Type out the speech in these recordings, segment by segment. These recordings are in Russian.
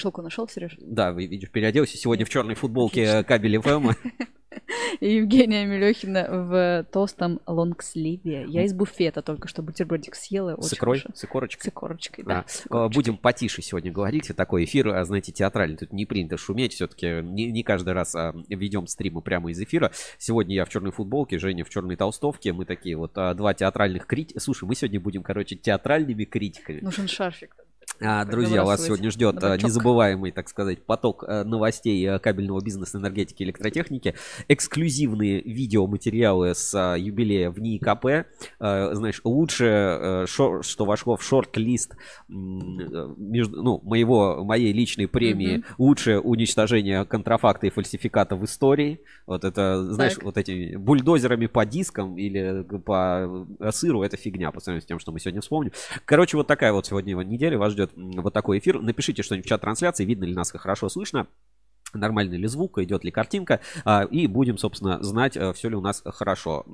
вешалку нашел, Сереж? Да, вы видишь, переоделся сегодня в черной футболке кабель ФМ. И Евгения Мелехина в толстом лонгсливе. Я из буфета только что бутербродик съела. С икрой? С икорочкой? С икорочкой, да. А, будем потише сегодня говорить. Такой эфир, а, знаете, театральный. Тут не принято шуметь. Все-таки не, не каждый раз а, ведем стримы прямо из эфира. Сегодня я в черной футболке, Женя в черной толстовке. Мы такие вот два театральных критика. Слушай, мы сегодня будем, короче, театральными критиками. Нужен шарфик. А, друзья, вас сегодня ждет а, незабываемый, так сказать, поток а, новостей кабельного бизнеса, энергетики, электротехники, эксклюзивные видеоматериалы с юбилея в НИИКП, знаешь, лучше, что вошло в шорт-лист между, ну, моего, моей личной премии, mm-hmm. лучшее уничтожение контрафакта и фальсификата в истории. Вот это, знаешь, так. вот эти бульдозерами по дискам или по сыру, это фигня по сравнению с тем, что мы сегодня вспомним. Короче, вот такая вот сегодня неделя вас ждет вот такой эфир. Напишите что-нибудь в чат трансляции, видно ли нас хорошо слышно нормальный ли звук, идет ли картинка, а, и будем, собственно, знать, э, все ли у нас хорошо.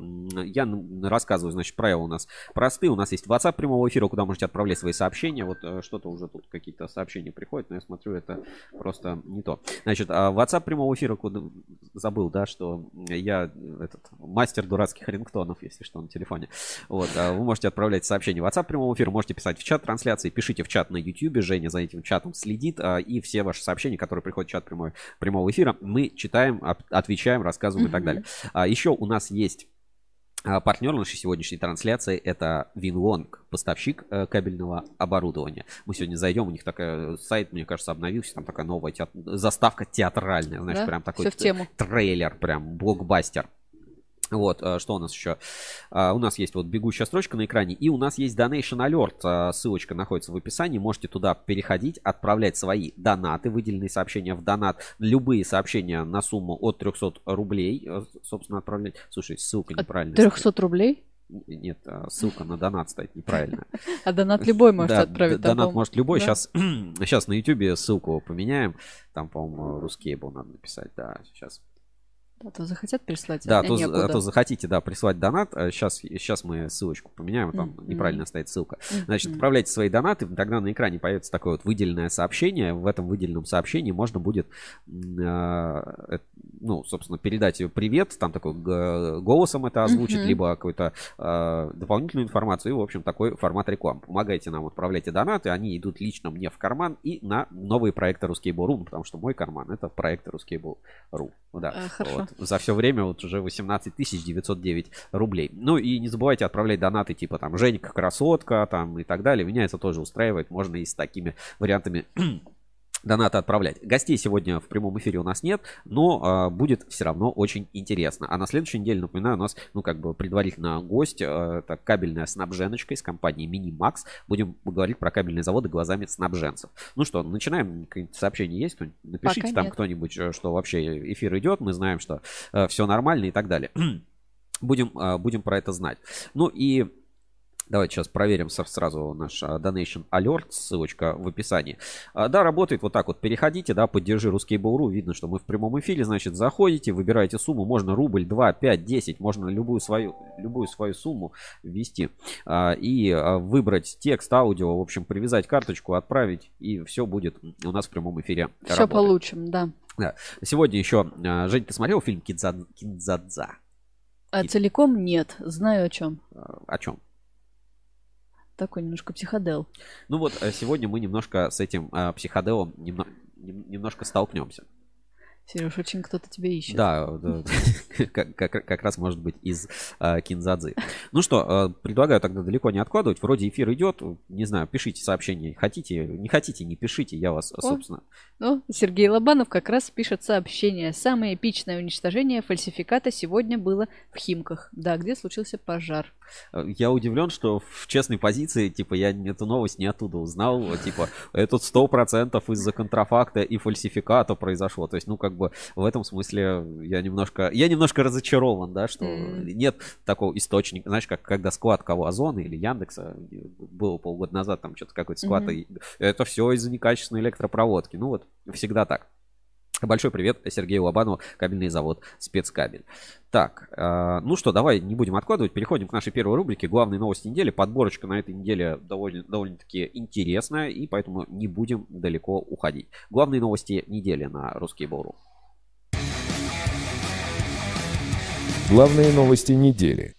Я рассказываю, значит, правила у нас простые. У нас есть WhatsApp прямого эфира, куда можете отправлять свои сообщения. Вот э, что-то уже тут какие-то сообщения приходят, но я смотрю, это просто не то. Значит, а WhatsApp прямого эфира, куда забыл, да, что я этот мастер дурацких рингтонов, если что, на телефоне. Вот, а вы можете отправлять сообщения в WhatsApp прямого эфира, можете писать в чат трансляции, пишите в чат на YouTube, Женя за этим чатом следит, и все ваши сообщения, которые приходят в чат прямой прямого эфира, мы читаем, отвечаем, рассказываем mm-hmm. и так далее. А, еще у нас есть а, Партнер нашей сегодняшней трансляции это Винлонг, поставщик э, кабельного оборудования. Мы сегодня зайдем, у них такой сайт, мне кажется, обновился, там такая новая теат... заставка театральная, знаешь, да? прям такой трейлер, прям блокбастер. Вот, э, что у нас еще? А, у нас есть вот бегущая строчка на экране, и у нас есть Donation Alert, а, ссылочка находится в описании, можете туда переходить, отправлять свои донаты, выделенные сообщения в донат, любые сообщения на сумму от 300 рублей, э, собственно, отправлять. Слушай, ссылка неправильная. 300 рублей? Нет, а, ссылка на донат стоит неправильно. А донат любой может отправить. Донат может любой. Сейчас, сейчас на YouTube ссылку поменяем. Там, по-моему, русский был надо написать. Да, сейчас а то захотят прислать, да, а то, а то захотите, да, прислать донат. Сейчас, а сейчас мы ссылочку поменяем, там mm-hmm. неправильно стоит ссылка. Значит, отправляйте свои донаты, тогда на экране появится такое вот выделенное сообщение. В этом выделенном сообщении можно будет, э, ну, собственно, передать привет, там такой голосом это озвучить, mm-hmm. либо какую-то э, дополнительную информацию. И, в общем, такой формат рекламы. Помогайте нам, отправляйте донаты, они идут лично мне в карман и на новые проекты Ruskable.ru, потому что мой карман это проекты Ruskable.ru. Да, а, Вот за все время вот уже 18 909 рублей. Ну и не забывайте отправлять донаты типа там Женька красотка там и так далее. Меня это тоже устраивает. Можно и с такими вариантами донаты отправлять. Гостей сегодня в прямом эфире у нас нет, но э, будет все равно очень интересно. А на следующей неделе, напоминаю, у нас, ну, как бы предварительно гость, э, это кабельная снабженочка из компании Minimax. Будем говорить про кабельные заводы глазами снабженцев. Ну что, начинаем. Какие-то сообщения есть? Напишите Пока там нет. кто-нибудь, э, что вообще эфир идет. Мы знаем, что э, все нормально и так далее. будем, э, будем про это знать. Ну и Давайте сейчас проверим сразу наш а, Donation Alert, ссылочка в описании. А, да, работает вот так вот. Переходите, да, поддержи русский Буру. Видно, что мы в прямом эфире. Значит, заходите, выбираете сумму. Можно рубль, 2, 5, 10. Можно любую свою, любую свою сумму ввести. А, и выбрать текст, аудио. В общем, привязать карточку, отправить. И все будет у нас в прямом эфире. Все работать. получим, да. да. Сегодня еще, Жень, ты смотрел фильм Кинзадза? А целиком нет. Знаю о чем. О чем? Такой немножко психодел. Ну вот, э, сегодня мы немножко с этим э, психоделом немно, немножко столкнемся. Сереж, очень кто-то тебя ищет. Да, как, раз может быть из э, Кинзадзы. Ну что, э, предлагаю тогда далеко не откладывать. Вроде эфир идет. Не знаю, пишите сообщение. Хотите, не хотите, не пишите. Я вас, собственно... Ну, Сергей Лобанов как раз пишет сообщение. Самое эпичное уничтожение фальсификата сегодня было в Химках. Да, где случился пожар. Э, я удивлен, что в честной позиции, типа, я эту новость не оттуда узнал. Типа, это сто процентов из-за контрафакта и фальсификата произошло. То есть, ну, как бы в этом смысле я немножко, я немножко разочарован, да, что mm. нет такого источника, знаешь, как когда склад кого Озона или Яндекса было полгода назад, там что-то какой-то склад, mm-hmm. это все из-за некачественной электропроводки. Ну вот, всегда так. Большой привет Сергею Лобанову, кабельный завод «Спецкабель». Так, э, ну что, давай не будем откладывать, переходим к нашей первой рубрике «Главные новости недели». Подборочка на этой неделе довольно, довольно-таки интересная, и поэтому не будем далеко уходить. Главные новости недели на «Русский Бору». Главные новости недели.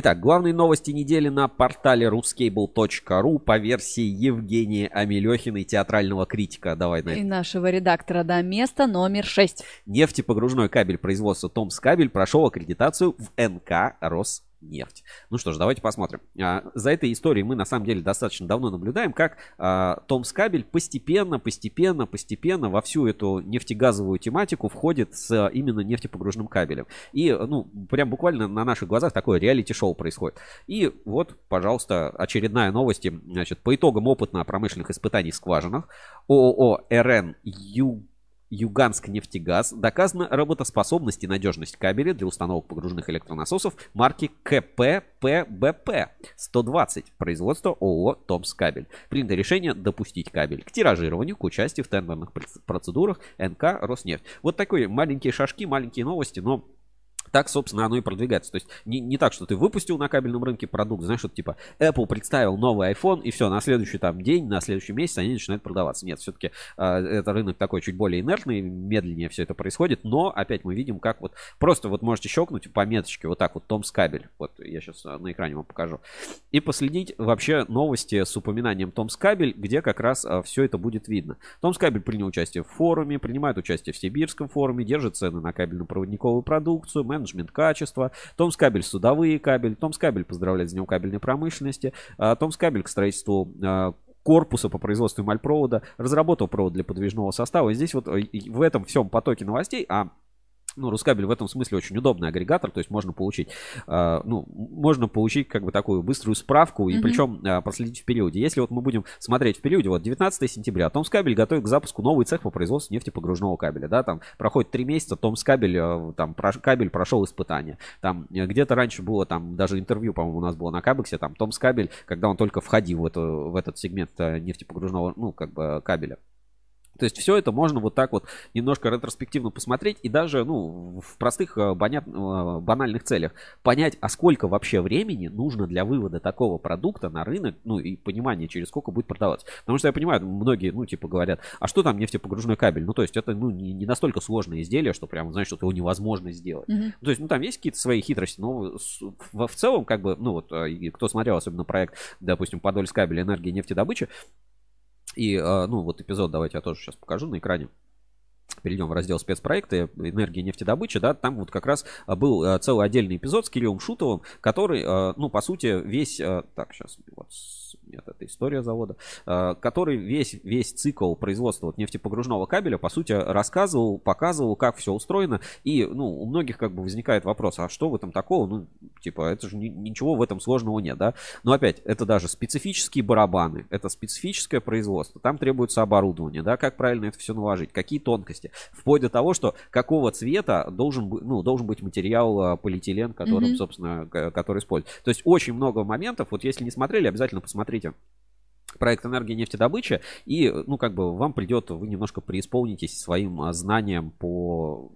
Итак, главные новости недели на портале ruscable.ru по версии Евгения Амелехиной, театрального критика. Давай на И нашего редактора до места номер 6. Нефтепогружной кабель производства Томс Кабель прошел аккредитацию в НК «Рос нефть. Ну что ж, давайте посмотрим. А, за этой историей мы на самом деле достаточно давно наблюдаем, как а, Томс Кабель постепенно, постепенно, постепенно во всю эту нефтегазовую тематику входит с именно нефтепогружным кабелем. И, ну, прям буквально на наших глазах такое реалити-шоу происходит. И вот, пожалуйста, очередная новость. Значит, по итогам опытно-промышленных испытаний в скважинах ООО РН Ю Юганск нефтегаз доказана работоспособность и надежность кабеля для установок погружных электронасосов марки КППБП 120 производства ООО Томс Кабель. Принято решение допустить кабель к тиражированию, к участию в тендерных процедурах НК Роснефть. Вот такие маленькие шажки, маленькие новости, но так, собственно, оно и продвигается. То есть не, не так, что ты выпустил на кабельном рынке продукт, знаешь, что типа Apple представил новый iPhone, и все, на следующий там день, на следующий месяц они начинают продаваться. Нет, все-таки э, а, это рынок такой чуть более инертный, медленнее все это происходит, но опять мы видим, как вот просто вот можете щелкнуть по меточке, вот так вот, Томс кабель. Вот я сейчас а, на экране вам покажу. И последить вообще новости с упоминанием Томс кабель, где как раз а, все это будет видно. Томс кабель принял участие в форуме, принимает участие в Сибирском форуме, держит цены на кабельно-проводниковую продукцию, менеджмент качества, Томс Кабель судовые кабель, Томс Кабель поздравляет с Днем кабельной промышленности, а, Томс Кабель к строительству а, корпуса по производству мальпровода, разработал провод для подвижного состава. И здесь вот э, в этом всем потоке новостей, а ну, Рускабель в этом смысле очень удобный агрегатор, то есть можно получить, э, ну, можно получить как бы такую быструю справку, и mm-hmm. причем э, проследить в периоде. Если вот мы будем смотреть в периоде, вот 19 сентября, Томскабель готовит к запуску новый цех по производству нефтепогружного кабеля, да, там проходит 3 месяца, Томскабель, э, там, кабель прошел испытание. Там где-то раньше было, там, даже интервью, по-моему, у нас было на Кабексе, там, Томскабель, когда он только входил в, эту, в этот сегмент э, нефтепогружного, ну, как бы, кабеля. То есть все это можно вот так вот немножко ретроспективно посмотреть и даже ну, в простых э, баня... Э, банальных целях понять, а сколько вообще времени нужно для вывода такого продукта на рынок, ну и понимание, через сколько будет продаваться. Потому что я понимаю, многие, ну, типа говорят, а что там нефтепогружной кабель? Ну, то есть это, ну, не, не настолько сложное изделие, что прям, знаешь, что его невозможно сделать. Mm-hmm. То есть, ну, там есть какие-то свои хитрости, но в, в целом, как бы, ну, вот, э, кто смотрел особенно проект, допустим, Подольск кабель энергии нефтедобычи, и, а, ну, вот эпизод давайте я тоже сейчас покажу на экране. Перейдем в раздел спецпроекты энергии нефтедобычи, да, там вот как раз а, был а, целый отдельный эпизод с Кириллом Шутовым, который, ну, по сути, весь, так, сейчас, вот, нет, это история завода, который весь, весь цикл производства вот нефтепогружного кабеля, по сути, рассказывал, показывал, как все устроено, и, ну, у многих как бы возникает вопрос, а что в этом такого, ну, типа, это же ничего в этом сложного нет, да, но опять, это даже специфические барабаны, это специфическое производство, там требуется оборудование, да, как правильно это все наложить, какие тонкости, вплоть до того, что какого цвета должен, ну, должен быть материал а, полиэтилен, которым, mm-hmm. собственно, который используют. То есть очень много моментов, вот если не смотрели, обязательно посмотрите смотрите проект энергии нефтедобычи, и, ну, как бы вам придет, вы немножко преисполнитесь своим а, знанием по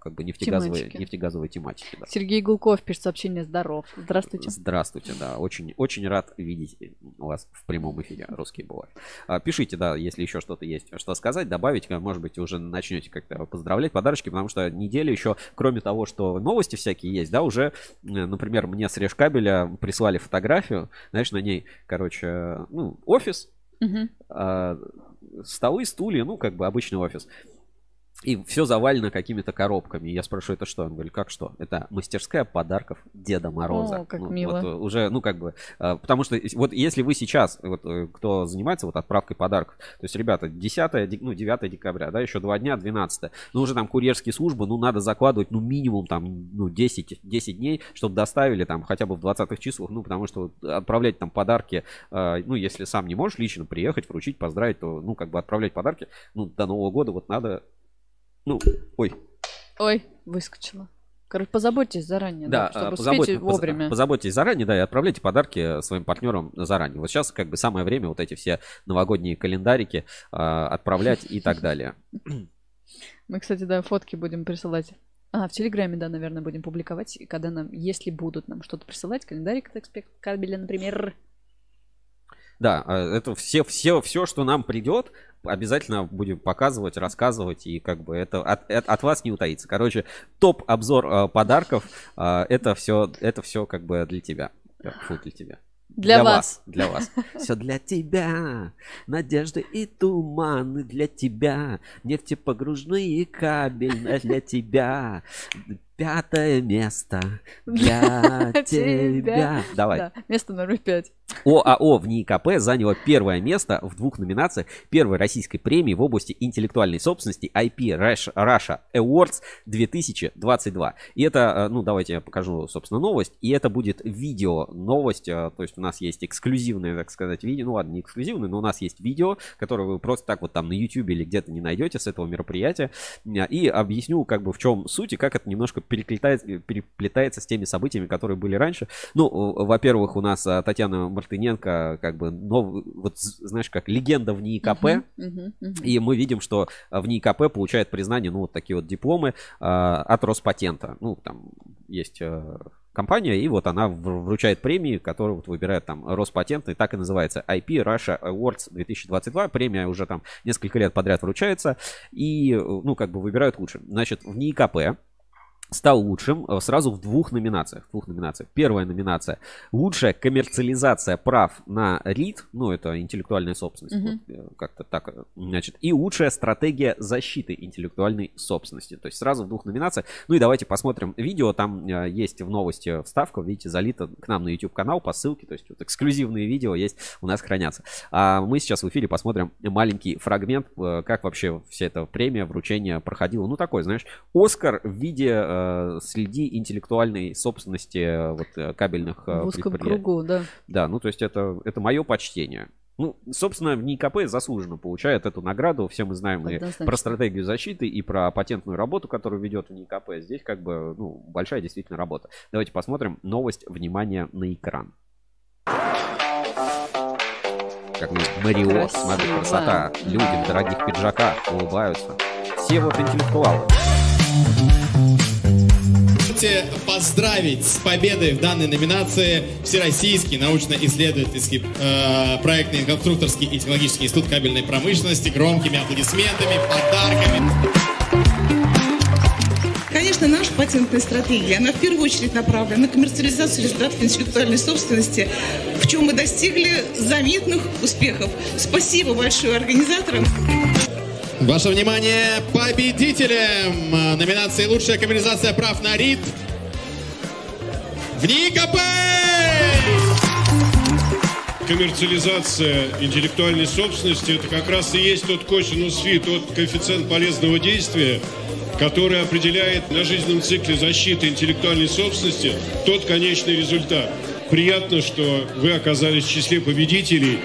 как бы нефтегазовой, тематики. нефтегазовой тематике. Да. Сергей Гулков пишет сообщение «Здоров». Здравствуйте. Здравствуйте, да. Очень, очень рад видеть вас в прямом эфире. Русские бывают. А, пишите, да, если еще что-то есть, что сказать, добавить. Может быть, уже начнете как-то поздравлять, подарочки, потому что неделя еще, кроме того, что новости всякие есть, да, уже, например, мне с Решкабеля прислали фотографию, знаешь, на ней, короче, ну, офис, угу. столы, стулья, ну, как бы обычный офис. И все завалено какими-то коробками. Я спрашиваю, это что? Он говорит, как что? Это мастерская подарков Деда Мороза. О, как ну, мило. Вот, э, уже, ну, как бы, э, потому что вот если вы сейчас, вот, э, кто занимается вот отправкой подарков, то есть, ребята, 10, ну, 9 декабря, да, еще два дня, 12, ну, уже там курьерские службы, ну, надо закладывать, ну, минимум там, ну, 10, 10 дней, чтобы доставили там хотя бы в 20-х числах, ну, потому что отправлять там подарки, ну, если сам не можешь лично приехать, вручить, поздравить, то, ну, как бы отправлять подарки, ну, до Нового года вот надо ну, ой. Ой, выскочила. Короче, позаботьтесь заранее, да, да чтобы позабот... успеть вовремя. Позаботьтесь заранее, да, и отправляйте подарки своим партнерам заранее. Вот сейчас как бы самое время вот эти все новогодние календарики э, отправлять и так далее. Мы, кстати, да, фотки будем присылать. А, в Телеграме, да, наверное, будем публиковать, когда нам, если будут нам что-то присылать, календарик от Экспект кабеля, например. Да, а, это все, все, все, что нам придет, обязательно будем показывать, рассказывать, и как бы это от, от, от вас не утаится. Короче, топ-обзор э, подарков, э, это все, это все как бы для тебя. Фу, для тебя. Для, для вас. вас. Для вас. Все для тебя. Надежды и туманы для тебя. Нефтепогружные кабель для тебя. Пятое место для тебя. Давай. Место номер пять. ОАО в НИИКП заняло первое место в двух номинациях первой российской премии в области интеллектуальной собственности IP Russia Awards 2022. И это, э, ну давайте я покажу, собственно, новость. И это будет видео новость, э, то есть у нас есть эксклюзивное, так сказать, видео, ну ладно, не эксклюзивное, но у нас есть видео, которое вы просто так вот там на YouTube или где-то не найдете с этого мероприятия. И объясню, как бы в чем суть и как это немножко переплетается, переплетается с теми событиями, которые были раньше. Ну, во-первых, у нас э, Татьяна Мартыненко, как бы, новый, вот знаешь, как легенда в НИИКП. Uh-huh, uh-huh, uh-huh. И мы видим, что в НИИКП получает признание, ну, вот такие вот дипломы э, от Роспатента. Ну, там есть э, компания, и вот она вручает премии, которые вот выбирает там Роспатент, и так и называется IP Russia Awards 2022. Премия уже там несколько лет подряд вручается, и, ну, как бы выбирают лучше. Значит, в НИИКП стал лучшим э, сразу в двух номинациях. В двух номинациях. Первая номинация – лучшая коммерциализация прав на РИД, ну, это интеллектуальная собственность, mm-hmm. вот, э, как-то так, э, значит, и лучшая стратегия защиты интеллектуальной собственности. То есть сразу в двух номинациях. Ну и давайте посмотрим видео, там есть в новости вставка, видите, залита к нам на YouTube-канал по ссылке, то есть вот эксклюзивные видео есть, у нас хранятся. А мы сейчас в эфире посмотрим маленький фрагмент, как вообще вся эта премия, вручение проходила. Ну, такой, знаешь, Оскар в виде э, среди интеллектуальной собственности э, вот, э, кабельных э, В узком кругу, да. Да, ну то есть это, это мое почтение. Ну, собственно, в НИКП заслуженно получает эту награду. Все мы знаем и про стратегию защиты, и про патентную работу, которую ведет в НИКП. Здесь как бы, ну, большая действительно работа. Давайте посмотрим новость. Внимание на экран. Как Марио, смотри, красота. Люди в дорогих пиджаках улыбаются. Все вот интеллектуалы позвольте поздравить с победой в данной номинации Всероссийский научно-исследовательский э, проектный конструкторский и технологический институт кабельной промышленности громкими аплодисментами, подарками. Конечно, наша патентная стратегия, она в первую очередь направлена на коммерциализацию результатов интеллектуальной собственности, в чем мы достигли заметных успехов. Спасибо большое организаторам. Ваше внимание, победителем номинации «Лучшая коммерциализация прав на РИД» в НИКП! Коммерциализация интеллектуальной собственности – это как раз и есть тот косинус фи, тот коэффициент полезного действия, который определяет на жизненном цикле защиты интеллектуальной собственности тот конечный результат. Приятно, что вы оказались в числе победителей.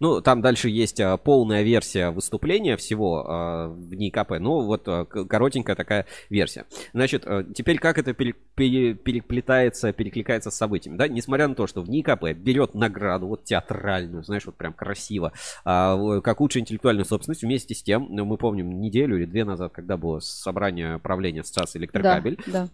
Ну, там дальше есть а, полная версия выступления всего а, в НИКП. Ну, вот а, коротенькая такая версия. Значит, теперь как это переплетается, перекликается с событиями, да? Несмотря на то, что в НИКП берет награду, вот театральную, знаешь, вот прям красиво, как лучшая интеллектуальная собственность, вместе с тем, ну, мы помним неделю или две назад, когда было собрание правления Ассоциации Электрокабель, да, да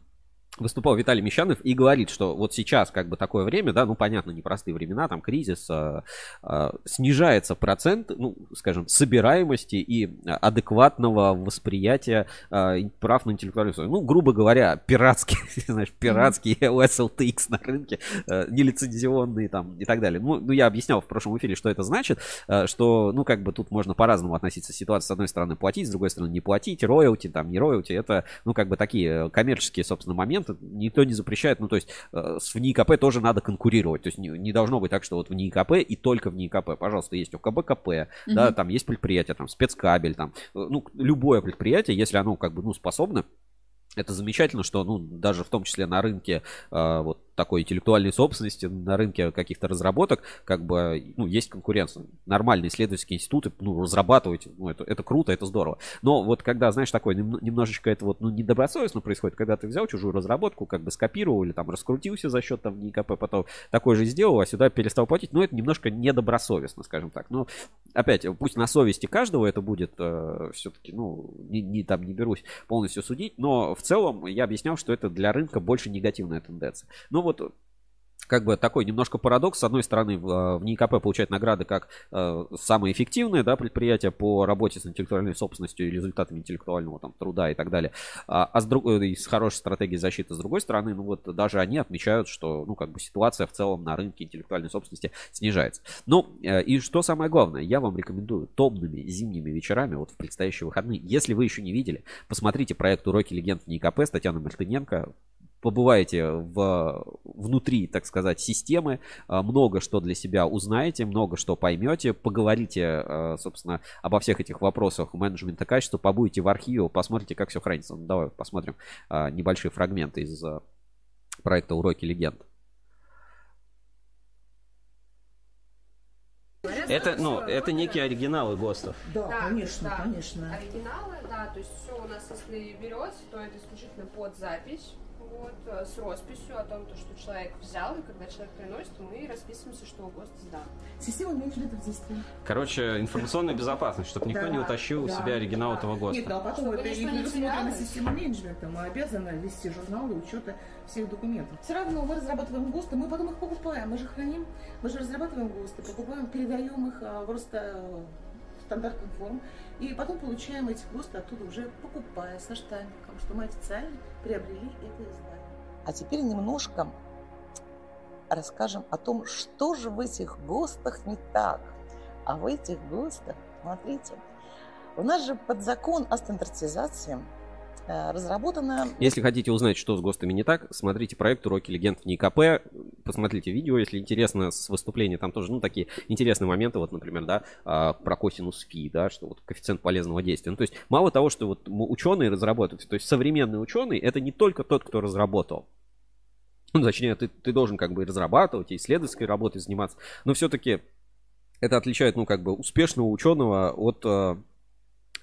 выступал Виталий Мещанов и говорит, что вот сейчас как бы такое время, да, ну понятно, непростые времена, там кризис, э, э, снижается процент, ну, скажем, собираемости и адекватного восприятия э, прав на интеллектуальную собственность. Ну, грубо говоря, пиратские, знаешь, пиратские SLTX на рынке, э, нелицензионные там и так далее. Ну, ну, я объяснял в прошлом эфире, что это значит, э, что, ну, как бы тут можно по-разному относиться к ситуации. С одной стороны платить, с другой стороны не платить, роялти, там, не роялти, это, ну, как бы такие коммерческие, собственно, моменты, момент никто не запрещает. Ну, то есть э, с в НИИКП тоже надо конкурировать. То есть не, не должно быть так, что вот в НИИКП и только в НИИКП. Пожалуйста, есть ОКБКП, mm-hmm. да, там есть предприятие, там спецкабель, там, э, ну, любое предприятие, если оно как бы, ну, способно это замечательно, что, ну, даже в том числе на рынке, э, вот, такой интеллектуальной собственности на рынке каких-то разработок, как бы, ну, есть конкуренция. Нормальные исследовательские институты, ну, разрабатывать, ну, это, это круто, это здорово. Но вот когда, знаешь, такое немножечко это вот, ну, недобросовестно происходит, когда ты взял чужую разработку, как бы скопировал или там раскрутился за счет там НИКП, потом такой же сделал, а сюда перестал платить, ну, это немножко недобросовестно, скажем так. Но, опять, пусть на совести каждого это будет э, все-таки, ну, не, не там не берусь полностью судить, но в целом я объяснял, что это для рынка больше негативная тенденция. Ну вот как бы такой немножко парадокс. С одной стороны, в, в НИКП получает награды как э, самое эффективное да, предприятие по работе с интеллектуальной собственностью и результатами интеллектуального там, труда и так далее. А, а с, друг, э, с хорошей стратегией защиты с другой стороны, ну вот даже они отмечают, что ну, как бы ситуация в целом на рынке интеллектуальной собственности снижается. Ну э, и что самое главное, я вам рекомендую томными зимними вечерами, вот в предстоящие выходные, если вы еще не видели, посмотрите проект «Уроки легенд НИКП» с Татьяной Мартыненко побываете в, внутри, так сказать, системы, а, много что для себя узнаете, много что поймете, поговорите, а, собственно, обо всех этих вопросах менеджмента качества, побудете в архиве, посмотрите, как все хранится. Ну, давай посмотрим а, небольшие фрагменты из проекта «Уроки легенд». Это, ну, это некие оригиналы ГОСТов. Да, да конечно, да. конечно. Оригиналы, да, то есть все у нас, если берется, то это исключительно под запись вот, э, с росписью о том, то, что человек взял, и когда человек приносит, мы расписываемся, что ГОСТ сдан. Система менеджмента в действии. Короче, информационная безопасность, чтобы никто да, не утащил да, себя оригинал да. этого ГОСТа. Нет, ну, а потом чтобы это и предусмотрено система менеджмента. Мы обязаны вести журналы учета всех документов. Все равно мы разрабатываем ГОСТы, мы потом их покупаем. Мы же храним, мы же разрабатываем ГОСТы, покупаем, передаем их а, просто стандартным форм. И потом получаем эти ГОСТы оттуда уже покупая со штампиком, что мы официально приобрели это издание. А теперь немножко расскажем о том, что же в этих ГОСТах не так. А в этих ГОСТах, смотрите, у нас же под закон о стандартизации разработана... Если хотите узнать, что с ГОСТами не так, смотрите проект «Уроки легенд в НИКП», посмотрите видео, если интересно, с выступления, там тоже, ну, такие интересные моменты, вот, например, да, а, про косинус фи, да, что вот коэффициент полезного действия. Ну, то есть, мало того, что вот ученые разрабатывают, то есть, современный ученый, это не только тот, кто разработал, ну, точнее, ты, ты должен как бы разрабатывать и исследовательской работой заниматься, но все-таки это отличает, ну, как бы, успешного ученого от э,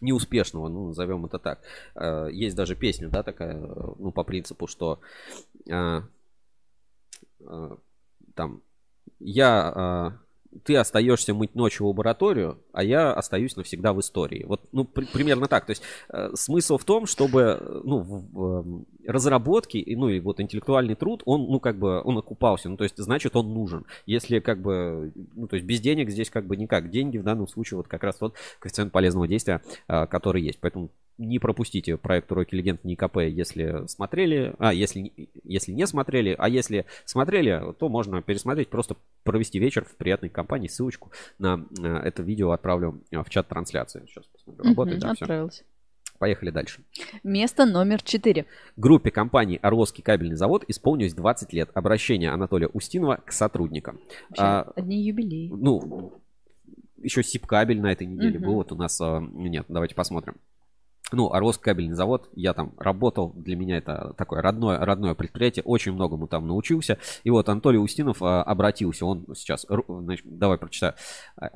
неуспешного, ну, назовем это так. Э, есть даже песня, да, такая, ну, по принципу, что а, а, там я ты остаешься мыть ночью в лабораторию, а я остаюсь навсегда в истории. Вот, ну, при, примерно так. То есть э, смысл в том, чтобы, ну, в, в разработке, ну, и вот интеллектуальный труд, он, ну, как бы, он окупался. Ну, то есть, значит, он нужен. Если, как бы, ну, то есть, без денег здесь, как бы, никак. Деньги в данном случае, вот, как раз тот коэффициент полезного действия, э, который есть. Поэтому не пропустите проект «Уроки легенд НИКП», если смотрели, а, если, если не смотрели, а если смотрели, то можно пересмотреть, просто провести вечер в приятной компании. Ссылочку на это видео отправлю в чат трансляции. Сейчас посмотрю, работает, угу, да, отправился. Все. Поехали дальше. Место номер 4. Группе компании «Орловский кабельный завод» исполнилось 20 лет. Обращение Анатолия Устинова к сотрудникам. Вообще, а, одни юбилеи. Ну, еще СИП-кабель на этой неделе угу. был. Вот у нас... А, нет, давайте посмотрим ну, Орловский кабельный завод, я там работал, для меня это такое родное, родное предприятие, очень многому там научился. И вот Анатолий Устинов а, обратился, он сейчас, значит, давай прочитаю.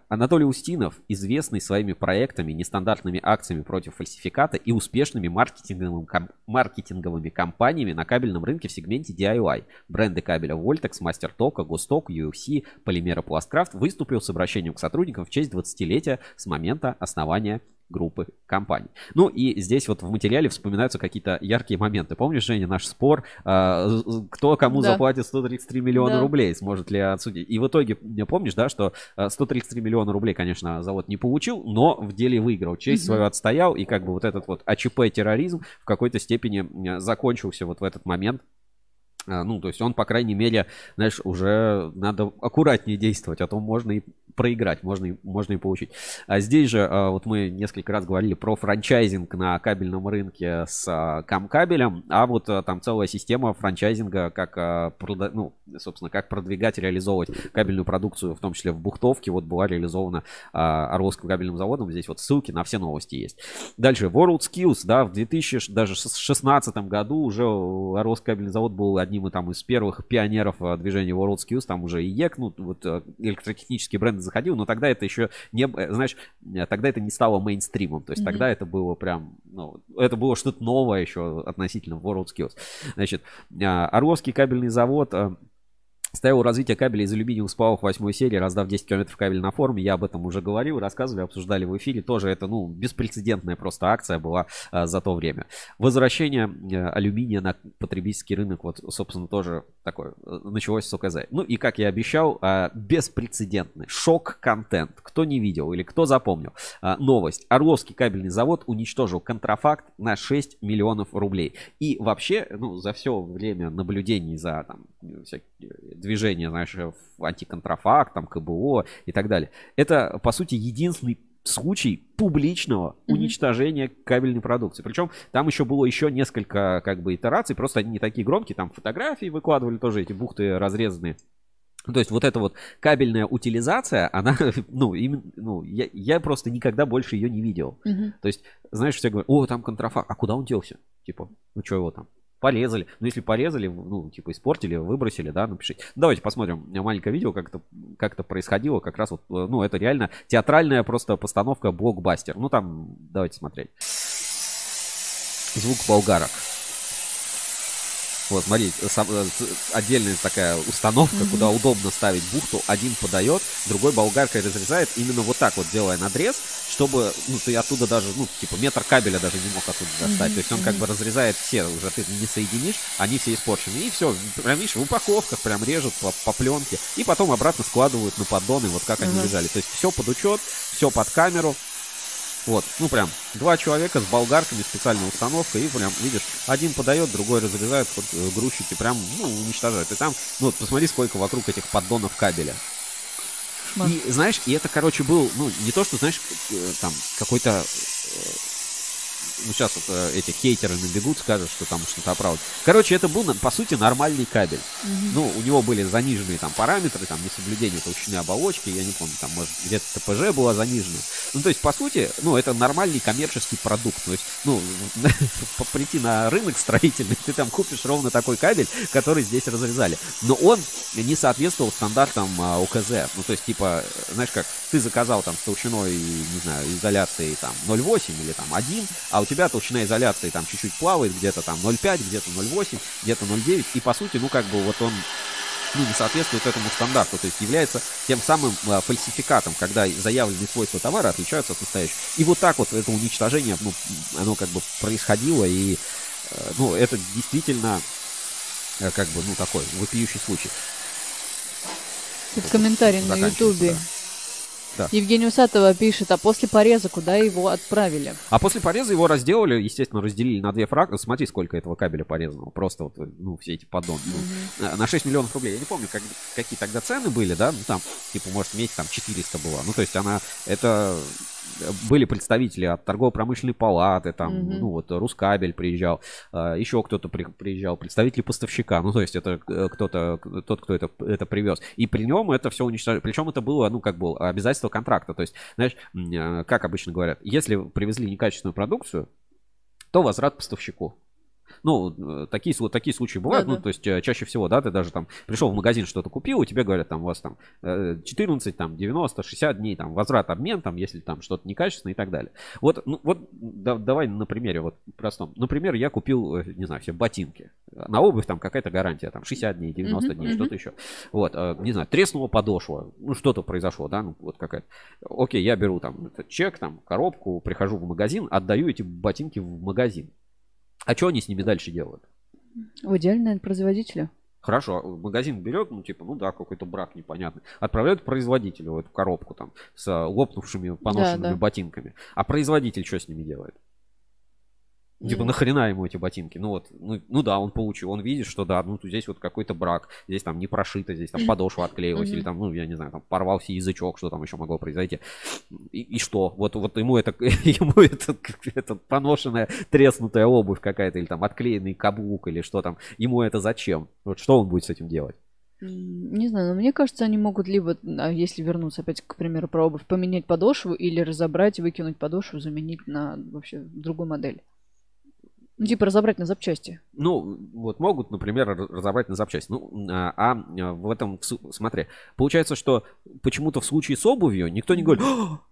Анатолий Устинов, известный своими проектами, нестандартными акциями против фальсификата и успешными маркетинговыми, ком, маркетинговыми кампаниями на кабельном рынке в сегменте DIY. Бренды кабеля Voltex, Talk, Госток, UFC, Полимера Пласткрафт выступил с обращением к сотрудникам в честь 20-летия с момента основания группы компаний. Ну и здесь вот в материале вспоминаются какие-то яркие моменты. Помнишь, Женя, наш спор, э, кто кому да. заплатит 133 миллиона да. рублей, сможет ли отсудить. И в итоге, помнишь, да, что 133 миллиона рублей, конечно, завод не получил, но в деле выиграл. Честь угу. свою отстоял, и как бы вот этот вот АЧП-терроризм в какой-то степени закончился вот в этот момент ну, то есть он, по крайней мере, знаешь, уже надо аккуратнее действовать, а то можно и проиграть, можно и, можно и получить. А здесь же, а, вот мы несколько раз говорили про франчайзинг на кабельном рынке с а, Камкабелем, а вот а, там целая система франчайзинга, как, ну, собственно, как продвигать, реализовывать кабельную продукцию, в том числе в Бухтовке, вот была реализована Орловским кабельным заводом, здесь вот ссылки на все новости есть. Дальше, World Skills, да, в 2016 году уже Орловский кабельный завод был одним одним там из первых пионеров э, движения WorldSkills, там уже и ЕК, ну, вот э, электротехнический бренд заходил, но тогда это еще не, знаешь, тогда это не стало мейнстримом, то есть mm-hmm. тогда это было прям, ну, это было что-то новое еще относительно WorldSkills. Значит, Орловский кабельный завод Ставил развитие кабеля из алюминиевых сплавов 8 серии, раздав 10 километров кабеля на форуме. Я об этом уже говорил, рассказывали, обсуждали в эфире. Тоже это, ну, беспрецедентная просто акция была а, за то время. Возвращение а, алюминия на потребительский рынок, вот, собственно, тоже такое э, началось с ОКЗ. Ну и, как я обещал, а, беспрецедентный шок-контент. Кто не видел или кто запомнил. А, новость. Орловский кабельный завод уничтожил контрафакт на 6 миллионов рублей. И вообще, ну, за все время наблюдений за там всякие движение, знаешь, в антиконтрафакт, там, КБО и так далее. Это, по сути, единственный случай публичного mm-hmm. уничтожения кабельной продукции. Причем там еще было еще несколько как бы итераций, просто они не такие громкие, там фотографии выкладывали тоже, эти бухты разрезанные. То есть вот эта вот кабельная утилизация, она, ну, именно, ну, я, я просто никогда больше ее не видел. Mm-hmm. То есть, знаешь, все говорят, о, там контрафакт, а куда он делся? Типа, ну что его там? Порезали. Ну, если порезали, ну, типа, испортили, выбросили, да, напишите. Давайте посмотрим маленькое видео, как это, как это происходило. Как раз вот, э, ну, это реально театральная просто постановка блокбастер. Ну, там, давайте смотреть. Звук болгарок. Вот, смотри, сам, э, отдельная такая установка, mm-hmm. куда удобно ставить бухту. Один подает, другой болгаркой разрезает, именно вот так вот делая надрез, чтобы, ну, ты оттуда даже, ну, типа, метр кабеля даже не мог оттуда достать. Mm-hmm. То есть он как бы разрезает все, уже ты не соединишь, они все испорчены. И все, прям, видишь, в упаковках прям режут по, по пленке. И потом обратно складывают на поддоны, вот как mm-hmm. они лежали. То есть все под учет, все под камеру. Вот, ну прям два человека с болгарками, специальная установка, и прям, видишь, один подает, другой разрезает, вот, э, грузчики прям, ну, уничтожают. И там, ну, вот посмотри, сколько вокруг этих поддонов кабеля. И, знаешь, и это, короче, был, ну, не то, что, знаешь, э, там, какой-то э, ну сейчас вот э, эти хейтеры набегут, скажут, что там что-то оправдывают. Короче, это был, по сути, нормальный кабель. Mm-hmm. Ну, у него были заниженные там параметры, там, несоблюдение толщины оболочки, я не помню, там, может, где-то ТПЖ была занижена. Ну, то есть, по сути, ну, это нормальный коммерческий продукт. То есть, ну, прийти на рынок строительный, ты там купишь ровно такой кабель, который здесь разрезали. Но он не соответствовал стандартам а, УКЗ. Ну, то есть, типа, знаешь как, ты заказал там с толщиной, не знаю, изоляции там 0,8 или там 1, а у тебя толщина изоляции там чуть-чуть плавает, где-то там 0,5, где-то 0,8, где-то 0,9, и по сути, ну как бы вот он ну, не соответствует этому стандарту, то есть является тем самым э, фальсификатом, когда заявленные свойства товара отличаются от настоящих. И вот так вот это уничтожение, ну, оно как бы происходило, и, э, ну, это действительно, э, как бы, ну, такой вопиющий случай. Тут комментарий на Ютубе. Да. Да. Евгения Усатова пишет, а после пореза куда его отправили? А после пореза его разделали, естественно, разделили на две фракции. Смотри, сколько этого кабеля порезанного. Просто вот, ну, все эти поддоны. Mm-hmm. На 6 миллионов рублей. Я не помню, как, какие тогда цены были, да? Ну, там, типа, может, медь там 400 была. Ну, то есть она, это были представители от торгово-промышленной палаты, там, mm-hmm. ну вот Рускабель приезжал, а, еще кто-то при, приезжал, представители поставщика, ну то есть это э, кто-то, тот, кто это, это привез. И при нем это все уничтожили. Причем это было, ну как было, обязательство контракта. То есть, знаешь, а, как обычно говорят, если привезли некачественную продукцию, то возврат поставщику. Ну, э, такие, вот такие случаи бывают. Да, ну, да. то есть э, чаще всего, да, ты даже там пришел в магазин, что-то купил, и тебе говорят, там, у вас там 14, э, там, 90, 60 дней, там, возврат, обмен, там, если там что-то некачественное и так далее. Вот, ну, вот да, давай на примере вот простом. Например, я купил, не знаю, все ботинки. На обувь там какая-то гарантия, там, 60 дней, 90 uh-huh, дней, uh-huh. что-то еще. Вот, не знаю, треснула подошва, ну, что-то произошло, да, ну, вот какая-то. Окей, я беру там чек, там, коробку, прихожу в магазин, отдаю эти ботинки в магазин. А что они с ними дальше делают? В идеале, наверное, производителю. Хорошо, магазин берет, ну, типа, ну да, какой-то брак непонятный. Отправляют производителю эту коробку там с лопнувшими, поношенными да, да. ботинками. А производитель что с ними делает? Типа, mm. нахрена ему эти ботинки? Ну вот, ну, ну да, он получил, он видит, что да, ну здесь вот какой-то брак, здесь там не прошито, здесь там подошва отклеилась, mm-hmm. или там, ну, я не знаю, там порвался язычок, что там еще могло произойти. И, и что? Вот, вот ему это, ему это, это поношенная, треснутая обувь какая-то, или там отклеенный каблук, или что там, ему это зачем? Вот что он будет с этим делать? Не знаю, но мне кажется, они могут либо, а если вернуться опять, к примеру, про обувь, поменять подошву или разобрать, выкинуть подошву, заменить на вообще другую модель. Ну, типа разобрать на запчасти. Ну, вот могут, например, разобрать на запчасти. Ну, а, а в этом, смотри, получается, что почему-то в случае с обувью никто не говорит,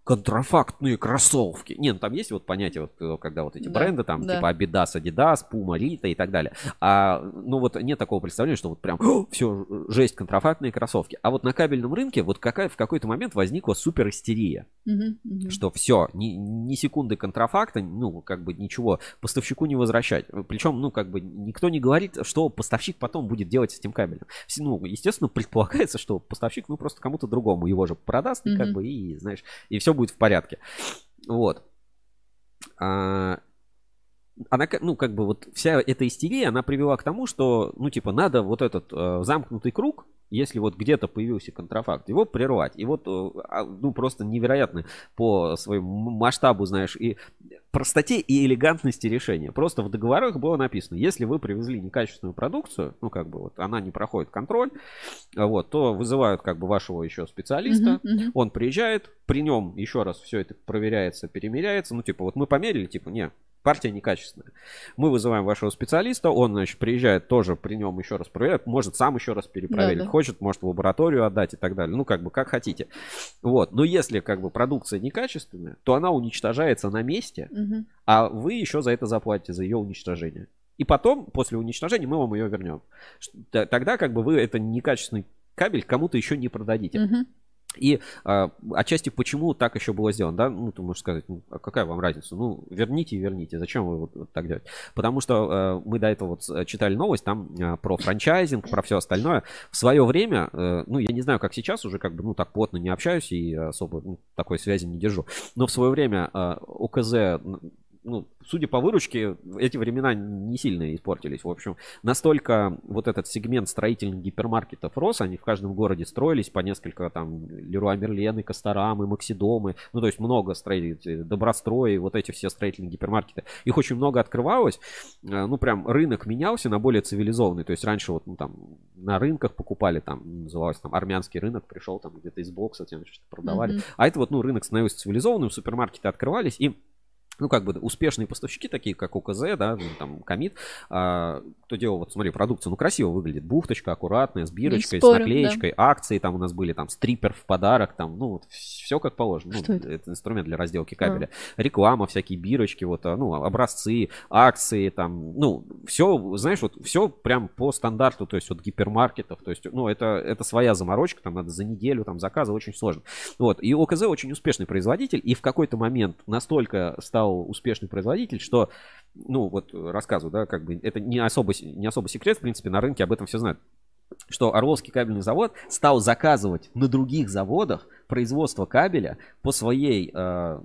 контрафактные кроссовки. Не, ну там есть вот понятие, вот, э, когда вот эти да, бренды, там, да. типа Adidas, Adidas, Puma, Rita и так далее. А, ну вот нет такого представления, что вот прям все, жесть, контрафактные кроссовки. А вот на кабельном рынке вот какая, в какой-то момент возникла супер истерия. Угу, угу. Что все, ни, ни секунды контрафакта, ну, как бы ничего поставщику не возвращать. Причем, ну, как бы никто не говорит, что поставщик потом будет делать с этим кабелем. Ну, естественно, предполагается, что поставщик, ну, просто кому-то другому его же продаст, угу. как бы, и, знаешь, и все будет в порядке. Вот. А, она, ну, как бы вот вся эта истерия, она привела к тому, что, ну, типа, надо вот этот э, замкнутый круг, если вот где-то появился контрафакт, его прервать. И вот, э, а, ну, просто невероятно по своему масштабу, знаешь, и простоте и элегантности решения. Просто в договорах было написано, если вы привезли некачественную продукцию, ну, как бы вот она не проходит контроль, вот, то вызывают как бы вашего еще специалиста, uh-huh, uh-huh. он приезжает, при нем еще раз все это проверяется, перемеряется, ну, типа, вот мы померили, типа, не, партия некачественная. Мы вызываем вашего специалиста, он, значит, приезжает тоже при нем еще раз проверяет, может сам еще раз перепроверить, да, да. хочет, может в лабораторию отдать и так далее. Ну, как бы, как хотите. Вот. Но если, как бы, продукция некачественная, то она уничтожается на месте, угу. а вы еще за это заплатите, за ее уничтожение. И потом, после уничтожения, мы вам ее вернем. Тогда, как бы, вы это некачественный кабель кому-то еще не продадите. Угу. И э, отчасти почему так еще было сделано, да, ну, ты можешь сказать, ну, а какая вам разница, ну, верните и верните, зачем вы вот, вот так делать? Потому что э, мы до этого вот читали новость там э, про франчайзинг, про все остальное. В свое время, э, ну, я не знаю, как сейчас, уже как бы, ну, так плотно не общаюсь и особо ну, такой связи не держу, но в свое время э, ОКЗ ну, судя по выручке, эти времена не сильно испортились. В общем, настолько вот этот сегмент строительных гипермаркетов рос, они в каждом городе строились по несколько там Леруа Мерлены, Касторамы, Максидомы, ну, то есть много строителей, Добрострои, вот эти все строительные гипермаркеты. Их очень много открывалось, э, ну, прям рынок менялся на более цивилизованный, то есть раньше вот, ну, там, на рынках покупали, там, называлось там армянский рынок, пришел там где-то из бокса, что-то продавали, mm-hmm. а это вот, ну, рынок становился цивилизованным, супермаркеты открывались, и ну, как бы успешные поставщики, такие как УКЗ, да, ну, там, Комит, а, кто делал, вот смотри, продукцию, ну, красиво выглядит, бухточка аккуратная, с бирочкой, спорю, с наклеечкой, да. акции там у нас были, там, стрипер в подарок, там, ну, вот, все как положено. Что ну, это? это инструмент для разделки кабеля. А. Реклама, всякие бирочки, вот, а, ну, образцы, акции, там, ну, все, знаешь, вот, все прям по стандарту, то есть, вот, гипермаркетов, то есть, ну, это, это своя заморочка, там, надо за неделю, там, заказы, очень сложно. Вот, и ОКЗ очень успешный производитель, и в какой-то момент настолько стал стал успешный производитель, что, ну, вот рассказываю, да, как бы это не особо, не особо секрет, в принципе, на рынке об этом все знают что Орловский кабельный завод стал заказывать на других заводах производство кабеля по своей э,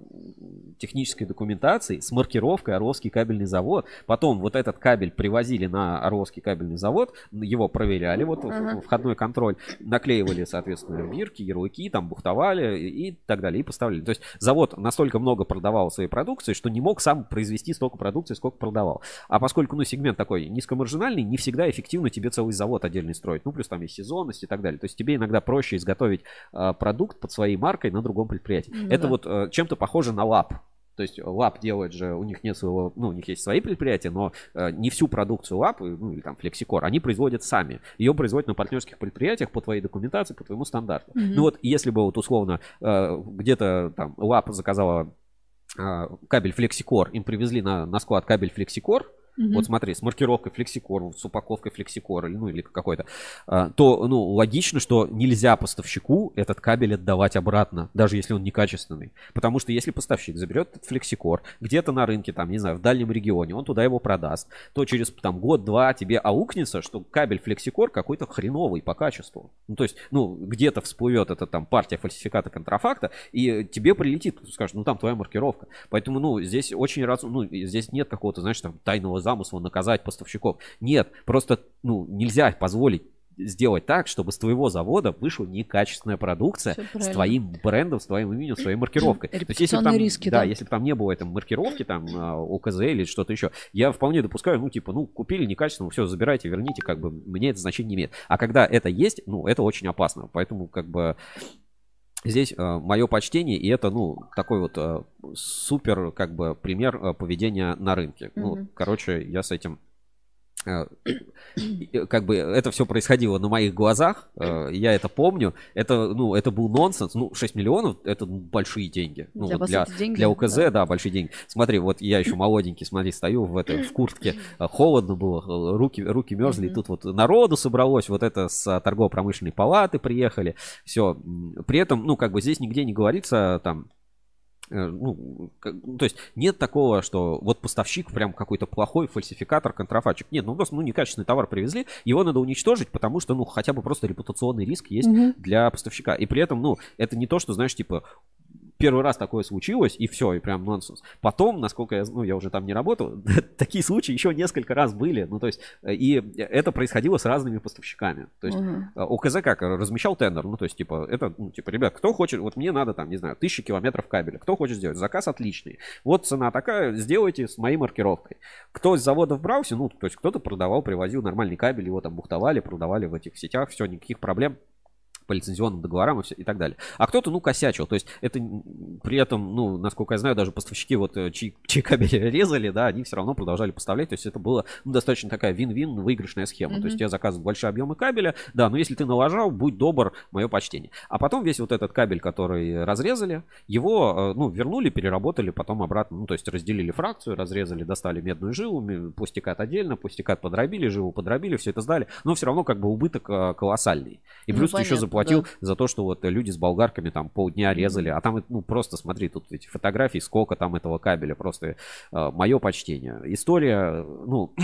технической документации с маркировкой Орловский кабельный завод. Потом вот этот кабель привозили на Орловский кабельный завод, его проверяли, вот uh-huh. входной контроль, наклеивали, соответственно, бирки, ярлыки, там бухтовали и так далее, и поставляли. То есть завод настолько много продавал своей продукции, что не мог сам произвести столько продукции, сколько продавал. А поскольку, ну, сегмент такой низкомаржинальный, не всегда эффективно тебе целый завод отдельный строить. Ну, плюс там есть сезонность и так далее. То есть тебе иногда проще изготовить э, продукт под своей маркой на другом предприятии. Ну, Это да. вот э, чем-то похоже на лап. То есть лап делает же, у них нет своего, ну, у них есть свои предприятия, но э, не всю продукцию лап, ну, или там флексикор, они производят сами. Ее производят на партнерских предприятиях по твоей документации, по твоему стандарту. Mm-hmm. Ну вот, если бы вот условно э, где-то там лап заказала э, кабель флексикор, им привезли на, на склад кабель флексикор, угу. вот смотри, с маркировкой флексикор, с упаковкой флексикор, ну или какой-то, а, то, ну, логично, что нельзя поставщику этот кабель отдавать обратно, даже если он некачественный. Потому что если поставщик заберет этот флексикор где-то на рынке, там, не знаю, в дальнем регионе, он туда его продаст, то через там год-два тебе аукнется, что кабель флексикор какой-то хреновый по качеству. Ну, то есть, ну, где-то всплывет эта там партия фальсификата контрафакта, и тебе прилетит, скажет, ну, там твоя маркировка. Поэтому, ну, здесь очень раз, ну, здесь нет какого-то, знаешь, там, тайного замысла наказать поставщиков. Нет, просто ну, нельзя позволить сделать так, чтобы с твоего завода вышла некачественная продукция с твоим брендом, с твоим именем, с твоей маркировкой. То есть, если там, риски, да, да, если бы там не было этой маркировки, там, а, ОКЗ или что-то еще, я вполне допускаю, ну, типа, ну, купили некачественно, все, забирайте, верните, как бы, мне это значение не имеет. А когда это есть, ну, это очень опасно. Поэтому, как бы, Здесь э, мое почтение, и это, ну, такой вот э, супер, как бы, пример э, поведения на рынке. Mm-hmm. Ну, короче, я с этим как бы это все происходило на моих глазах, э, я это помню, это, ну, это был нонсенс, ну, 6 миллионов, это большие деньги. Ну, для, вот для, деньги, для УКЗ, да. да, большие деньги. Смотри, вот я еще молоденький, смотри, стою в этой, в куртке, э, холодно было, руки, руки мерзли, mm-hmm. тут вот народу собралось, вот это с торгово-промышленной палаты приехали, все. При этом, ну, как бы здесь нигде не говорится, там, Э, ну, то есть нет такого, что вот поставщик прям какой-то плохой фальсификатор, контрафактчик. Нет, ну просто ну, некачественный товар привезли, его надо уничтожить, потому что, ну, хотя бы просто репутационный риск есть угу. для поставщика. И при этом, ну, это не то, что, знаешь, типа, первый раз такое случилось, и все, и прям нонсенс. Потом, насколько я, ну, я уже там не работал, такие случаи еще несколько раз были. Ну, то есть, э, и это происходило с разными поставщиками. То есть, uh-huh. ОКЗ как, размещал тендер, ну, то есть, типа, это, ну, типа, ребят, кто хочет, вот мне надо там, не знаю, тысячи километров кабеля, кто хочет сделать, заказ отличный. Вот цена такая, сделайте с моей маркировкой. Кто из заводов брался, ну, то есть, кто-то продавал, привозил нормальный кабель, его там бухтовали, продавали в этих сетях, все, никаких проблем по лицензионным договорам и, все, и так далее. А кто-то, ну, косячил. То есть это при этом, ну, насколько я знаю, даже поставщики, вот, э, чьи, чьи кабели резали, да, они все равно продолжали поставлять. То есть это была ну, достаточно такая вин-вин, выигрышная схема. Mm-hmm. То есть я заказываю большие объемы кабеля, да, но если ты налажал, будь добр, мое почтение. А потом весь вот этот кабель, который разрезали, его, э, ну, вернули, переработали, потом обратно, ну, то есть разделили фракцию, разрезали, достали медную жилу, пустикат отдельно, пустикат подробили, жилу подробили, все это сдали, но все равно как бы убыток э, колоссальный. И ну, плюс ну, ты еще заплатил заплатил да. за то, что вот люди с болгарками там полдня резали. А там, ну, просто смотри, тут эти фотографии, сколько там этого кабеля. Просто э, мое почтение. История, ну,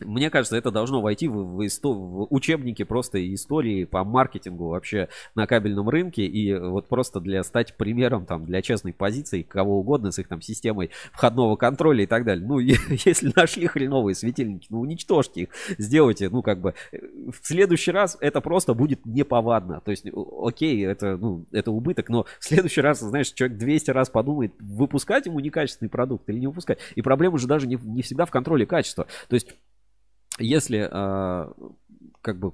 Мне кажется, это должно войти в, в, исто, в учебники просто истории по маркетингу вообще на кабельном рынке и вот просто для стать примером там для честной позиции кого угодно с их там системой входного контроля и так далее. Ну, если нашли хреновые светильники, ну, уничтожьте их, сделайте, ну, как бы в следующий раз это просто будет неповадно. То есть, окей, это, ну, это убыток, но в следующий раз, знаешь, человек 200 раз подумает, выпускать ему некачественный продукт или не выпускать. И проблема же даже не, не всегда в контроле качества. То есть если э, как бы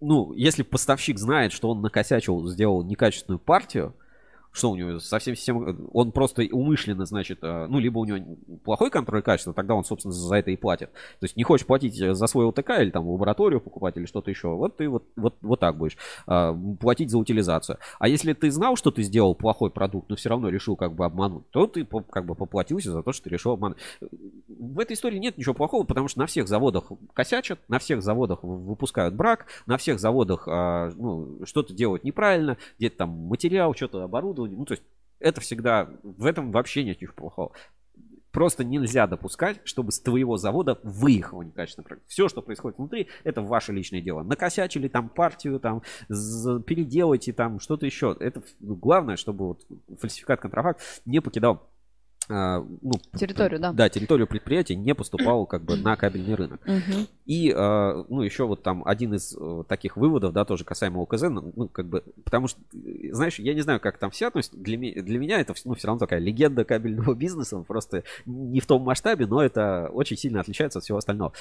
ну, если поставщик знает, что он накосячил, сделал некачественную партию, что у него совсем система, он просто умышленно, значит, э, ну, либо у него плохой контроль качества, тогда он, собственно, за это и платит. То есть не хочешь платить за свой ЛТК или там лабораторию покупать или что-то еще, вот ты вот, вот, вот так будешь а, платить за утилизацию. А если ты знал, что ты сделал плохой продукт, но все равно решил как бы обмануть, то ты как бы поплатился за то, что ты решил обмануть. В этой истории нет ничего плохого, потому что на всех заводах косячат, на всех заводах выпускают брак, на всех заводах а, ну, что-то делают неправильно, где-то там материал, что-то оборудование, оборудование. Ну, то есть это всегда, в этом вообще нет ничего плохого. Просто нельзя допускать, чтобы с твоего завода выехал некачественный продукт. Все, что происходит внутри, это ваше личное дело. Накосячили там партию, там, переделайте там что-то еще. Это главное, чтобы вот фальсификат контрафакт не покидал ну, территорию, да. Да, территорию предприятия не поступал как бы на кабельный рынок. Угу. И, а, ну, еще вот там один из э, таких выводов, да, тоже касаемо ОКЗ, ну, ну, как бы, потому что, знаешь, я не знаю, как там все относятся, для, для меня это, ну, все равно такая легенда кабельного бизнеса, просто не в том масштабе, но это очень сильно отличается от всего остального.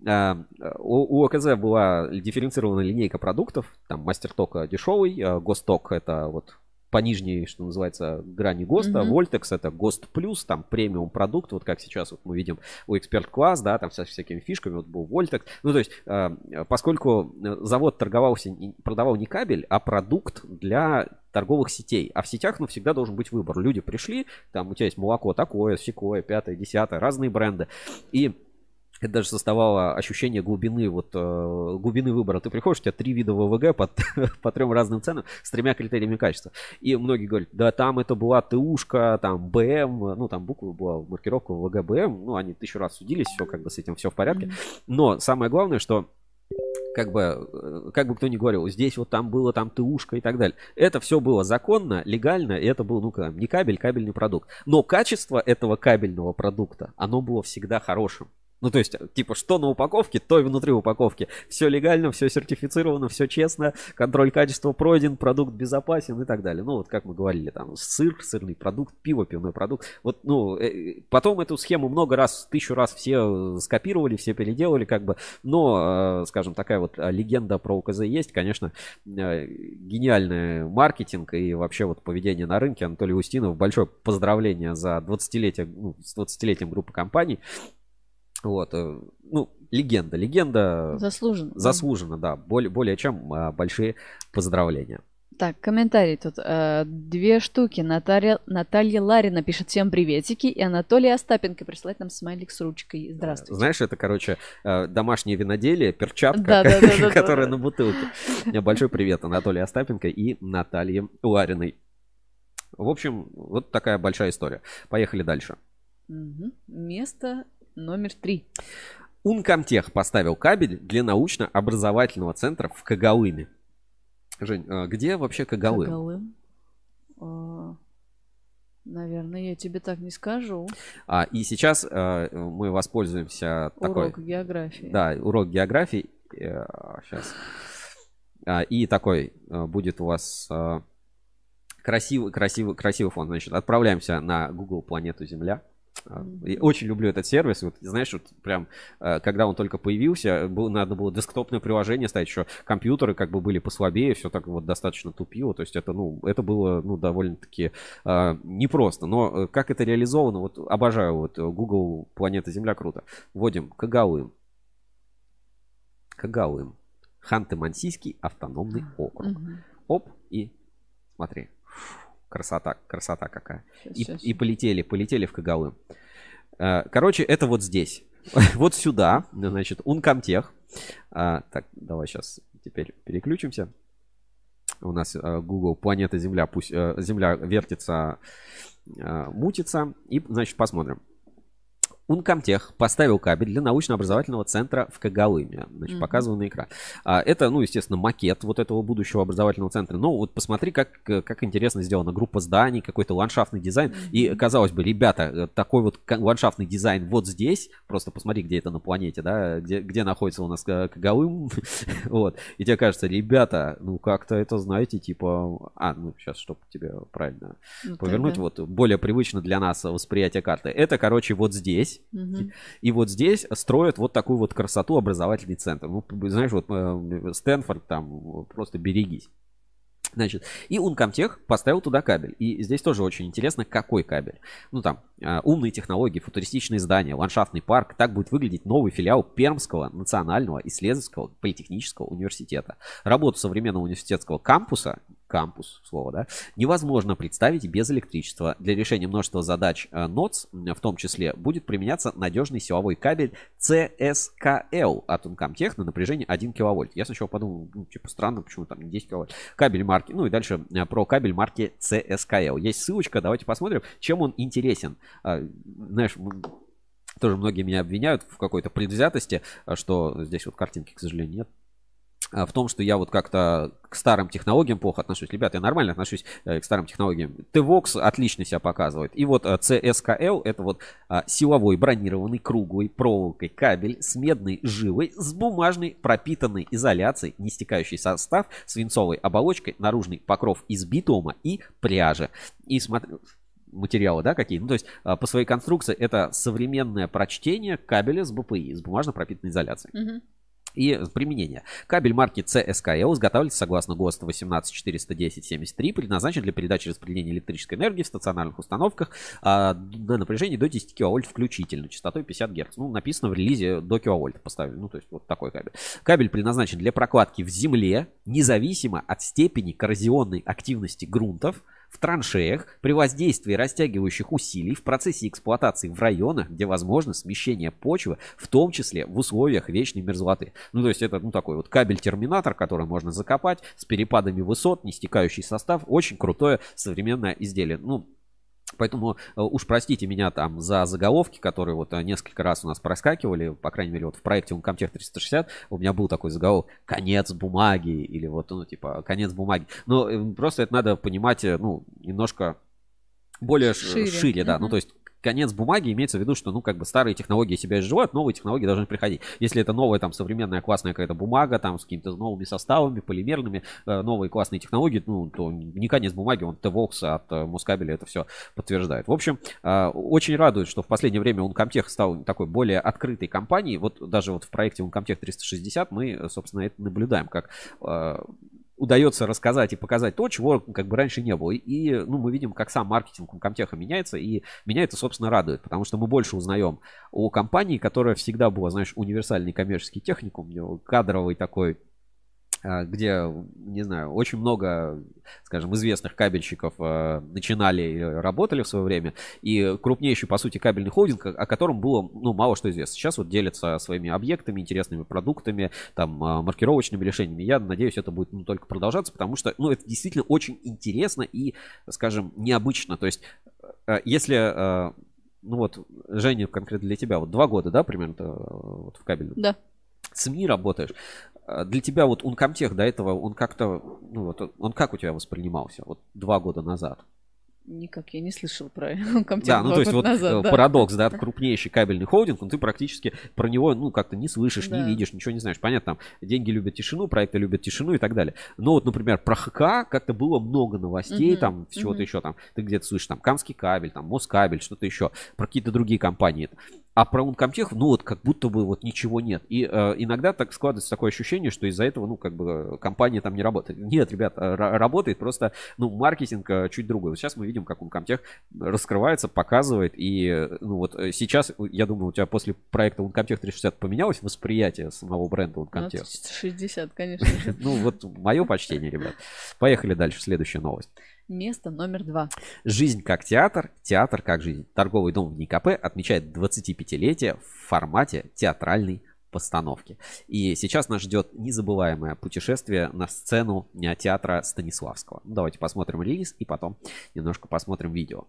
У, у ОКЗ была дифференцированная линейка продуктов, там мастер-ток дешевый, госток это вот по нижней, что называется, грани ГОСТа. Mm-hmm. Вольтекс это ГОСТ плюс, там премиум продукт, вот как сейчас вот мы видим у Эксперт Класс, да, там со всякими фишками, вот был Вольтекс. Ну, то есть, э, поскольку завод торговался, продавал не кабель, а продукт для торговых сетей. А в сетях, ну, всегда должен быть выбор. Люди пришли, там у тебя есть молоко такое, секое, пятое, десятое, разные бренды. И это даже создавало ощущение глубины, вот, э, глубины выбора. Ты приходишь, у тебя три вида ВВГ под, по трем разным ценам с тремя критериями качества. И многие говорят, да там это была ТУшка, там БМ, ну там буква была, маркировка ВВГ БМ, ну они тысячу раз судились, все как бы с этим все в порядке. Но самое главное, что как бы, э, как бы кто ни говорил, здесь вот там было там ТУшка и так далее. Это все было законно, легально, и это был, ну, не кабель, кабельный продукт. Но качество этого кабельного продукта, оно было всегда хорошим. Ну, то есть, типа, что на упаковке, то и внутри упаковки. Все легально, все сертифицировано, все честно, контроль качества пройден, продукт безопасен и так далее. Ну, вот как мы говорили, там, сыр, сырный продукт, пиво, пивной продукт. Вот, ну, э, потом эту схему много раз, тысячу раз все скопировали, все переделали, как бы. Но, э, скажем, такая вот легенда про УКЗ есть, конечно, э, гениальный маркетинг и вообще вот поведение на рынке. Анатолий Устинов, большое поздравление за 20-летие, ну, с 20-летием группы компаний. Вот, э, ну, легенда, легенда. Заслуженно. Заслуженно, да. Более, более чем а, большие поздравления. Так, комментарий тут. Э, две штуки. Наталья, Наталья Ларина пишет всем приветики. И Анатолий Остапенко присылает нам смайлик с ручкой. Здравствуйте. Знаешь, это, короче, э, домашнее виноделие, перчатка, которая на бутылке. Большой привет Анатолию Остапенко и Наталье Лариной. В общем, вот такая большая история. Поехали дальше. Место номер три. Ункомтех поставил кабель для научно-образовательного центра в Кагалыме. Жень, а где вообще Кагалым? Кагалым. А, наверное, я тебе так не скажу. А, и сейчас а, мы воспользуемся урок такой... Урок географии. Да, урок географии. А, сейчас. А, и такой а, будет у вас а, красивый, красивый, красивый фон. Значит, отправляемся на Google планету Земля. И очень люблю этот сервис. Вот, знаешь, вот прям, э, когда он только появился, был, надо было десктопное приложение ставить, еще компьютеры как бы были послабее, все так вот достаточно тупило. То есть это, ну, это было, ну, довольно-таки э, непросто. Но э, как это реализовано, вот обожаю вот Google Планета Земля круто. Вводим Кагалым. Кагалым. Ханты-Мансийский автономный округ. Оп, и смотри. Красота, красота какая. Сейчас, и, сейчас. и полетели, полетели в Кагалым. Э, короче, это вот здесь. вот сюда, значит, Ункомтех. А, так, давай сейчас теперь переключимся. У нас э, Google планета Земля, пусть э, Земля вертится, мутится. И, значит, посмотрим. Ункомтех поставил кабель для научно-образовательного центра в Кагалыме. Значит, mm-hmm. показываю на экран. А, это, ну, естественно, макет вот этого будущего образовательного центра. Ну, вот посмотри, как, как интересно сделана группа зданий, какой-то ландшафтный дизайн. Mm-hmm. И, казалось бы, ребята, э, такой вот ландшафтный дизайн вот здесь, просто посмотри, где это на планете, да, где, где находится у нас Кагалым. вот. И тебе кажется, ребята, ну, как-то это, знаете, типа... А, ну, сейчас, чтобы тебе правильно ну, повернуть, вот, более привычно для нас восприятие карты. Это, короче, вот здесь Угу. И вот здесь строят вот такую вот красоту образовательный центр. Ну, знаешь, вот э, Стэнфорд там просто берегись. Значит, и Uncomtech поставил туда кабель. И здесь тоже очень интересно, какой кабель. Ну там, э, умные технологии, футуристичные здания, ландшафтный парк. Так будет выглядеть новый филиал Пермского национального исследовательского политехнического университета. Работу современного университетского кампуса кампус, слово, да, невозможно представить без электричества. Для решения множества задач НОЦ, э, в том числе, будет применяться надежный силовой кабель CSKL от Uncomtech на напряжение 1 киловольт. Я сначала подумал, ну, типа, странно, почему там не 10 киловольт. Кабель марки, ну и дальше э, про кабель марки CSKL. Есть ссылочка, давайте посмотрим, чем он интересен. А, знаешь, тоже многие меня обвиняют в какой-то предвзятости, что здесь вот картинки, к сожалению, нет. А, в том, что я вот как-то к старым технологиям плохо отношусь. Ребята, я нормально отношусь э, к старым технологиям. TVOX отлично себя показывает. И вот CSKL это вот а, силовой бронированный круглый проволокой кабель с медной жилой с бумажной пропитанной изоляцией, не стекающий состав, свинцовой оболочкой, наружный покров из битума и пряжи. И смотри, материалы, да, какие? Ну, то есть а, по своей конструкции это современное прочтение кабеля с БПИ, с бумажно пропитанной изоляцией. Mm-hmm. И применение. Кабель марки CSKL изготавливается согласно ГОСТ 18410-73, предназначен для передачи распределения электрической энергии в стационарных установках а, на напряжении до 10 кВт включительно, частотой 50 Гц. Ну, написано в релизе до кВт поставили, ну, то есть вот такой кабель. Кабель предназначен для прокладки в земле, независимо от степени коррозионной активности грунтов, в траншеях, при воздействии растягивающих усилий, в процессе эксплуатации в районах, где возможно смещение почвы, в том числе в условиях вечной мерзлоты. Ну, то есть это, ну, такой вот кабель-терминатор, который можно закопать с перепадами высот, не стекающий состав. Очень крутое современное изделие. Ну, Поэтому э, уж простите меня там за заголовки, которые вот э, несколько раз у нас проскакивали, по крайней мере, вот в проекте Uncomtech 360 у меня был такой заголовок «Конец бумаги» или вот, ну, типа «Конец бумаги». Но э, просто это надо понимать, ну, немножко более шире, шире да. Mm-hmm. Ну, то есть конец бумаги имеется в виду, что, ну, как бы старые технологии себя изживают, новые технологии должны приходить. Если это новая, там, современная классная какая-то бумага, там, с какими-то новыми составами, полимерными, э, новые классные технологии, ну, то не конец бумаги, он TVOX от э, Москабеля это все подтверждает. В общем, э, очень радует, что в последнее время Uncomtech стал такой более открытой компанией. Вот даже вот в проекте Uncomtech 360 мы, собственно, это наблюдаем, как удается рассказать и показать то, чего как бы раньше не было. И ну, мы видим, как сам маркетинг Комтеха меняется, и меня это, собственно, радует, потому что мы больше узнаем о компании, которая всегда была, знаешь, универсальный коммерческий техникум, кадровый такой где, не знаю, очень много, скажем, известных кабельщиков а, начинали и работали в свое время, и крупнейший, по сути, кабельный холдинг, о котором было, ну, мало что известно. Сейчас вот делятся своими объектами, интересными продуктами, там, а, маркировочными решениями. Я надеюсь, это будет ну, только продолжаться, потому что, ну, это действительно очень интересно и, скажем, необычно. То есть, если ну вот, Женя, конкретно для тебя, вот два года, да, примерно вот в кабельном? Да. СМИ работаешь. А для тебя вот Uncomtech до этого, он как-то, ну вот, он как у тебя воспринимался вот два года назад? Никак я не слышал про Comtech Да, ну то есть вот назад, э, да. парадокс, да, крупнейший кабельный холдинг, но ты практически про него, ну, как-то не слышишь, да. не видишь, ничего не знаешь. Понятно, там, деньги любят тишину, проекты любят тишину и так далее. Но вот, например, про ХК как-то было много новостей, угу, там, всего-то угу. еще, там, ты где-то слышишь, там, Камский кабель, там, Москабель, что-то еще, про какие-то другие компании. А про Uncomtech, ну вот как будто бы вот ничего нет. И э, иногда так складывается такое ощущение, что из-за этого, ну как бы компания там не работает. Нет, ребят, работает, просто, ну маркетинг э, чуть другой. Вот сейчас мы видим, как Uncomtech раскрывается, показывает. И, ну вот э, сейчас, я думаю, у тебя после проекта Uncomtech 360 поменялось восприятие самого бренда Uncomtech? 60, конечно Ну вот мое почтение, ребят. Поехали дальше, следующая новость. Место номер два. Жизнь как театр, театр как жизнь. Торговый дом в НИКП отмечает 25-летие в формате театральной постановки. И сейчас нас ждет незабываемое путешествие на сцену театра Станиславского. Давайте посмотрим релиз и потом немножко посмотрим видео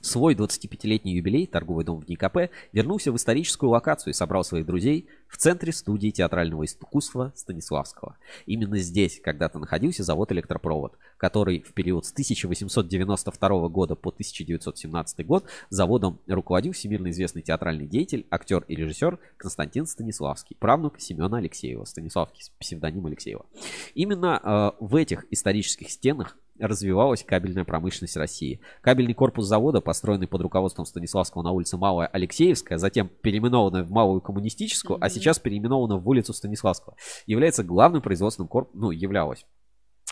свой 25-летний юбилей торговый дом в НИКП вернулся в историческую локацию и собрал своих друзей в центре студии театрального искусства Станиславского. Именно здесь когда-то находился завод «Электропровод», который в период с 1892 года по 1917 год заводом руководил всемирно известный театральный деятель, актер и режиссер Константин Станиславский, правнук Семена Алексеева, Станиславский псевдоним Алексеева. Именно э, в этих исторических стенах развивалась кабельная промышленность России. Кабельный корпус завода, построенный под руководством Станиславского на улице Малая Алексеевская, затем переименованная в Малую Коммунистическую, mm-hmm. а сейчас переименована в улицу Станиславского, является главным производственным корпусом, ну, являлась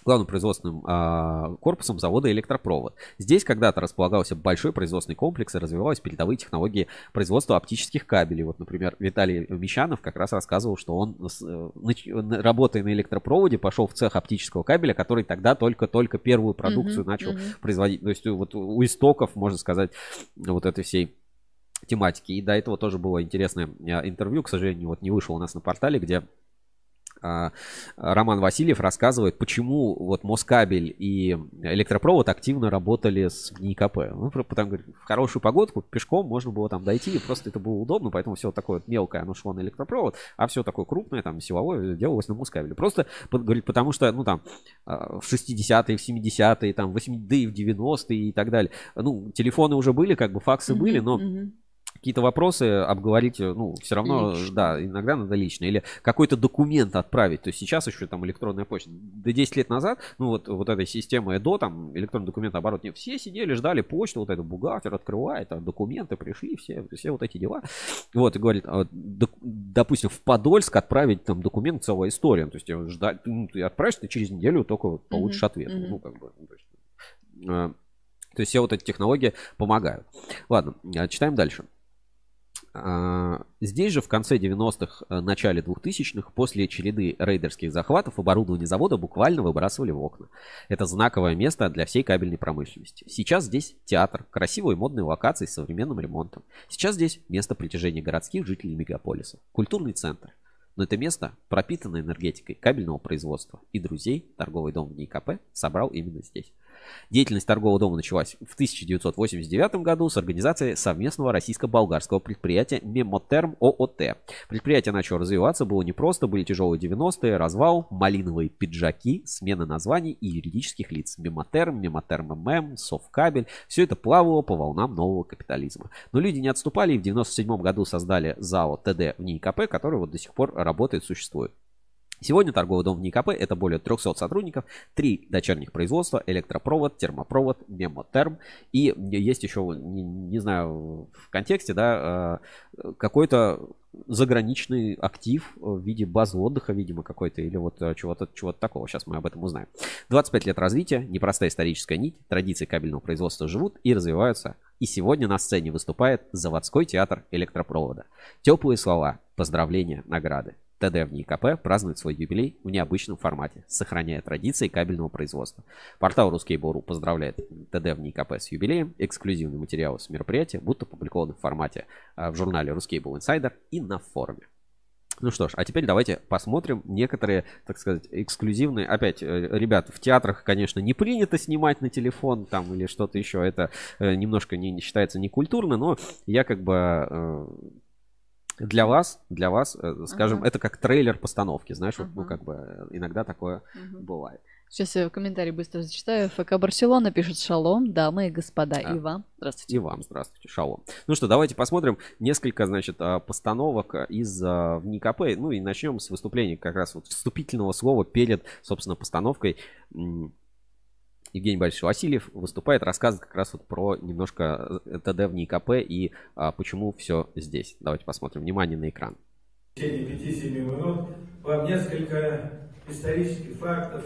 главным производственным э, корпусом завода «Электропровод». Здесь когда-то располагался большой производственный комплекс и развивались передовые технологии производства оптических кабелей. Вот, например, Виталий Мещанов как раз рассказывал, что он, э, работая на электропроводе, пошел в цех оптического кабеля, который тогда только-только первую продукцию mm-hmm, начал mm-hmm. производить. То есть вот у истоков, можно сказать, вот этой всей тематики. И до этого тоже было интересное э, интервью, к сожалению, вот не вышло у нас на портале, где а, Роман Васильев рассказывает, почему вот Москабель и электропровод активно работали с НИКП. Ну, потому говорит, в хорошую погодку пешком можно было там дойти, и просто это было удобно, поэтому все такое вот мелкое, оно шло на электропровод, а все такое крупное, там, силовое делалось на Москабеле. Просто, говорит, потому что, ну, там, а, в 60-е, в 70-е, там, в 80-е, в 90-е и так далее, ну, телефоны уже были, как бы факсы mm-hmm, были, но... Mm-hmm какие-то вопросы обговорить, ну, все равно, лично. да, иногда надо лично. Или какой-то документ отправить. То есть сейчас еще там электронная почта. До 10 лет назад, ну, вот, вот этой системы ЭДО, там, электронный документ оборот, не все сидели, ждали почту, вот этот бухгалтер открывает, там, документы пришли, все, все вот эти дела. Вот, и говорит, а, допустим, в Подольск отправить там документ, целая история. То есть ждать, ну, ты отправишь, ты через неделю только получишь mm-hmm. ответ. Mm-hmm. Ну, как бы, то есть, а, то есть все вот эти технологии помогают. Ладно, читаем дальше. А, здесь же в конце 90-х, э, начале 2000-х, после череды рейдерских захватов, оборудование завода буквально выбрасывали в окна. Это знаковое место для всей кабельной промышленности. Сейчас здесь театр, красивые модные локации с современным ремонтом. Сейчас здесь место притяжения городских жителей мегаполиса, культурный центр. Но это место пропитано энергетикой кабельного производства. И друзей торговый дом в НИКП собрал именно здесь. Деятельность торгового дома началась в 1989 году с организацией совместного российско-болгарского предприятия Мемотерм ООТ. Предприятие начало развиваться, было непросто, были тяжелые 90-е, развал, малиновые пиджаки, смена названий и юридических лиц. Мемотерм, Мемотерм ММ, Совкабель. Все это плавало по волнам нового капитализма. Но люди не отступали и в 97 году создали ЗАО ТД в НИИКП, который вот до сих пор работает, существует. Сегодня торговый дом в НИКП это более 300 сотрудников, три дочерних производства, электропровод, термопровод, мемотерм. И есть еще, не, не знаю, в контексте, да, э, какой-то заграничный актив в виде базы отдыха, видимо, какой-то, или вот э, чего-то чего такого. Сейчас мы об этом узнаем. 25 лет развития, непростая историческая нить, традиции кабельного производства живут и развиваются. И сегодня на сцене выступает заводской театр электропровода. Теплые слова, поздравления, награды. ТД в НИКП празднует свой юбилей в необычном формате, сохраняя традиции кабельного производства. Портал Ruskable.ru поздравляет ТД в НИКП с юбилеем. Эксклюзивные материалы с мероприятия будут опубликованы в формате а, в журнале Ruskable Insider и на форуме. Ну что ж, а теперь давайте посмотрим некоторые, так сказать, эксклюзивные. Опять, э, ребят, в театрах, конечно, не принято снимать на телефон там или что-то еще. Это э, немножко не, не считается некультурно, но я как бы э, для вас, для вас, э, скажем, ага. это как трейлер постановки, знаешь, ага. вот, ну как бы э, иногда такое ага. бывает. Сейчас я в комментарии быстро зачитаю. ФК Барселона пишет шалом, дамы и господа. А. И вам здравствуйте. И вам здравствуйте, шалом. Ну что, давайте посмотрим несколько, значит, а, постановок из в НИКП. Ну и начнем с выступления как раз вот вступительного слова перед, собственно, постановкой. Евгений Борисович Васильев выступает, рассказывает как раз вот про немножко э, ТД в НИКП и а, почему все здесь. Давайте посмотрим. Внимание на экран. В течение 5-7 минут вам несколько исторических фактов,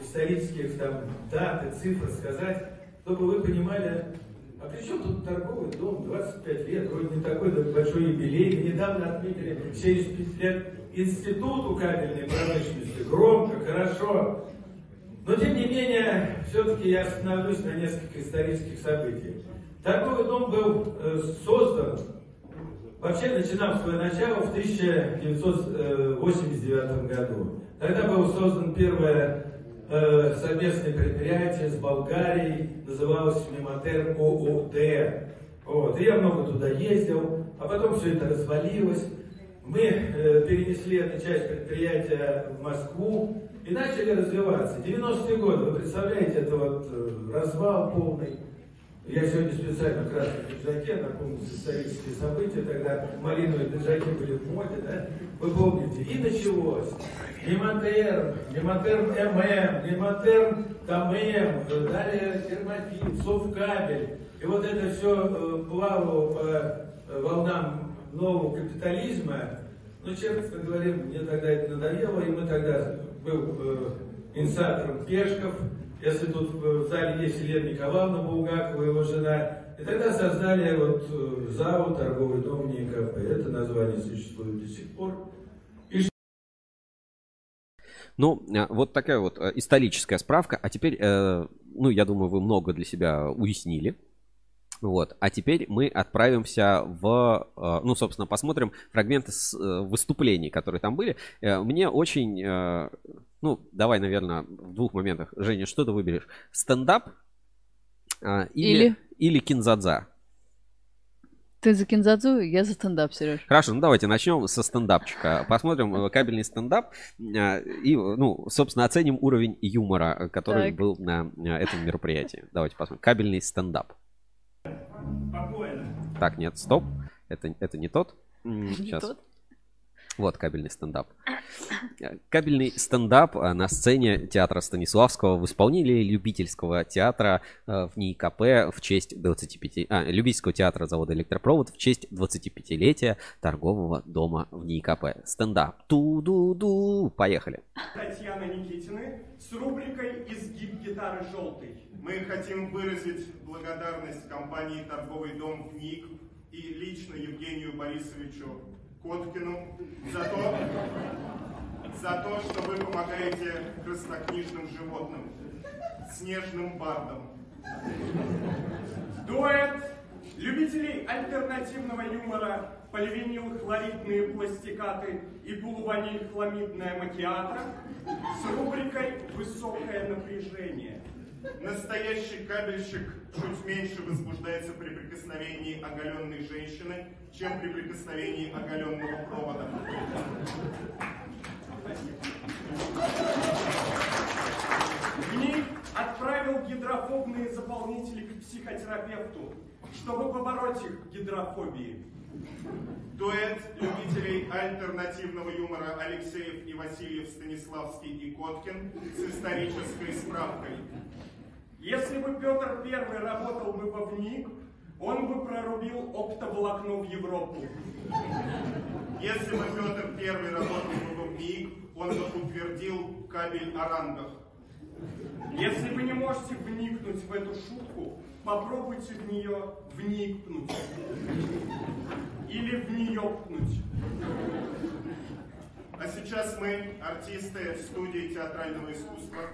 исторических там дат и цифр сказать, чтобы вы понимали, а при чем тут торговый дом, 25 лет, вроде не такой большой юбилей, недавно отметили 75 лет институту кабельной промышленности, громко, хорошо, но, тем не менее, все-таки я остановлюсь на нескольких исторических событиях. Торговый дом был э, создан, вообще начинал свое начало в 1989 году. Тогда было создано первое э, совместное предприятие с Болгарией, называлось Мемотер ООД. Вот. И я много туда ездил, а потом все это развалилось. Мы э, перенесли эту часть предприятия в Москву, и начали развиваться. 90-е годы, вы представляете, это вот э, развал полный. Я сегодня специально в красном пиджаке, напомню исторические события, тогда малиновые пиджаки были в моде, да? Вы помните, и началось. Нематерм, Нематерм ММ, Нематерм ТАММ, далее Термопит, Совкабель. И вот это все э, плавало по э, волнам нового капитализма. Но, честно говоря, мне тогда это надоело, и мы тогда был э, инициатором Пешков, если тут в зале есть Елена Николаевна Булгакова, его жена, и тогда создали вот э, ЗАО «Торговый дом НИКП». Это название существует до сих пор. Ну, вот такая вот э, историческая справка. А теперь, э, ну, я думаю, вы много для себя уяснили. Вот. А теперь мы отправимся в, э, ну, собственно, посмотрим фрагменты э, выступлений, которые там были. Э, мне очень, ну, давай, наверное, в двух моментах. Женя, что ты выберешь? Стендап или, или? или кинзадза? Ты за кинзадзу, я за стендап, Сереж. Хорошо, ну давайте начнем со стендапчика. Посмотрим кабельный стендап и, ну, собственно, оценим уровень юмора, который так. был на этом мероприятии. Давайте посмотрим. Кабельный стендап. Спокойно. Так, нет, стоп. Это, это не тот. Сейчас. тот? Вот кабельный стендап. Кабельный стендап а, на сцене театра Станиславского в исполнении любительского театра а, в НИИКП в честь 25... А, любительского театра завода Электропровод в честь 25-летия торгового дома в НИИКП. Стендап. Ту-ду-ду. Поехали. Татьяна Никитина с рубрикой «Изгиб гитары желтой». Мы хотим выразить благодарность компании «Торговый дом ВНИК» и лично Евгению Борисовичу Коткину за то, за то, что вы помогаете краснокнижным животным, снежным бардам. Дуэт любителей альтернативного юмора поливинил-хлоридные пластикаты и полуваниль-хламидная макиата с рубрикой «Высокое напряжение». Настоящий кабельщик чуть меньше возбуждается при прикосновении оголенной женщины, чем при прикосновении оголенного провода. ВНИ отправил гидрофобные заполнители к психотерапевту, чтобы побороть их гидрофобии. Дуэт любителей альтернативного юмора Алексеев и Васильев, Станиславский и Коткин с исторической справкой. Если бы Петр I работал бы во ВНИК, он бы прорубил оптоволокно в Европу. Если бы Петр I работал бы во ВНИК, он бы утвердил кабель о рангах. Если вы не можете вникнуть в эту шутку, попробуйте в нее вникнуть. Или в нее пнуть. А сейчас мы, артисты студии театрального искусства,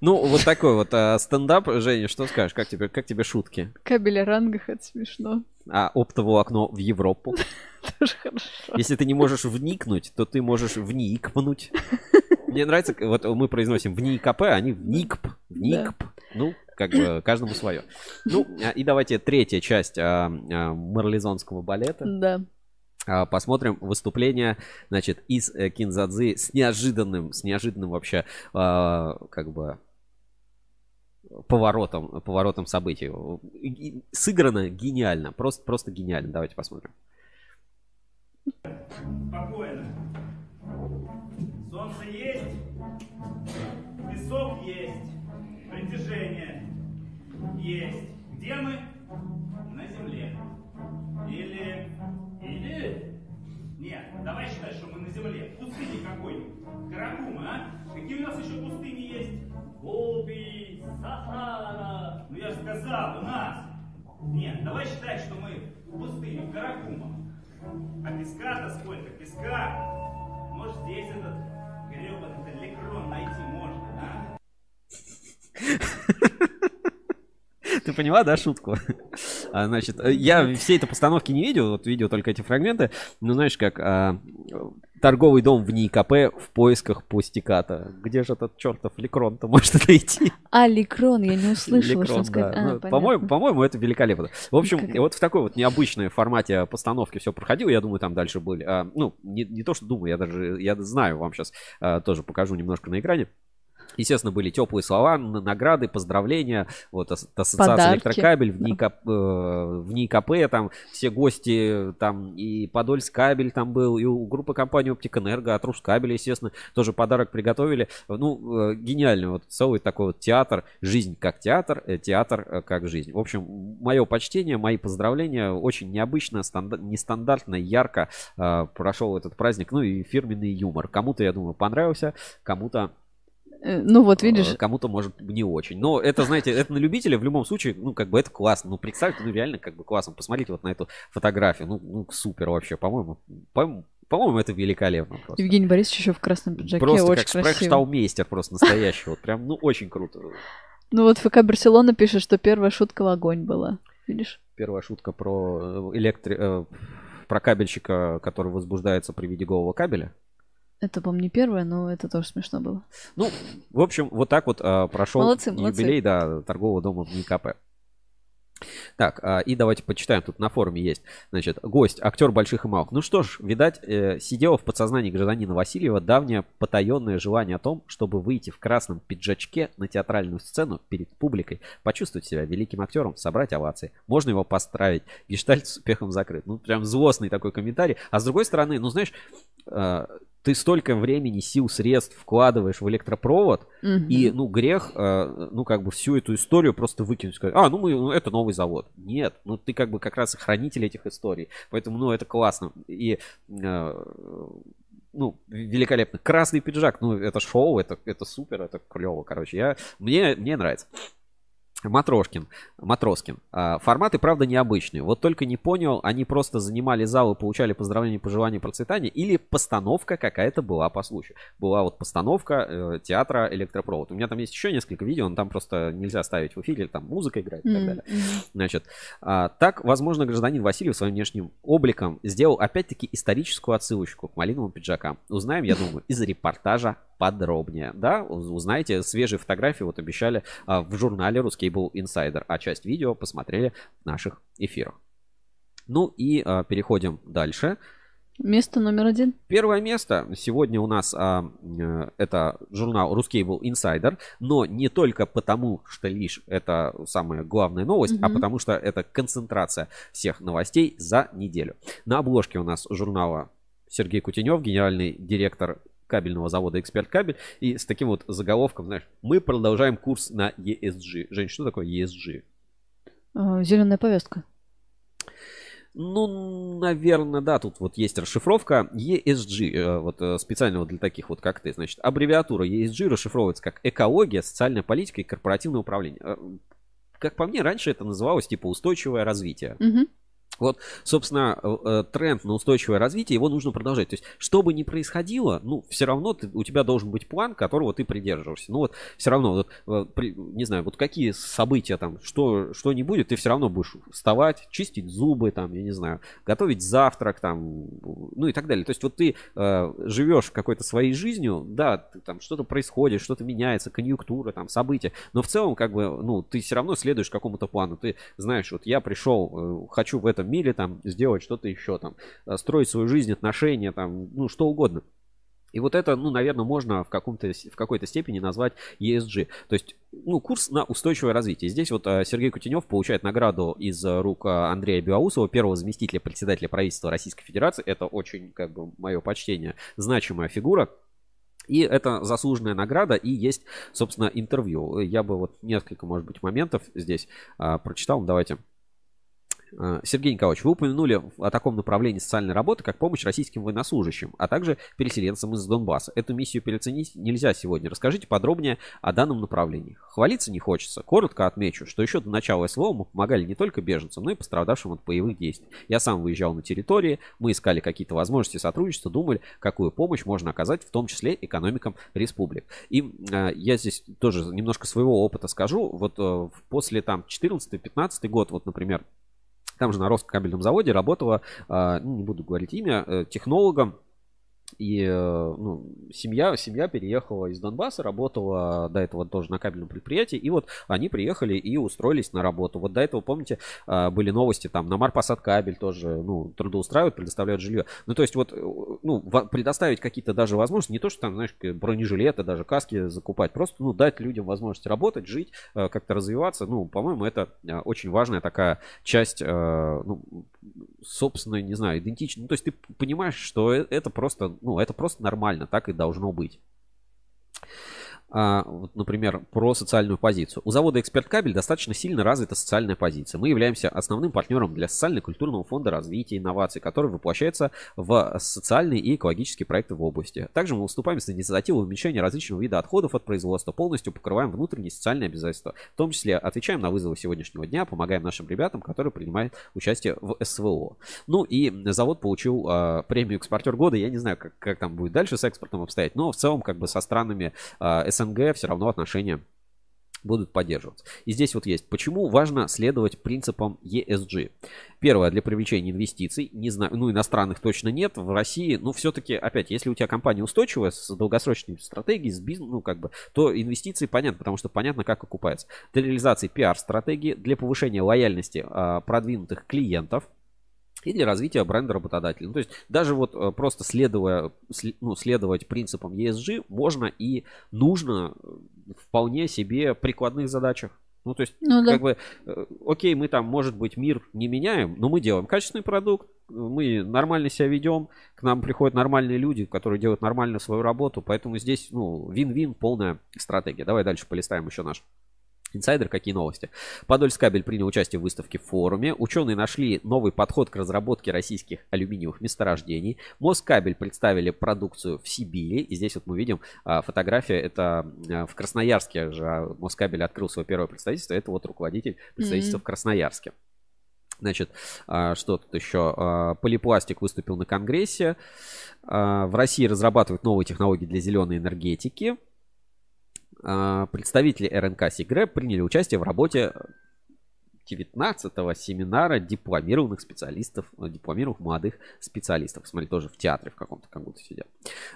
ну, вот такой вот а, стендап. Женя, что скажешь? Как тебе, как тебе шутки? Кабель о рангах, это смешно. А оптовое окно в Европу? Тоже хорошо. Если ты не можешь вникнуть, то ты можешь вникнуть. Мне нравится, вот мы произносим вникп, а они вникп, вникп. Ну, как бы каждому свое. Ну, а, и давайте третья часть а, а, марлезонского балета. Да. А, посмотрим выступление, значит, из э, Кинзадзы с неожиданным, с неожиданным вообще, а, как бы, поворотом, поворотом событий. Сыграно гениально, просто, просто гениально. Давайте посмотрим. Спокойно. Солнце есть, песок есть, притяжение есть. Где мы? На земле. Или... Или... Нет, давай считать, что мы на земле. Пустыни какой-нибудь. Каракума, а? Какие у нас еще пустыни есть? Голуби, Сахара. Ну я же сказал, у нас. Нет, давай считать, что мы в пустыне, в Каракума. А песка-то сколько? Песка. Может, здесь этот гребаный электрон найти можно, да? Ты поняла, да, шутку? А, значит, я всей этой постановки не видел, вот видел только эти фрагменты. Но знаешь, как а, торговый дом в НИКП в поисках пустиката. Где же этот чертов Ликрон-то может найти? А, Ликрон, я не услышала, Ликрон, что сказать. да. А, ну, по-моему, по-моему, это великолепно. В общем, Как- вот в такой вот необычной формате постановки все проходило. Я думаю, там дальше были. а, ну, не, не то, что думаю, я даже я знаю, вам сейчас тоже покажу немножко на экране. Естественно, были теплые слова, награды, поздравления. Вот ас- ассоциация Подарки. Электрокабель в НИКП, э, в НИКП, там все гости, там и Подольск кабель там был, и у группы компании Оптикэнерго, от Рускабеля, естественно, тоже подарок приготовили. Ну, э, гениально, вот целый такой вот театр, жизнь как театр, э, театр э, как жизнь. В общем, мое почтение, мои поздравления, очень необычно, стандар- нестандартно, ярко э, прошел этот праздник, ну и фирменный юмор. Кому-то, я думаю, понравился, кому-то Э, Ну вот, видишь, Э, Кому-то может не очень. Но это, знаете, это на любителя в любом случае, ну, как бы это классно. Ну, представьте, ну, реально, как бы классно. Посмотрите вот на эту фотографию. Ну, ну супер вообще, по-моему. По- По-моему, это великолепно просто. Евгений Борисович еще в красном пиджаке, Просто очень как красиво. спрайхштаумейстер просто настоящий. Вот прям, ну, очень круто. Ну вот ФК Барселона пишет, что первая шутка в огонь была. Видишь? Первая шутка про э, электри... э, про кабельщика, который возбуждается при виде голого кабеля. Это, по-моему, не первая, но это тоже смешно было. Ну, в общем, вот так вот а, прошел Молодцы, молодцы. юбилей да, торгового дома в НИКП. Так, а, и давайте почитаем, тут на форуме есть. Значит, гость, актер больших и малых. Ну что ж, видать, э, сидело в подсознании гражданина Васильева давнее потаенное желание о том, чтобы выйти в красном пиджачке на театральную сцену перед публикой, почувствовать себя великим актером, собрать овации. Можно его постравить. Гештальт с успехом закрыт. Ну, прям злостный такой комментарий. А с другой стороны, ну, знаешь, э, ты столько времени, сил, средств вкладываешь в электропровод, Мгм. и, ну, грех, э, ну, как бы всю эту историю просто выкинуть. Сказать, а, ну, мы, ну, это новый завод. Нет, ну, ты как бы как раз и хранитель этих историй. Поэтому, ну, это классно. И, э, ну, великолепно. Красный пиджак, ну, это шоу, это, это супер, это клево, короче. Я, мне, мне нравится. Матрошкин, Матроскин. А, Форматы, правда, необычные. Вот только не понял, они просто занимали зал и получали поздравления, пожелания, процветания, или постановка какая-то была по случаю. Была вот постановка э, театра Электропровод. У меня там есть еще несколько видео, но там просто нельзя ставить в эфире, там музыка играет и так далее. Значит, а, так, возможно, гражданин Васильев своим внешним обликом сделал опять-таки историческую отсылочку к малиновым пиджакам. Узнаем, я думаю, из репортажа подробнее. Да, узнаете свежие фотографии, вот обещали а, в журнале Ruscable Insider, а часть видео посмотрели в наших эфирах. Ну и а, переходим дальше. Место номер один. Первое место сегодня у нас а, э, это журнал Ruscable Insider, но не только потому, что лишь это самая главная новость, mm-hmm. а потому что это концентрация всех новостей за неделю. На обложке у нас журнала Сергей Кутенев, генеральный директор кабельного завода «Эксперт Кабель». И с таким вот заголовком, знаешь, мы продолжаем курс на ESG. Жень, что такое ESG? А, Зеленая повестка. Ну, наверное, да, тут вот есть расшифровка ESG, э, вот э, специально вот для таких вот, как ты, значит, аббревиатура ESG расшифровывается как экология, социальная политика и корпоративное управление. Э, как по мне, раньше это называлось типа устойчивое развитие. Угу. Вот, собственно, э, э, тренд на устойчивое развитие, его нужно продолжать. То есть, что бы ни происходило, ну, все равно ты, у тебя должен быть план, которого ты придерживаешься. Ну, вот, все равно, вот, э, при, не знаю, вот какие события там, что, что не будет, ты все равно будешь вставать, чистить зубы, там, я не знаю, готовить завтрак, там, ну и так далее. То есть, вот ты э, живешь какой-то своей жизнью, да, ты, там что-то происходит, что-то меняется, конъюнктура, там, события, но в целом, как бы, ну, ты все равно следуешь какому-то плану. Ты знаешь, вот я пришел, э, хочу в этом мире, там, сделать что-то еще, там, э, строить свою жизнь, отношения, там, ну, что угодно. И вот это, ну, наверное, можно в, каком-то, в какой-то степени назвать ESG. То есть, ну, курс на устойчивое развитие. Здесь вот э, Сергей Кутенев получает награду из рук э, Андрея Белоусова, первого заместителя председателя правительства Российской Федерации. Это очень, как бы, мое почтение, значимая фигура. И это заслуженная награда, и есть, собственно, интервью. Я бы вот несколько, может быть, моментов здесь а, прочитал. Давайте Сергей Николаевич, вы упомянули о таком направлении социальной работы, как помощь российским военнослужащим, а также переселенцам из Донбасса. Эту миссию переоценить нельзя сегодня. Расскажите подробнее о данном направлении. Хвалиться не хочется. Коротко отмечу, что еще до начала СВО мы помогали не только беженцам, но и пострадавшим от боевых действий. Я сам выезжал на территории, мы искали какие-то возможности сотрудничества, думали, какую помощь можно оказать, в том числе экономикам республик. И э, я здесь тоже немножко своего опыта скажу. Вот э, после там 14-15 год, вот, например, там же на Роскабельном заводе работала, а, ну, не буду говорить имя, э, технологом и э, ну, семья, семья переехала из Донбасса, работала до этого тоже на кабельном предприятии. И вот они приехали и устроились на работу. Вот до этого, помните, э, были новости там на Марпасад кабель тоже ну, трудоустраивают, предоставляют жилье. Ну, то есть вот э, ну, предоставить какие-то даже возможности, не то, что там, знаешь, бронежилеты, даже каски закупать, просто ну, дать людям возможность работать, жить, как-то развиваться. Ну, по-моему, это очень важная такая часть ну, собственной, не знаю, идентичности. Ну, то есть ты понимаешь, что это просто ну, это просто нормально, так и должно быть. А, вот, например, про социальную позицию. У завода «Эксперт Кабель» достаточно сильно развита социальная позиция. Мы являемся основным партнером для социально-культурного фонда развития инноваций, который воплощается в социальные и экологические проекты в области. Также мы выступаем с инициативой уменьшения различного вида отходов от производства, полностью покрываем внутренние социальные обязательства. В том числе отвечаем на вызовы сегодняшнего дня, помогаем нашим ребятам, которые принимают участие в СВО. Ну и завод получил э, премию «Экспортер года». Я не знаю, как, как там будет дальше с экспортом обстоять, но в целом как бы со странами э, СНГ все равно отношения будут поддерживаться. И здесь вот есть, почему важно следовать принципам ESG. Первое, для привлечения инвестиций, не знаю, ну иностранных точно нет, в России, ну все-таки, опять, если у тебя компания устойчивая, с долгосрочной стратегией, с бизнесом, ну как бы, то инвестиции понятно, потому что понятно, как окупается. Для реализации пиар-стратегии, для повышения лояльности а, продвинутых клиентов, и для развития бренда работодателя. Ну, то есть даже вот э, просто следуя, ну, следовать принципам ESG можно и нужно э, вполне себе прикладных задачах. Ну, то есть, ну, да. как бы, э, окей, мы там, может быть, мир не меняем, но мы делаем качественный продукт, мы нормально себя ведем, к нам приходят нормальные люди, которые делают нормально свою работу, поэтому здесь, ну, вин-вин, полная стратегия. Давай дальше полистаем еще наш Инсайдер, какие новости? Подольскабель принял участие в выставке в форуме. Ученые нашли новый подход к разработке российских алюминиевых месторождений. Москабель представили продукцию в Сибири. И здесь вот мы видим а, фотография. Это а, в Красноярске же Москабель открыл свое первое представительство. Это вот руководитель представительства mm-hmm. в Красноярске. Значит, а, что тут еще? А, Полипластик выступил на конгрессе. А, в России разрабатывают новые технологии для зеленой энергетики. А, представители РНК Сигре приняли участие в работе 19-го семинара дипломированных специалистов, дипломированных молодых специалистов. Смотри, тоже в театре в каком-то как будто сидят.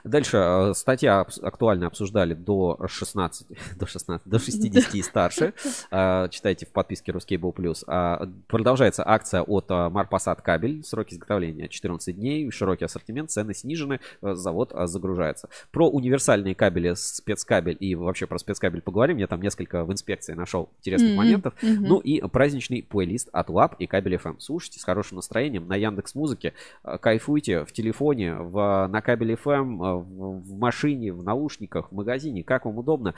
Дальше э, статья актуально обсуждали до 16, до 16, до 60 и старше. Э, читайте в подписке Ruscable Plus. А, продолжается акция от э, Марпасад кабель. Сроки изготовления 14 дней, широкий ассортимент, цены снижены, завод загружается. Про универсальные кабели, спецкабель и вообще про спецкабель поговорим. Я там несколько в инспекции нашел интересных mm-hmm. моментов. Mm-hmm. Ну и праздничный плейлист от Lab и кабель FM. Слушайте с хорошим настроением на Яндекс Музыке. Кайфуйте в телефоне, в, на кабеле FM, в, в машине, в наушниках, в магазине, как вам удобно.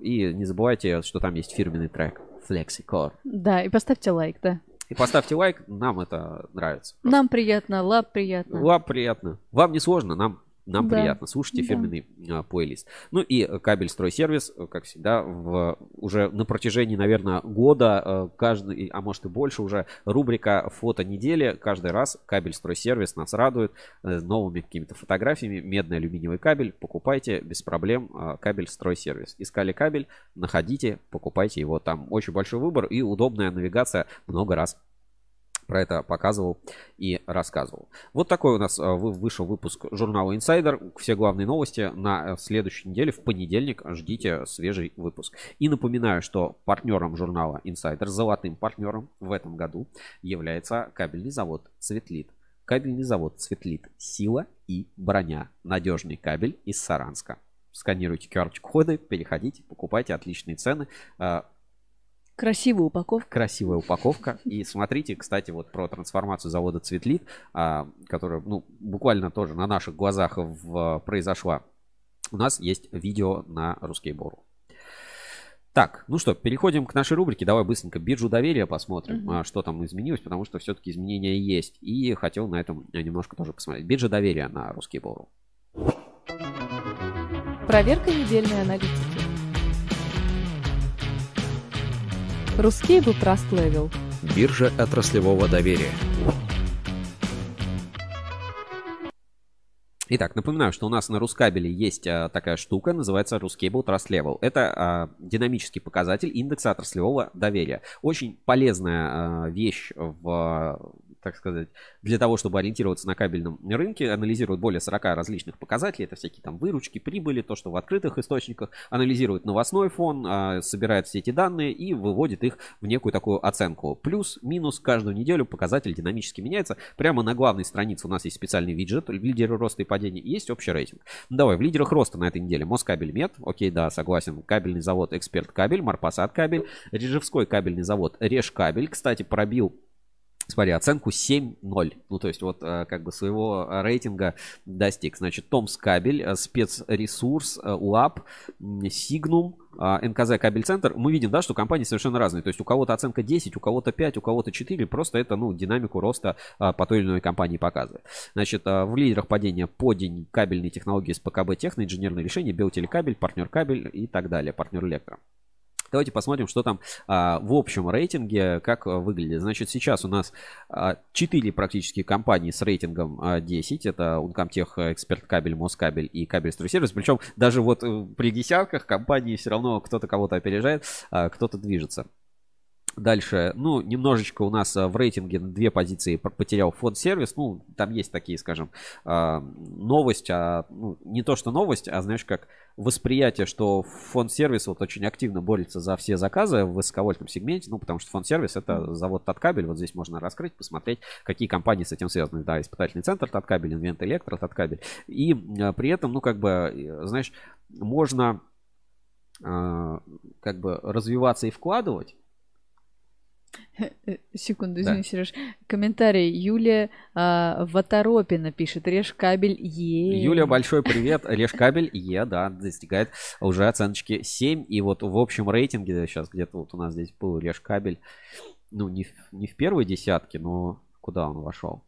И не забывайте, что там есть фирменный трек FlexiCore. Да, и поставьте лайк, да. И поставьте лайк, нам это нравится. Просто. Нам приятно, лап приятно. Лап приятно. Вам не сложно, нам нам да. приятно. Слушайте да. фирменный а, плейлист. Ну и кабель стройсервис, как всегда, в, уже на протяжении, наверное, года, а, каждый, а может и больше уже, рубрика фото недели. Каждый раз кабель стройсервис нас радует э, новыми какими-то фотографиями. Медный алюминиевый кабель. Покупайте без проблем а, кабель стройсервис. Искали кабель, находите, покупайте его. Там очень большой выбор и удобная навигация много раз про это показывал и рассказывал. Вот такой у нас э, вышел выпуск журнала Insider. Все главные новости на э, следующей неделе, в понедельник, ждите свежий выпуск. И напоминаю, что партнером журнала Insider, золотым партнером в этом году является кабельный завод Цветлит. Кабельный завод Цветлит. Сила и броня. Надежный кабель из Саранска. Сканируйте QR-коды, переходите, покупайте отличные цены. Красивая упаковка. Красивая упаковка. И смотрите, кстати, вот про трансформацию завода Цветлит, а, которая, ну, буквально тоже на наших глазах в, произошла. У нас есть видео на русский бору. Так, ну что, переходим к нашей рубрике. Давай быстренько биржу доверия посмотрим, uh-huh. что там изменилось, потому что все-таки изменения есть. И хотел на этом немножко тоже посмотреть. Биржа доверия на русский бору. Проверка недельной аналитики. Рускейбл Trust Level. Биржа отраслевого доверия. Итак, напоминаю, что у нас на Рускабеле есть а, такая штука, называется Ruscable Trust Level. Это а, динамический показатель индекса отраслевого доверия. Очень полезная а, вещь в так сказать, для того, чтобы ориентироваться на кабельном рынке, анализирует более 40 различных показателей. Это всякие там выручки, прибыли, то, что в открытых источниках, анализирует новостной фон, а, собирает все эти данные и выводит их в некую такую оценку. Плюс, минус, каждую неделю показатель динамически меняется. Прямо на главной странице у нас есть специальный виджет, лидеры роста и падения, есть общий рейтинг. Ну, давай, в лидерах роста на этой неделе Москабель Мед, окей, да, согласен, кабельный завод Эксперт Кабель, Марпасад Кабель, Режевской кабельный завод Реж Кабель, кстати, пробил Смотри, оценку 7-0. Ну, то есть вот э, как бы своего рейтинга достиг. Значит, Томс кабель, э, спецресурс, э, УАП, Сигнум, НКЗ кабель центр. Мы видим, да, что компании совершенно разные. То есть у кого-то оценка 10, у кого-то 5, у кого-то 4. Просто это, ну, динамику роста по той или иной компании показывает. Значит, в лидерах падения по день кабельные технологии с ПКБ Техно, инженерные решения, Белтелекабель, партнер кабель и так далее, партнер электро. Давайте посмотрим, что там а, в общем рейтинге, как а, выглядит. Значит, сейчас у нас а, 4 практически компании с рейтингом а, 10. Это Uncomtech, Эксперт Кабель, Москабель и Кабель Стройсервис. Причем даже вот э, при десятках компаний все равно кто-то кого-то опережает, а, кто-то движется. Дальше, ну, немножечко у нас а, в рейтинге две позиции потерял фонд сервис. Ну, там есть такие, скажем, а, новость, а, ну, не то что новость, а знаешь, как восприятие, что фонд сервис вот очень активно борется за все заказы в высоковольтном сегменте, ну, потому что фонд сервис это завод Таткабель, вот здесь можно раскрыть, посмотреть, какие компании с этим связаны. Да, испытательный центр Таткабель, Инвент Электро Таткабель. И а, при этом, ну, как бы, э, знаешь, можно как бы развиваться и вкладывать, Секунду, извини, да. Сереж. Комментарий. Юлия а, Ваторопина пишет. Режь кабель Е. Юлия, большой привет. Режь кабель Е, да, достигает уже оценочки 7. И вот в общем рейтинге, сейчас где-то вот у нас здесь был Режь кабель, ну, не в, не в первой десятке, но куда он вошел?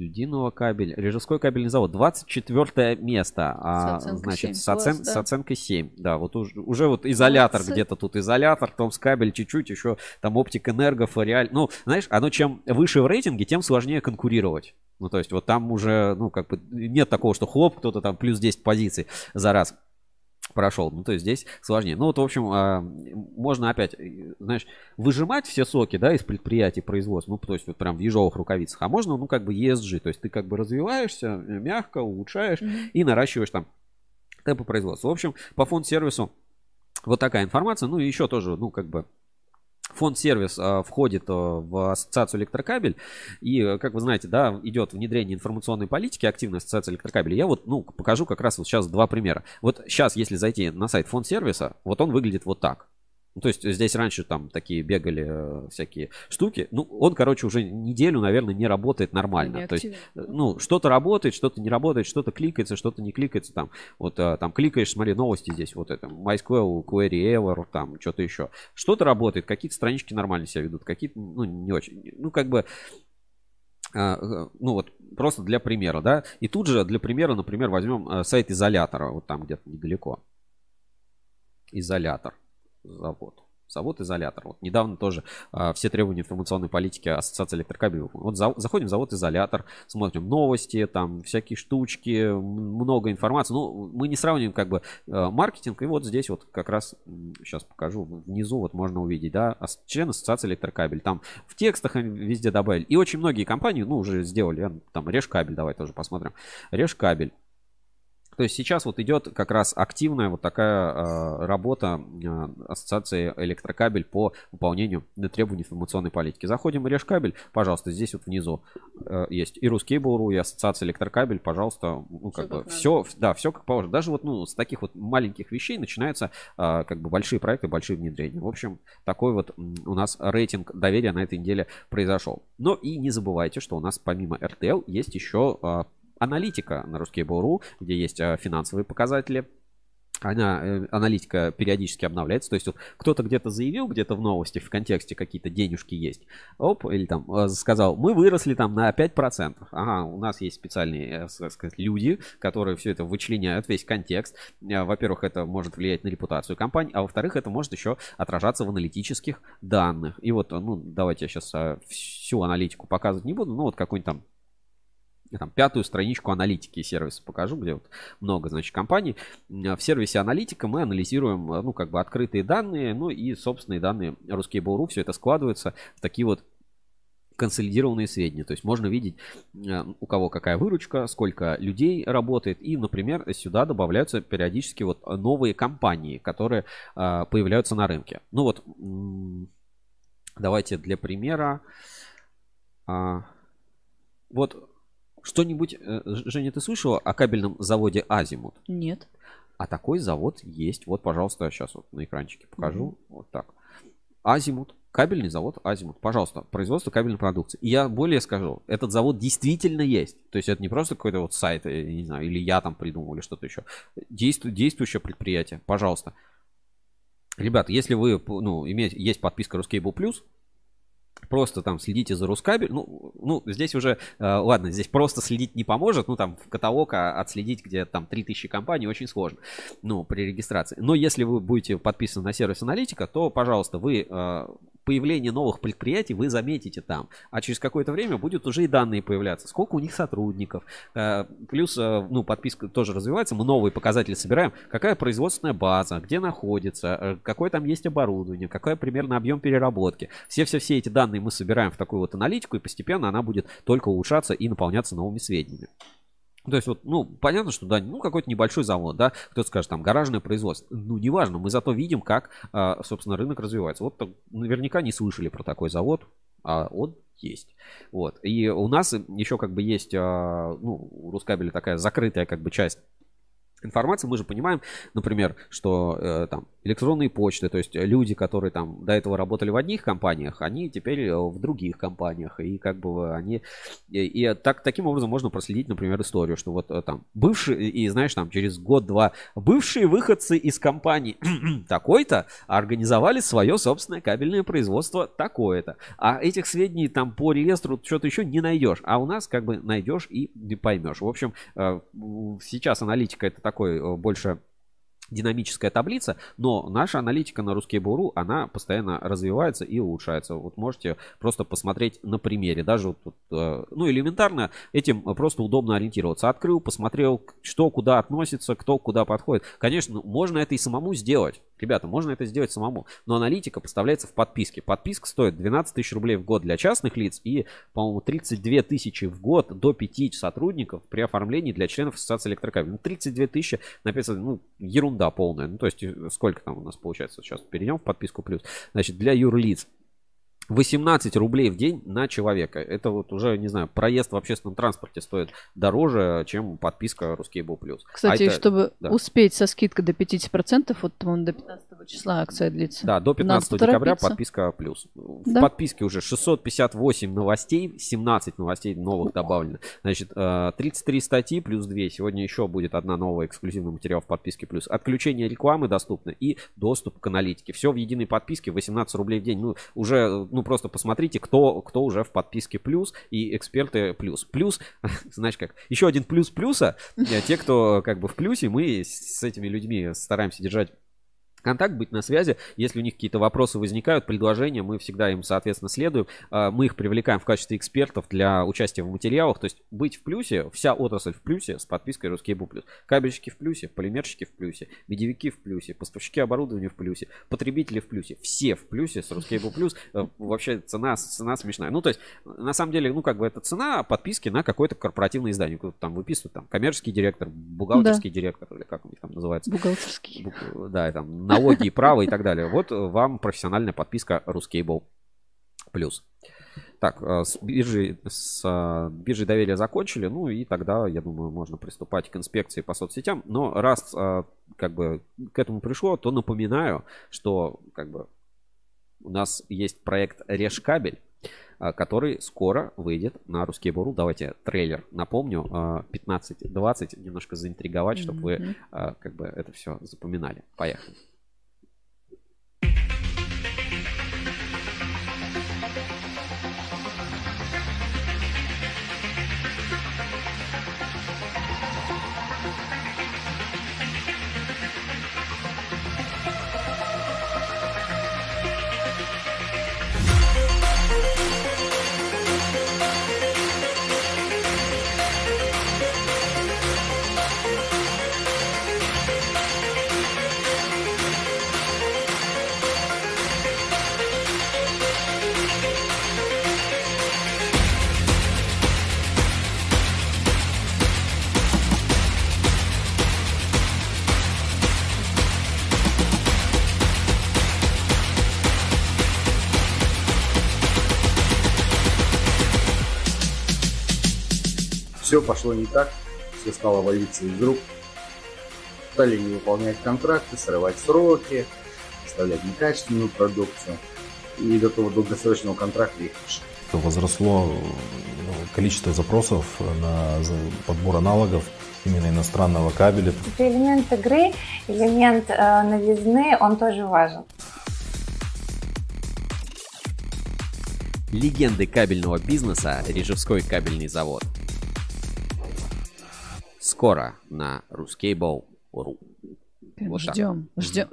Людиного кабель. Режевской кабельный завод. 24 место. А, с значит, 7. С, оцен... Класс, да. с оценкой 7. Да, вот уже, уже вот изолятор Молодцы. где-то тут изолятор, Томс кабель чуть-чуть, еще там оптик энерго, фориаль. Ну, знаешь, оно чем выше в рейтинге, тем сложнее конкурировать. Ну, то есть вот там уже, ну, как бы нет такого, что хлоп, кто-то там плюс 10 позиций за раз прошел. Ну, то есть здесь сложнее. Ну, вот, в общем, а, можно опять, знаешь, выжимать все соки, да, из предприятий производства, ну, то есть вот прям в ежовых рукавицах, а можно, ну, как бы ESG, то есть ты как бы развиваешься э, мягко, улучшаешь mm-hmm. и наращиваешь там темпы производства. В общем, по фонд-сервису вот такая информация, ну, и еще тоже, ну, как бы Фонд сервис а, входит а, в ассоциацию электрокабель. И, э, как вы знаете, да, идет внедрение информационной политики, активная ассоциация электрокабель. Я вот, ну, покажу как раз вот сейчас два примера. Вот сейчас, если зайти на сайт фонд сервиса, вот он выглядит вот так. Ну, то есть здесь раньше там такие бегали э, всякие штуки. Ну, он, короче, уже неделю, наверное, не работает нормально. Не то есть, э, ну, что-то работает, что-то не работает, что-то кликается, что-то не кликается. Там, вот э, там кликаешь, смотри, новости здесь, вот это, MySQL, Query Ever, там, что-то еще. Что-то работает, какие-то странички нормально себя ведут, какие-то, ну, не очень. Ну, как бы, ну вот просто для примера, да. И тут же для примера, например, возьмем сайт изолятора, вот там где-то недалеко. Изолятор завод. Завод-изолятор. Вот недавно тоже а, все требования информационной политики Ассоциации электрокабелей. Вот за, заходим в завод-изолятор, смотрим новости, там всякие штучки, много информации. Ну, мы не сравниваем как бы а, маркетинг. И вот здесь вот как раз, сейчас покажу, внизу вот можно увидеть, да, член Ассоциации электрокабель. Там в текстах везде добавили. И очень многие компании, ну, уже сделали, там, Решкабель, давай тоже посмотрим. Решкабель. То есть сейчас вот идет как раз активная вот такая э, работа э, Ассоциации электрокабель по выполнению требований информационной политики. Заходим в Решкабель, пожалуйста, здесь вот внизу э, есть и Ruskable.ru, и Ассоциация электрокабель, пожалуйста, ну как все бы все, да, все как положено. Даже вот ну с таких вот маленьких вещей начинаются э, как бы большие проекты, большие внедрения. В общем, такой вот у нас рейтинг доверия на этой неделе произошел. Но и не забывайте, что у нас помимо RTL есть еще аналитика на Ruskable.ru, где есть э, финансовые показатели, она, э, аналитика периодически обновляется. То есть вот кто-то где-то заявил, где-то в новости, в контексте какие-то денежки есть. Оп, или там э, сказал, мы выросли там на 5%. Ага, у нас есть специальные, так сказать, люди, которые все это вычленяют, весь контекст. Во-первых, это может влиять на репутацию компании, а во-вторых, это может еще отражаться в аналитических данных. И вот, ну, давайте я сейчас всю аналитику показывать не буду, ну, вот какой-нибудь там там, пятую страничку аналитики сервиса покажу, где вот много, значит, компаний. В сервисе аналитика мы анализируем, ну, как бы открытые данные, ну, и собственные данные русские Ruskable.ru. Все это складывается в такие вот консолидированные сведения. То есть можно видеть, э, у кого какая выручка, сколько людей работает. И, например, сюда добавляются периодически вот новые компании, которые э, появляются на рынке. Ну вот, давайте для примера. А, вот что-нибудь, э, Женя, ты слышала о кабельном заводе Азимут? Нет. А такой завод есть. Вот, пожалуйста, сейчас вот на экранчике покажу. Mm-hmm. Вот так. Азимут. Кабельный завод Азимут. Пожалуйста, производство кабельной продукции. И я более скажу, этот завод действительно есть. То есть это не просто какой-то вот сайт, я не знаю, или я там придумал, или что-то еще. Действу, действующее предприятие. Пожалуйста. Ребята, если вы, ну, имеете, есть подписка Ruscable Plus, просто там следите за Рускабель. Ну, ну здесь уже, э, ладно, здесь просто следить не поможет. Ну, там в каталог а отследить, где там 3000 компаний, очень сложно. Ну, при регистрации. Но если вы будете подписаны на сервис аналитика, то, пожалуйста, вы э, появление новых предприятий вы заметите там. А через какое-то время будут уже и данные появляться. Сколько у них сотрудников. Э, плюс, э, ну, подписка тоже развивается. Мы новые показатели собираем. Какая производственная база, где находится, э, какое там есть оборудование, какой примерно объем переработки. Все-все-все эти данные мы собираем в такую вот аналитику, и постепенно она будет только улучшаться и наполняться новыми сведениями. То есть вот, ну, понятно, что, да, ну, какой-то небольшой завод, да, кто-то скажет, там, гаражное производство. Ну, неважно, мы зато видим, как, а, собственно, рынок развивается. Вот наверняка не слышали про такой завод, а он есть. Вот. И у нас еще как бы есть, а, ну, у Рускабеля такая закрытая как бы часть информации, мы же понимаем, например, что э, там электронные почты, то есть люди, которые там до этого работали в одних компаниях, они теперь э, в других компаниях, и как бы они, и, и так, таким образом можно проследить, например, историю, что вот э, там бывшие, и знаешь, там через год-два, бывшие выходцы из компании такой-то организовали свое собственное кабельное производство такое-то, а этих сведений там по реестру что-то еще не найдешь, а у нас как бы найдешь и поймешь. В общем, э, сейчас аналитика это такой э, больше динамическая таблица, но наша аналитика на Буру, она постоянно развивается и улучшается. Вот можете просто посмотреть на примере. Даже вот, тут, э, ну, элементарно этим просто удобно ориентироваться. Открыл, посмотрел, что куда относится, кто куда подходит. Конечно, можно это и самому сделать. Ребята, можно это сделать самому. Но аналитика поставляется в подписке. Подписка стоит 12 тысяч рублей в год для частных лиц и, по-моему, 32 тысячи в год до 5 сотрудников при оформлении для членов ассоциации электрокабелей. Ну, 32 тысячи, написано, ну, ерунда полная. Ну, то есть, э, сколько там у нас получается? Сейчас перейдем в подписку плюс. Значит, для юрлиц 18 рублей в день на человека. Это вот уже, не знаю, проезд в общественном транспорте стоит дороже, чем подписка Ruskable Plus. Кстати, а это, чтобы да. успеть со скидкой до 50%, вот он до 15 числа акция длится. Да, до 15 Надо декабря торопиться. подписка плюс. В да. подписке уже 658 новостей, 17 новостей новых добавлено. Значит, 33 э, статьи плюс 2. Сегодня еще будет одна новая эксклюзивный материал в подписке плюс. Отключение рекламы доступно и доступ к аналитике. Все в единой подписке, 18 рублей в день. Ну, уже, ну, ну, просто посмотрите, кто, кто уже в подписке плюс и эксперты плюс. Плюс, знаешь как, еще один плюс плюса, э, те, кто как бы в плюсе, мы с этими людьми стараемся держать контакт, быть на связи. Если у них какие-то вопросы возникают, предложения, мы всегда им, соответственно, следуем. А, мы их привлекаем в качестве экспертов для участия в материалах. То есть быть в плюсе, вся отрасль в плюсе с подпиской Ruskable Плюс. Кабельщики в плюсе, полимерщики в плюсе, медевики в плюсе, поставщики оборудования в плюсе, потребители в плюсе. Все в плюсе с Ruskable Плюс. Э, вообще цена, цена смешная. Ну, то есть, на самом деле, ну, как бы это цена подписки на какое-то корпоративное издание. Там выписывают там коммерческий директор, бухгалтерский да. директор, или как у них там называется. Бухгалтерский. Да, там налоги и право и так далее. Вот вам профессиональная подписка Ruscable Плюс. Так, э, с биржей, с э, биржей доверия закончили, ну и тогда, я думаю, можно приступать к инспекции по соцсетям. Но раз э, как бы к этому пришло, то напоминаю, что как бы у нас есть проект Решкабель, который скоро выйдет на русский Буру. Давайте трейлер напомню, 15-20, немножко заинтриговать, чтобы вы как бы это все запоминали. Поехали. Все пошло не так, все стало валиться из рук. Стали не выполнять контракты, срывать сроки, оставлять некачественную продукцию. И до того долгосрочного контракта их лишили. Возросло ну, количество запросов на подбор аналогов именно иностранного кабеля. Это элемент игры, элемент э, новизны, он тоже важен. Легенды кабельного бизнеса Рижевской кабельный завод скоро на Ruscable.ru. Вот ждем, так. ждем.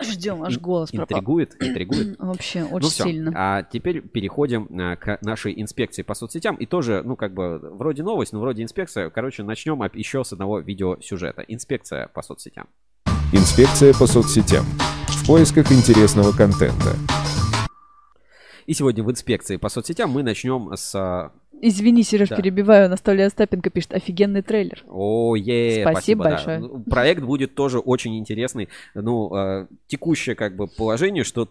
Ждем, аж голос Интригует, пропал. интригует. Вообще, очень ну, все. сильно. А теперь переходим а, к нашей инспекции по соцсетям. И тоже, ну, как бы, вроде новость, но вроде инспекция. Короче, начнем еще с одного видеосюжета. Инспекция по соцсетям. Инспекция по соцсетям. В поисках интересного контента. И сегодня в инспекции по соцсетям мы начнем с Извини, Сереж, да. перебиваю. Анастолия Остапенко пишет, офигенный трейлер. О, е, спасибо, спасибо большое. Да. Проект будет тоже очень интересный. Ну, э, текущее как бы положение, что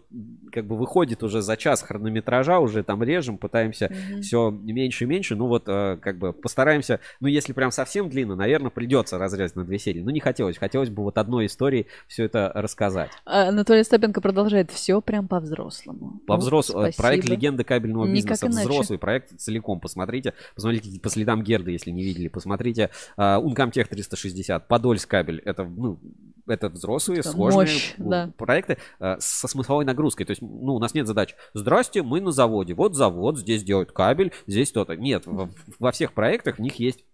как бы выходит уже за час хронометража, уже там режем, пытаемся mm-hmm. все меньше и меньше. Ну вот э, как бы постараемся, ну если прям совсем длинно, наверное, придется разрезать на две серии. Ну не хотелось, хотелось бы вот одной истории все это рассказать. А, Анатолий Остапенко продолжает все прям по-взрослому. По-взрослому. Проект «Легенда кабельного бизнеса». Взрослый проект целиком посмотрите. Посмотрите по следам Герды, если не видели. Посмотрите uh, Uncomtech 360, Подольск кабель. Это, ну, это взрослые, это сложные мощь, да. проекты uh, со смысловой нагрузкой. То есть, ну, у нас нет задач. Здрасте, мы на заводе. Вот завод, здесь делают кабель, здесь то-то. Нет, во, во всех проектах в них есть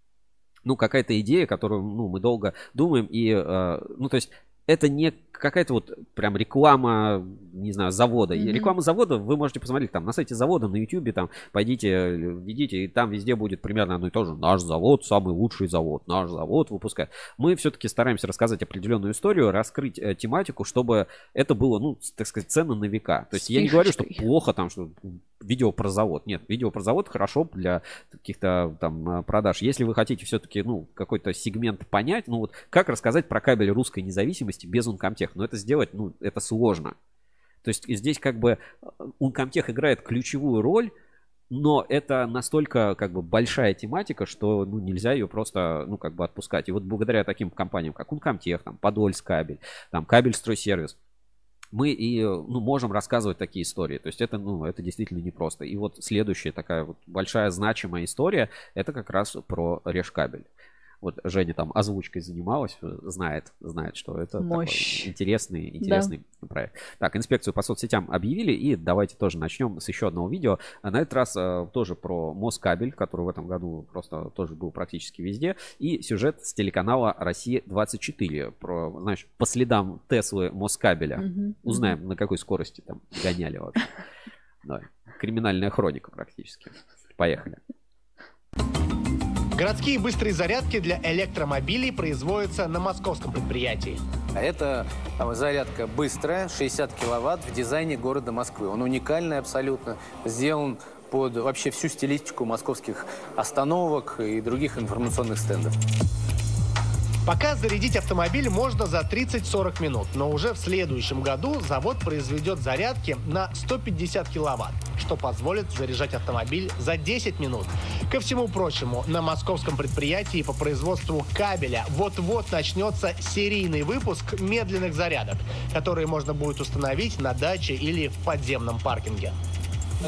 ну, какая-то идея, которую, ну, мы долго думаем, и, э, ну, то есть, это не какая-то вот прям реклама, не знаю, завода. Mm-hmm. Реклама завода вы можете посмотреть там на сайте завода, на YouTube, там пойдите, введите, и там везде будет примерно одно и то же. Наш завод самый лучший завод, наш завод выпускает. Мы все-таки стараемся рассказать определенную историю, раскрыть э, тематику, чтобы это было, ну, так сказать, ценно на века. То есть я не говорю, что плохо там, что видео про завод. Нет, видео про завод хорошо для каких-то там э, продаж. Если вы хотите все-таки, ну, какой-то сегмент понять, ну, вот как рассказать про кабель русской независимости без Uncomtech? Но это сделать, ну, это сложно. То есть здесь как бы Uncomtech э, играет ключевую роль, но это настолько как бы большая тематика, что ну, нельзя ее просто ну как бы отпускать. И вот благодаря таким компаниям, как Uncomtech, там Подольск кабель, там Кабель Стройсервис, мы и ну, можем рассказывать такие истории. То есть это, ну, это действительно непросто. И вот следующая такая вот большая значимая история, это как раз про Решкабель. Вот Женя там озвучкой занималась, э, знает, знает, что это Мощь. интересный, интересный да. проект. Так, инспекцию по соцсетям объявили, и давайте тоже начнем с еще одного видео. А на этот раз э, тоже про Москабель, который в этом году просто тоже был практически везде, и сюжет с телеканала Россия-24 про, знаешь, по следам Теслы Москабеля. Угу. Узнаем, на какой скорости там гоняли вообще. Давай. Криминальная хроника практически. Поехали. Городские быстрые зарядки для электромобилей производятся на московском предприятии. А это зарядка быстрая, 60 киловатт в дизайне города Москвы. Он уникальный абсолютно, сделан под вообще всю стилистику московских остановок и других информационных стендов. Пока зарядить автомобиль можно за 30-40 минут, но уже в следующем году завод произведет зарядки на 150 киловатт, что позволит заряжать автомобиль за 10 минут. Ко всему прочему, на московском предприятии по производству кабеля вот-вот начнется серийный выпуск медленных зарядок, которые можно будет установить на даче или в подземном паркинге.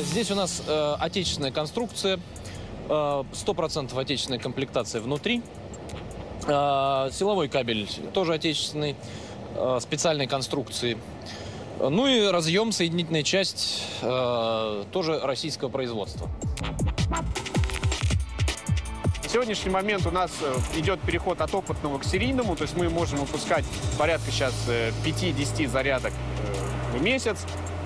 Здесь у нас э, отечественная конструкция, э, 100% отечественная комплектация внутри. А, силовой кабель тоже отечественный, а, специальной конструкции. Ну и разъем, соединительная часть а, тоже российского производства. На сегодняшний момент у нас э, идет переход от опытного к серийному, то есть мы можем выпускать порядка сейчас 5-10 э, зарядок э, в месяц.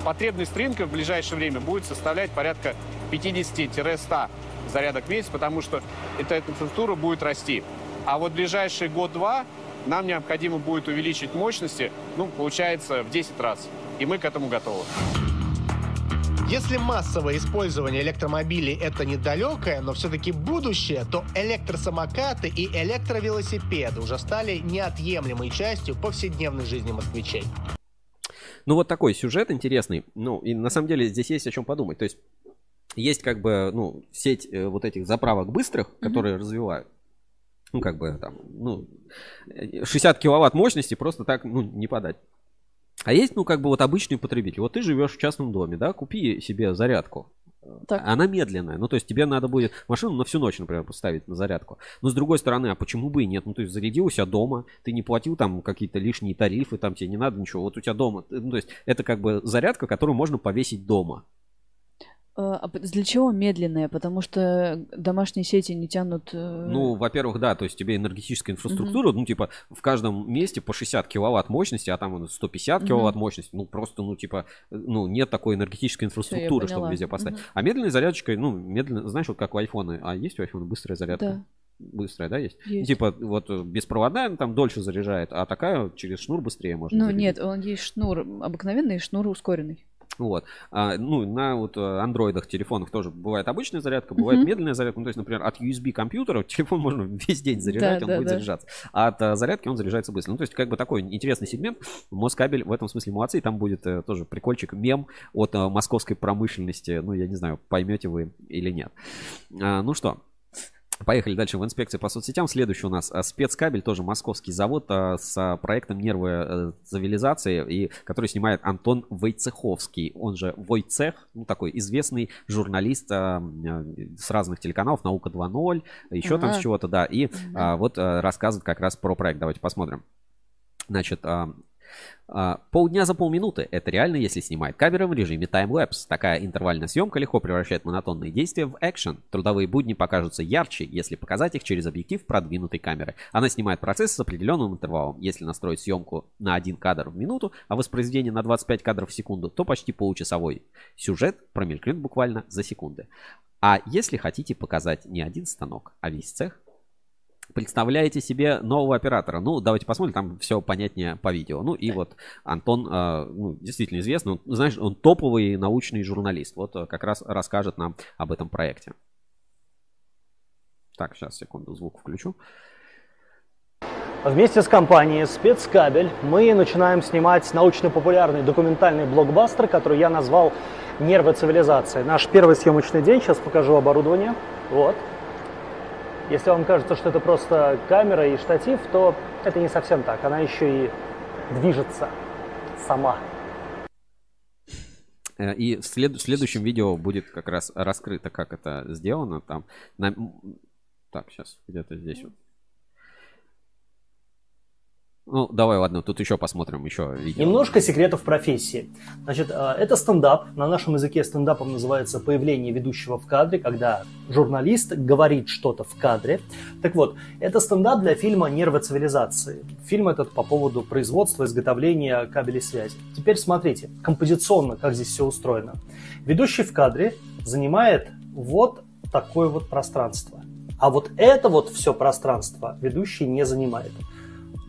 Потребность рынка в ближайшее время будет составлять порядка 50-100 зарядок в месяц, потому что эта инфраструктура будет расти. А вот ближайший год-два нам необходимо будет увеличить мощности, ну, получается, в 10 раз. И мы к этому готовы. Если массовое использование электромобилей – это недалекое, но все-таки будущее, то электросамокаты и электровелосипеды уже стали неотъемлемой частью повседневной жизни москвичей. Ну вот такой сюжет интересный. Ну и на самом деле здесь есть о чем подумать. То есть есть как бы ну сеть э, вот этих заправок быстрых, которые mm-hmm. развивают ну, как бы там, ну, 60 киловатт мощности просто так, ну, не подать. А есть, ну, как бы вот обычный потребитель. Вот ты живешь в частном доме, да, купи себе зарядку. Так. Она медленная. Ну, то есть тебе надо будет машину на всю ночь, например, поставить на зарядку. Но с другой стороны, а почему бы и нет? Ну, то есть зарядил у себя дома, ты не платил там какие-то лишние тарифы, там тебе не надо ничего. Вот у тебя дома. Ну, то есть это как бы зарядка, которую можно повесить дома. Э, а для чего медленная? Потому что домашние сети не тянут... Э, ну, во-первых, да, то есть тебе энергетическая инфраструктура, угу. ну, типа, в каждом месте по 60 киловатт мощности, а там 150 угу. киловатт мощности, ну, просто, ну, типа, ну, нет такой энергетической инфраструктуры, Всё, чтобы везде поставить. Угу. А медленной зарядочкой, ну, медленно, знаешь, вот как у айфона, а есть у айфона быстрая зарядка? Да. Быстрая, да, есть? есть? Типа, вот беспроводная там дольше заряжает, а такая через шнур быстрее можно Ну, зарядить. нет, он есть шнур обыкновенный шнур ускоренный. Вот. А, ну, на вот э, андроидах, телефонах тоже бывает обычная зарядка, бывает uh-huh. медленная зарядка. Ну, то есть, например, от USB компьютера телефон можно весь день заряжать, да, он да, будет да. заряжаться. А от а, зарядки он заряжается быстро. Ну, то есть, как бы такой интересный сегмент. Москабель в этом смысле молодцы. И там будет э, тоже прикольчик, мем от э, московской промышленности. Ну, я не знаю, поймете вы или нет. А, ну что, Поехали дальше в инспекции по соцсетям. Следующий у нас а, спецкабель, тоже московский завод а, с проектом нервы э, цивилизации, и, который снимает Антон Войцеховский, он же Войцех, ну, такой известный журналист с разных телеканалов, Наука 2.0, еще ага. там с чего-то, да, и да. вот рассказывает как раз про проект. Давайте посмотрим. Значит, полдня за полминуты. Это реально, если снимает камера в режиме таймлэпс. Такая интервальная съемка легко превращает монотонные действия в экшен. Трудовые будни покажутся ярче, если показать их через объектив продвинутой камеры. Она снимает процесс с определенным интервалом. Если настроить съемку на один кадр в минуту, а воспроизведение на 25 кадров в секунду, то почти получасовой. Сюжет промелькнет буквально за секунды. А если хотите показать не один станок, а весь цех, представляете себе нового оператора? Ну, давайте посмотрим, там все понятнее по видео. Ну и вот Антон, э, ну, действительно известный, он, знаешь, он топовый научный журналист. Вот э, как раз расскажет нам об этом проекте. Так, сейчас, секунду, звук включу. Вместе с компанией «Спецкабель» мы начинаем снимать научно-популярный документальный блокбастер, который я назвал «Нервы цивилизации». Наш первый съемочный день, сейчас покажу оборудование. Вот. Если вам кажется, что это просто камера и штатив, то это не совсем так. Она еще и движется сама. Э, и в, след... в следующем видео будет как раз раскрыто, как это сделано. Там, на... Так, сейчас где-то здесь вот. Ну, давай, ладно, тут еще посмотрим, еще видео. Немножко секретов профессии. Значит, э, это стендап. На нашем языке стендапом называется появление ведущего в кадре, когда журналист говорит что-то в кадре. Так вот, это стендап для фильма «Нервы цивилизации». Фильм этот по поводу производства, изготовления кабелей связи. Теперь смотрите, композиционно, как здесь все устроено. Ведущий в кадре занимает вот такое вот пространство. А вот это вот все пространство ведущий не занимает.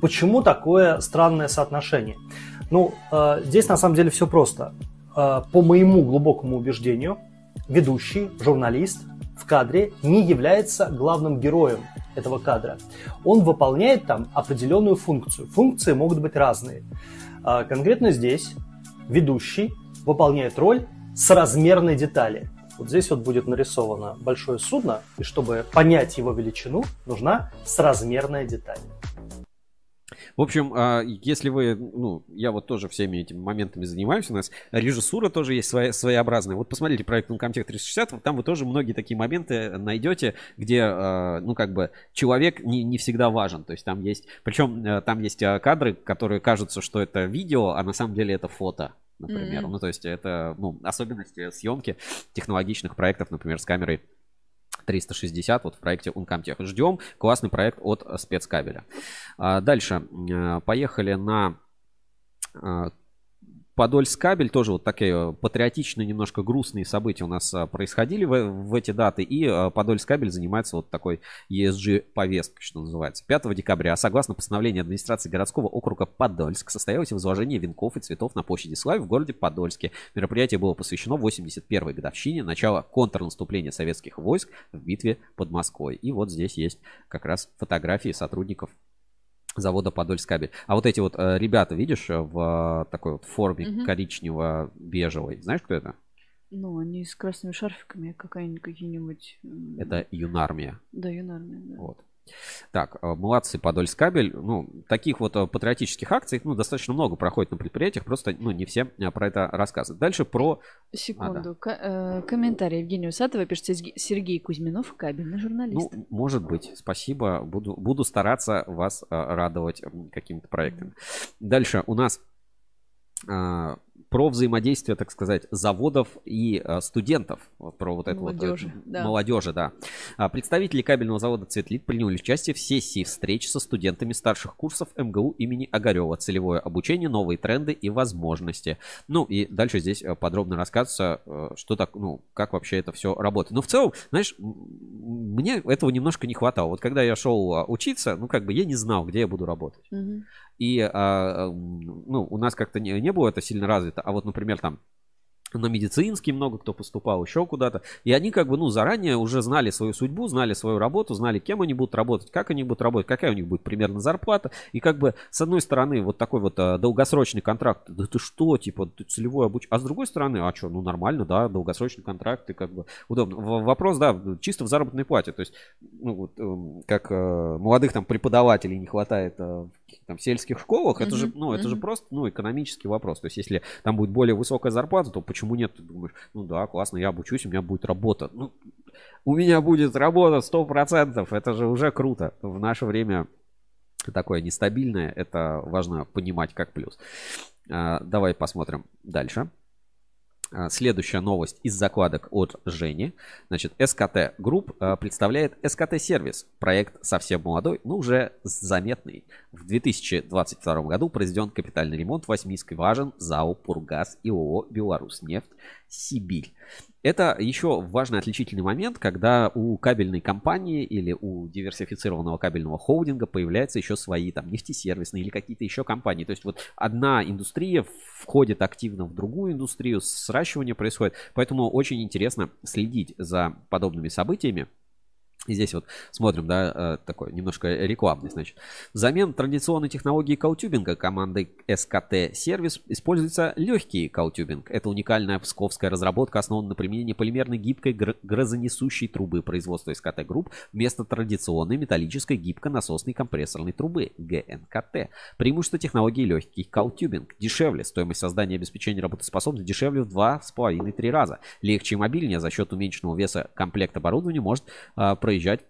Почему такое странное соотношение? Ну, э, здесь на самом деле все просто. Э, по моему глубокому убеждению, ведущий, журналист в кадре не является главным героем этого кадра. Он выполняет там определенную функцию. Функции могут быть разные. Э, конкретно здесь ведущий выполняет роль соразмерной детали. Вот здесь вот будет нарисовано большое судно, и чтобы понять его величину, нужна соразмерная деталь. В общем, а, если вы, ну, я вот тоже всеми этими моментами занимаюсь, у нас режиссура тоже есть своя, своеобразная. Вот посмотрите проект Uncomtech 360, там вы тоже многие такие моменты найдете, где, а, ну, как бы, человек не, не всегда важен. То есть там есть, причем э, там есть а, кадры, которые кажутся, что это видео, а на самом деле это фото например. Mm-hmm. Ну, то есть это, ну, особенности съемки технологичных проектов, например, с камерой 360 вот в проекте Uncomtech. Ждем классный проект от спецкабеля. А, дальше. Э, поехали на э, Подольск кабель тоже вот такие патриотичные, немножко грустные события у нас а, происходили в, в эти даты. И а, Подольск кабель занимается вот такой ESG повесткой, что называется. 5 декабря, согласно постановлению администрации городского округа Подольск, состоялось возложение венков и цветов на площади Славы в городе Подольске. Мероприятие было посвящено 81-й годовщине начала контрнаступления советских войск в битве под Москвой. И вот здесь есть как раз фотографии сотрудников завода Подольскабель. А вот эти вот э, ребята, видишь, э, в э, такой вот форме угу. коричнево-бежевой. Знаешь, кто это? Ну, они с красными шарфиками, какая-нибудь... Это юнармия. Да, юнармия, да. Вот. Так, э, молодцы, Подольскабель. Ну, таких вот э, патриотических акций, ну, достаточно много проходит на предприятиях, просто, ну, не все э, про это рассказывают. Дальше про... Секунду. А, да. комментарий Евгения Усатова пишет Сергей Кузьминов, кабельный журналист. Ну, может быть. Спасибо. Буду, буду стараться вас радовать какими-то проектами. Дальше у нас про взаимодействие, так сказать, заводов и э, студентов, про вот это молодежи, вот да. молодежи, да. А, представители кабельного завода Цветлит приняли участие в сессии встреч со студентами старших курсов МГУ имени Огарева. Целевое обучение, новые тренды и возможности. Ну и дальше здесь э, подробно рассказывается, э, что так, ну, как вообще это все работает. Но в целом, знаешь, мне этого немножко не хватало. Вот когда я шел а, учиться, ну, как бы я не знал, где я буду работать. Угу. И, а, ну, у нас как-то не, не было это сильно развито. А вот, например, там на медицинский много кто поступал, еще куда-то. И они как бы, ну, заранее уже знали свою судьбу, знали свою работу, знали, кем они будут работать, как они будут работать, какая у них будет примерно зарплата. И как бы, с одной стороны, вот такой вот а, долгосрочный контракт, да ты что, типа, ты целевой обучение. А с другой стороны, а что, ну, нормально, да, долгосрочный контракт, и как бы удобно. Вопрос, да, чисто в заработной плате. То есть, ну, вот, эм, как э, молодых там преподавателей не хватает э, в там сельских школах, mm-hmm. это же, ну, это mm-hmm. же просто, ну, экономический вопрос. То есть, если там будет более высокая зарплата, то почему нет? Ты думаешь, ну да, классно, я обучусь, у меня будет работа. Ну, у меня будет работа сто процентов, это же уже круто. В наше время такое нестабильное. Это важно понимать как плюс. А, давай посмотрим дальше. А, следующая новость из закладок от Жени. Значит, СКТ Групп а, представляет СКТ Сервис. Проект совсем молодой, но уже заметный. В 2022 году произведен капитальный ремонт восьми скважин ЗАО «Пургаз» и ООО «Беларусьнефть» Сибирь. Это еще важный отличительный момент, когда у кабельной компании или у диверсифицированного кабельного холдинга появляются еще свои там нефтесервисные или какие-то еще компании. То есть вот одна индустрия входит активно в другую индустрию, сращивание происходит. Поэтому очень интересно следить за подобными событиями. И здесь вот смотрим, да, э, такой немножко рекламный, значит. Взамен традиционной технологии каутюбинга командой SKT Сервис используется легкий каутюбинг. Это уникальная псковская разработка, основана на применении полимерной гибкой грозонесущей трубы производства SKT Group вместо традиционной металлической гибко-насосной компрессорной трубы ГНКТ. Преимущество технологии легкий каутюбинг. Дешевле. Стоимость создания и обеспечения работоспособности дешевле в 2,5-3 раза. Легче и мобильнее за счет уменьшенного веса комплект оборудования может э, проезжать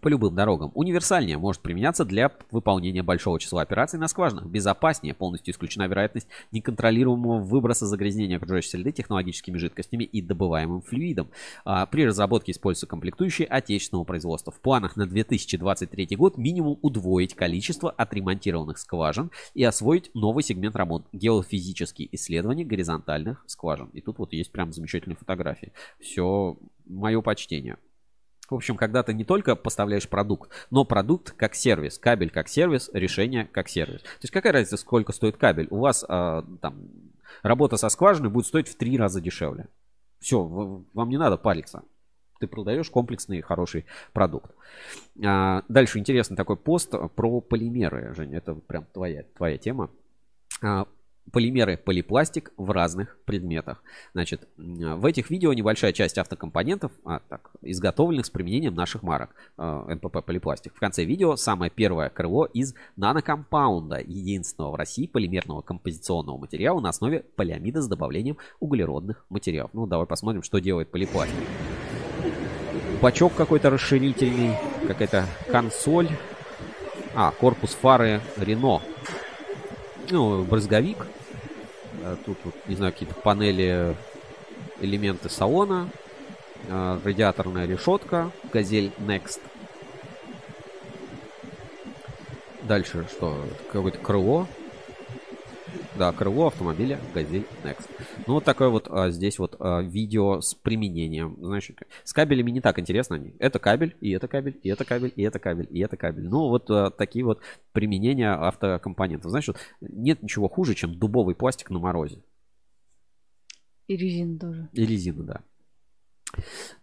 по любым дорогам. Универсальнее может применяться для выполнения большого числа операций на скважинах. Безопаснее полностью исключена вероятность неконтролируемого выброса загрязнения окружающей среды технологическими жидкостями и добываемым флюидом. А, при разработке используются комплектующие отечественного производства. В планах на 2023 год минимум удвоить количество отремонтированных скважин и освоить новый сегмент работ – геофизические исследования горизонтальных скважин. И тут вот есть прям замечательные фотографии. Все мое почтение. В общем, когда ты не только поставляешь продукт, но продукт как сервис, кабель как сервис, решение как сервис. То есть какая разница, сколько стоит кабель? У вас а, там работа со скважиной будет стоить в три раза дешевле. Все, вам не надо париться. Ты продаешь комплексный хороший продукт. А, дальше интересный такой пост про полимеры, Женя. Это прям твоя, твоя тема. А, полимеры полипластик в разных предметах. Значит, в этих видео небольшая часть автокомпонентов, а, так, изготовленных с применением наших марок э, НПП полипластик. В конце видео самое первое крыло из нанокомпаунда, единственного в России полимерного композиционного материала на основе полиамида с добавлением углеродных материалов. Ну, давай посмотрим, что делает полипластик. Бачок какой-то расширительный, какая-то консоль. А, корпус фары Рено. Ну, брызговик Э, тут, вот, не знаю, какие-то панели, элементы салона. Э, радиаторная решетка. Газель Next. Дальше что? Какое-то крыло. Да, крыло автомобиля Газель Next. Ну, вот такое вот а, здесь вот а, видео с применением. Знаешь, с кабелями не так интересно они. Это кабель, и это кабель, и это кабель, и это кабель, и это кабель. Ну, вот а, такие вот применения автокомпонентов. Вот нет ничего хуже, чем дубовый пластик на морозе. И резина тоже. И резина, да.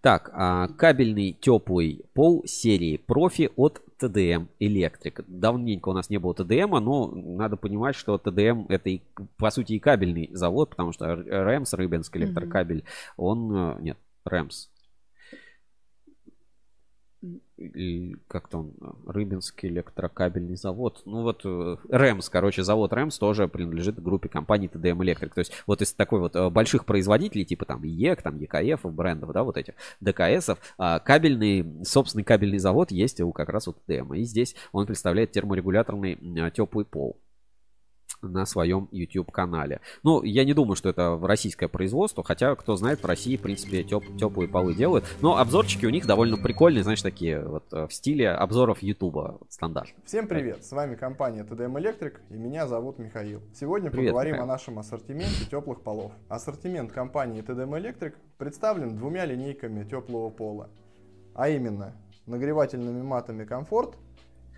Так, а, кабельный теплый пол серии профи от TDM Electric. Давненько у нас не было TDM, но надо понимать, что TDM это и, по сути и кабельный завод, потому что REMS, Рыбинск электрокабель, mm-hmm. он, э, нет, REMS, и как-то он, Рыбинский электрокабельный завод. Ну вот э, Рэмс, короче, завод Рэмс тоже принадлежит группе компаний TDM Electric. То есть вот из такой вот э, больших производителей, типа там ЕК, там ЕКФ, брендов, да, вот этих ДКСов, а кабельный, собственный кабельный завод есть у как раз у TDM. И здесь он представляет терморегуляторный теплый пол на своем YouTube канале. Ну, я не думаю, что это российское производство, хотя, кто знает, в России, в принципе, теп теплые полы делают. Но обзорчики у них довольно прикольные, знаешь, такие вот э, в стиле обзоров YouTube вот, стандарт. Всем привет, с вами компания TDM Electric и меня зовут Михаил. Сегодня привет, поговорим Михаил. о нашем ассортименте теплых полов. Ассортимент компании TDM Electric представлен двумя линейками теплого пола, а именно нагревательными матами комфорт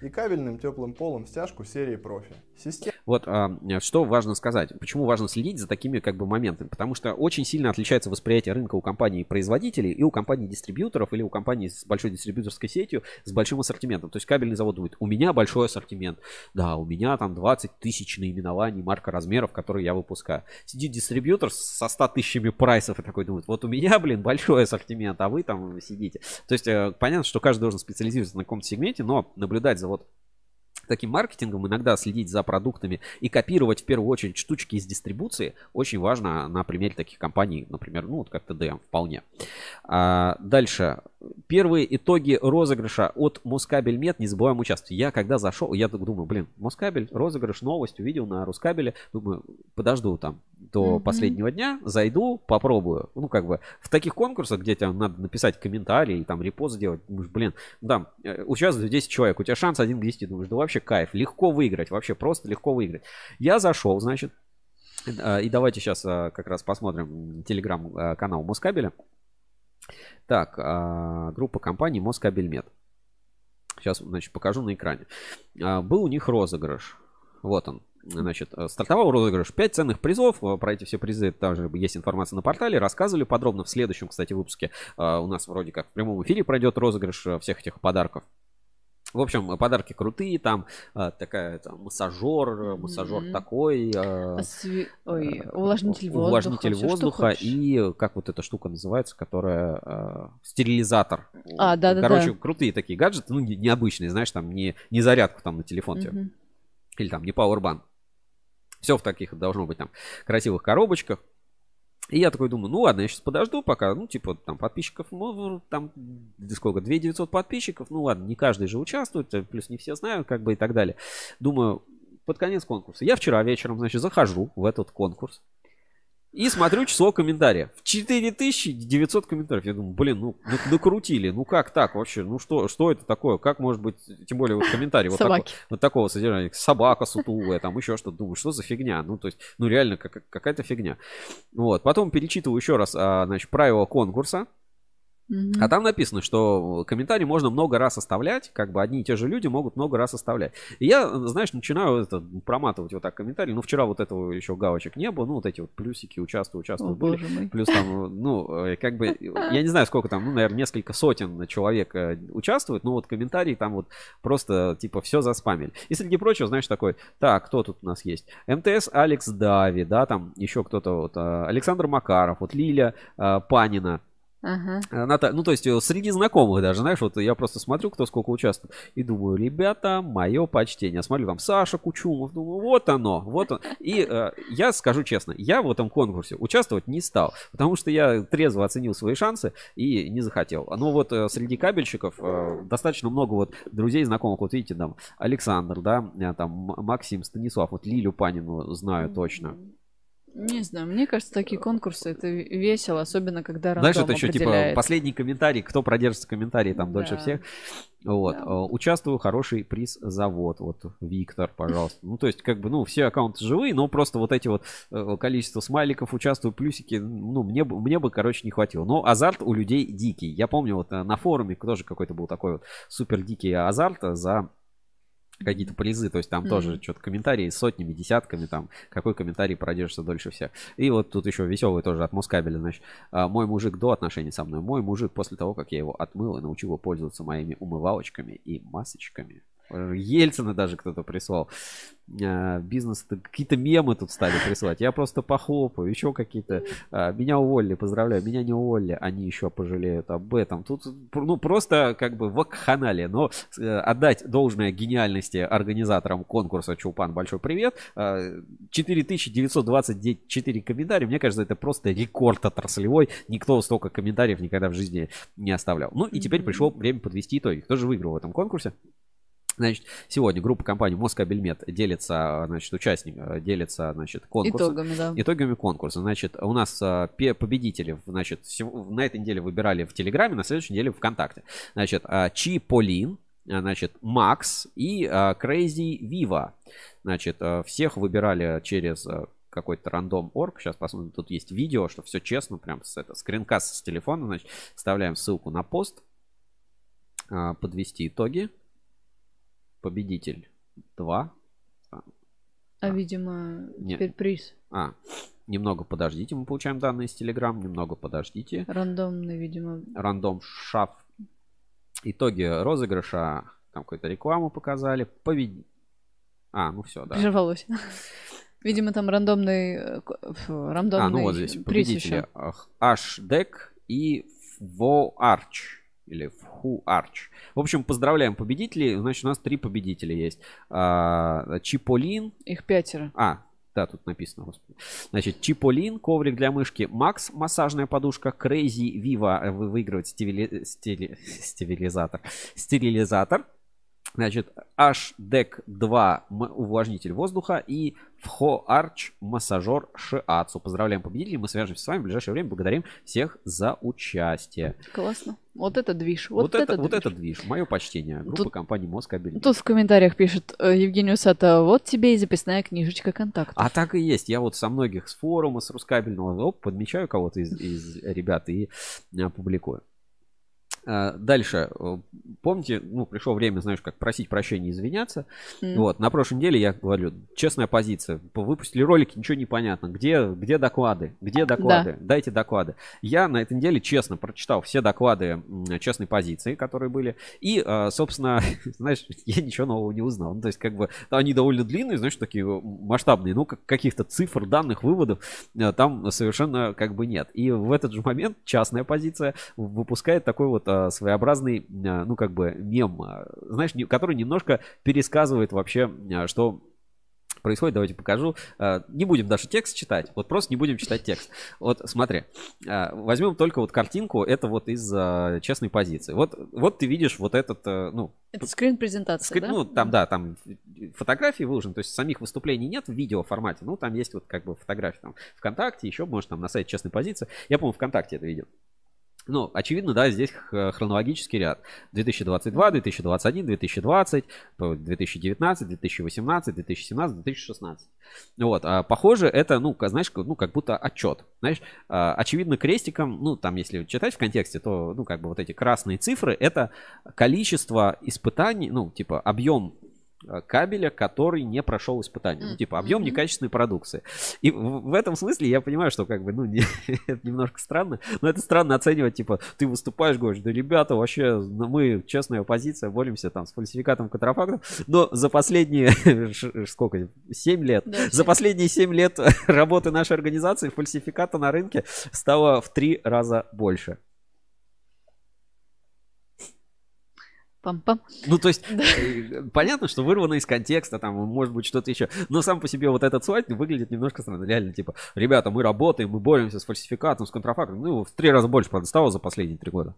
и кабельным теплым полом стяжку серии профи. Система... Вот а, что важно сказать. Почему важно следить за такими как бы моментами? Потому что очень сильно отличается восприятие рынка у компаний-производителей и у компаний-дистрибьюторов или у компаний с большой дистрибьюторской сетью с большим ассортиментом. То есть кабельный завод думает, у меня большой ассортимент. Да, у меня там 20 тысяч наименований, марка размеров, которые я выпускаю. Сидит дистрибьютор со 100 тысячами прайсов и такой думает, вот у меня, блин, большой ассортимент, а вы там сидите. То есть э, понятно, что каждый должен специализироваться на каком-то сегменте, но наблюдать за вот таким маркетингом, иногда следить за продуктами и копировать в первую очередь штучки из дистрибуции очень важно на примере таких компаний, например, ну вот как ТДМ вполне. А, дальше. Первые итоги розыгрыша от Москабельмет, не забываем участвовать. Я когда зашел, я думаю, блин, Москабель, розыгрыш, новость увидел на Рускабеле, думаю, подожду там до mm-hmm. последнего дня, зайду, попробую. Ну, как бы в таких конкурсах, где тебе надо написать комментарий или там репост сделать, думаешь, блин, да, э, участвует 10 человек, у тебя шанс 1 к 10, думаешь, да вообще кайф, легко выиграть, вообще просто легко выиграть. Я зашел, значит, э, и давайте сейчас э, как раз посмотрим телеграм-канал Москабеля. Так, группа компаний Москабельмет. Сейчас, значит, покажу на экране. Был у них розыгрыш. Вот он. Значит, э, стартовал розыгрыш 5 ценных призов. Э, про эти все призы также есть информация на портале. Рассказывали подробно в следующем, кстати, выпуске. Э, у нас вроде как в прямом эфире пройдет розыгрыш всех этих подарков. В общем, подарки крутые, там такая там, массажер, массажер mm-hmm. такой, Осве... Ой, увлажнитель воздуха, увлажнитель воздуха и как вот эта штука называется, которая э, стерилизатор. А, да, да, Короче, да. крутые такие гаджеты, ну необычные, знаешь, там не не зарядку там на телефон mm-hmm. или там не powerbank. Все в таких должно быть там красивых коробочках. И я такой думаю, ну ладно, я сейчас подожду пока, ну типа там подписчиков, ну там сколько, 2 900 подписчиков, ну ладно, не каждый же участвует, э, плюс не все знают, как бы и так далее. Думаю, под конец конкурса. Я вчера вечером, значит, захожу в этот конкурс. И смотрю число комментариев. 4900 комментариев. Я думаю, блин, ну, ну накрутили. Ну как так вообще? Ну что, что это такое? Как может быть, тем более вот комментарий вот, такого, вот такого содержания. Собака сутулая, там еще что-то. Думаю, что за фигня? Ну то есть, ну реально как, какая-то фигня. Вот. Потом перечитываю еще раз, а, значит, правила конкурса. Mm-hmm. А там написано, что комментарии можно много раз оставлять, как бы одни и те же люди могут много раз оставлять. И я, знаешь, начинаю это, проматывать вот так комментарии. Ну, вчера вот этого еще галочек не было, ну, вот эти вот плюсики, участвую, участвую. О, были. Боже мой. Плюс там, ну, э, как бы, я не знаю, сколько там, ну, наверное, несколько сотен человек э, участвует, но вот комментарии там вот просто, типа, все заспамили. И среди прочего, знаешь, такой, так, кто тут у нас есть? МТС Алекс Дави, да, там еще кто-то, вот, э, Александр Макаров, вот Лиля Панина, Ага. Ната... Ну, то есть э, среди знакомых даже, знаешь, вот я просто смотрю, кто сколько участвует, и думаю, ребята, мое почтение. Смотрю, там Саша Кучумов, думаю, вот оно, вот он. И э, я скажу честно, я в этом конкурсе участвовать не стал, потому что я трезво оценил свои шансы и не захотел. Но вот э, среди кабельщиков э, достаточно много вот друзей, знакомых, вот видите, там Александр, да, э, там Максим, Станислав, вот Лилю Панину знаю точно. Не знаю, мне кажется, такие конкурсы это весело, особенно когда рандом Знаешь, это еще типа последний комментарий, кто продержится комментарий там да. дольше всех. Вот. Да. Э, участвую, хороший приз завод. Вот, Виктор, пожалуйста. Ну, то есть, как бы, ну, все аккаунты живые, но просто вот эти вот э, количество смайликов, участвую, плюсики, ну, мне, мне бы, короче, не хватило. Но азарт у людей дикий. Я помню, вот э, на форуме тоже какой-то был такой вот супер дикий азарт за какие-то призы, то есть там mm-hmm. тоже что-то комментарии сотнями, десятками, там, какой комментарий продержится дольше всех. И вот тут еще веселый тоже от Москабеля, значит, «А, мой мужик до отношений со мной, мой мужик после того, как я его отмыл и научил его пользоваться моими умывалочками и масочками. Ельцина даже кто-то прислал. А, бизнес, какие-то мемы тут стали присылать. Я просто похлопаю, еще какие-то. А, меня уволили, поздравляю. Меня не уволили, они еще пожалеют об этом. Тут, ну, просто как бы вакханалия. Но э, отдать должное гениальности организаторам конкурса Чулпан большой привет. 4924 а, комментария. Мне кажется, это просто рекорд отраслевой. Никто столько комментариев никогда в жизни не оставлял. Ну и теперь пришло время подвести итоги. Кто же выиграл в этом конкурсе? Значит, сегодня группа компаний Москабельмет делится, значит, участник э, делится, значит, конкурсом. Итогами, да. Итогами конкурса. Значит, у нас э, победители, значит, на этой неделе выбирали в Телеграме, на следующей неделе ВКонтакте. Значит, э, Чи Полин, значит, Макс и Crazy Viva. Значит, всех выбирали через какой-то рандом орг. Сейчас посмотрим, тут есть видео, что все честно, прям с это, скринкаст с телефона, значит, вставляем ссылку на пост, подвести итоги победитель 2. А, а, видимо, Нет. теперь приз. А, немного подождите, мы получаем данные из Telegram, немного подождите. Рандомный, видимо. Рандом шаф. Итоги розыгрыша, там какую-то рекламу показали. Победи... А, ну все, да. Прервалось. Видимо, там рандомный, рандомный А, ну вот здесь победители. HDEC и VoArch. Или Who Arch. В общем, поздравляем победителей. Значит, у нас три победителя есть. А, Чиполин. Их пятеро. А, да, тут написано, господи. Значит, Чиполин, коврик для мышки, Макс, массажная подушка, Crazy Viva выигрывает стивили... стили... стилизатор. Стерилизатор. Значит, HDEC 2 увлажнитель воздуха и Вхо Арч массажер Шиацу. Поздравляем победителей. Мы свяжемся с вами в ближайшее время. Благодарим всех за участие. Классно. Вот это движ. Вот, вот это, это, вот это движ. Мое почтение. Группа тут, компании Москабель. Тут в комментариях пишет э, Евгений Усата, вот тебе и записная книжечка контактов. А так и есть. Я вот со многих с форума, с Рускабельного оп, подмечаю кого-то из, из ребят и а, публикую. А, дальше, э, помните, ну, пришло время, знаешь, как просить прощения, извиняться. Mm. Вот, на прошлой неделе я говорю, честная позиция, выпустили ролики, ничего не понятно, где, где доклады, где доклады, да. дайте доклады. Я на этой неделе честно прочитал все доклады честной позиции, которые были, и, а, собственно, знаешь, я ничего нового не узнал. Ну, то есть, как бы, они довольно длинные, знаешь, такие масштабные, ну, как, каких-то цифр, данных, выводов э, там совершенно как бы нет. И в этот же момент частная позиция выпускает такой вот а, своеобразный, а, ну, как бы мем, а, знаешь, который немножко пересказывает вообще, что происходит, давайте покажу. Не будем даже текст читать, вот просто не будем читать текст. Вот смотри, возьмем только вот картинку, это вот из честной позиции. Вот, вот ты видишь вот этот, ну... Это скрин-презентация, скрин, да? Ну, там, да, там фотографии выложены, то есть самих выступлений нет в видео формате, ну, там есть вот как бы фотографии там ВКонтакте, еще, может, там на сайте честной позиции. Я, по-моему, ВКонтакте это видел. Ну, очевидно, да, здесь хронологический ряд. 2022, 2021, 2020, 2019, 2018, 2017, 2016. Вот, а похоже, это, ну, знаешь, ну, как будто отчет. Знаешь, а, очевидно, крестиком, ну, там, если читать в контексте, то, ну, как бы вот эти красные цифры, это количество испытаний, ну, типа объем Э, кабеля, который не прошел испытание. Ну, типа, объем некачественной продукции. И в, в этом смысле я понимаю, что как бы, ну, не, это немножко странно, но это странно оценивать, типа, ты выступаешь, говоришь, да, ребята, вообще, ну, мы, честная оппозиция, боремся там с фальсификатом контрафактов, но за последние, сколько, 7 лет, да, за последние 7 лет работы нашей организации фальсификата на рынке стало в 3 раза больше. Пам-пам. Ну, то есть. Э, понятно, что вырвано из контекста, там, может быть, что-то еще. Но сам по себе вот этот слайд выглядит немножко странно. Реально, типа, ребята, мы работаем, мы боремся с фальсификатом, с контрафактом. Ну, в три раза больше, правда, стало за последние три года.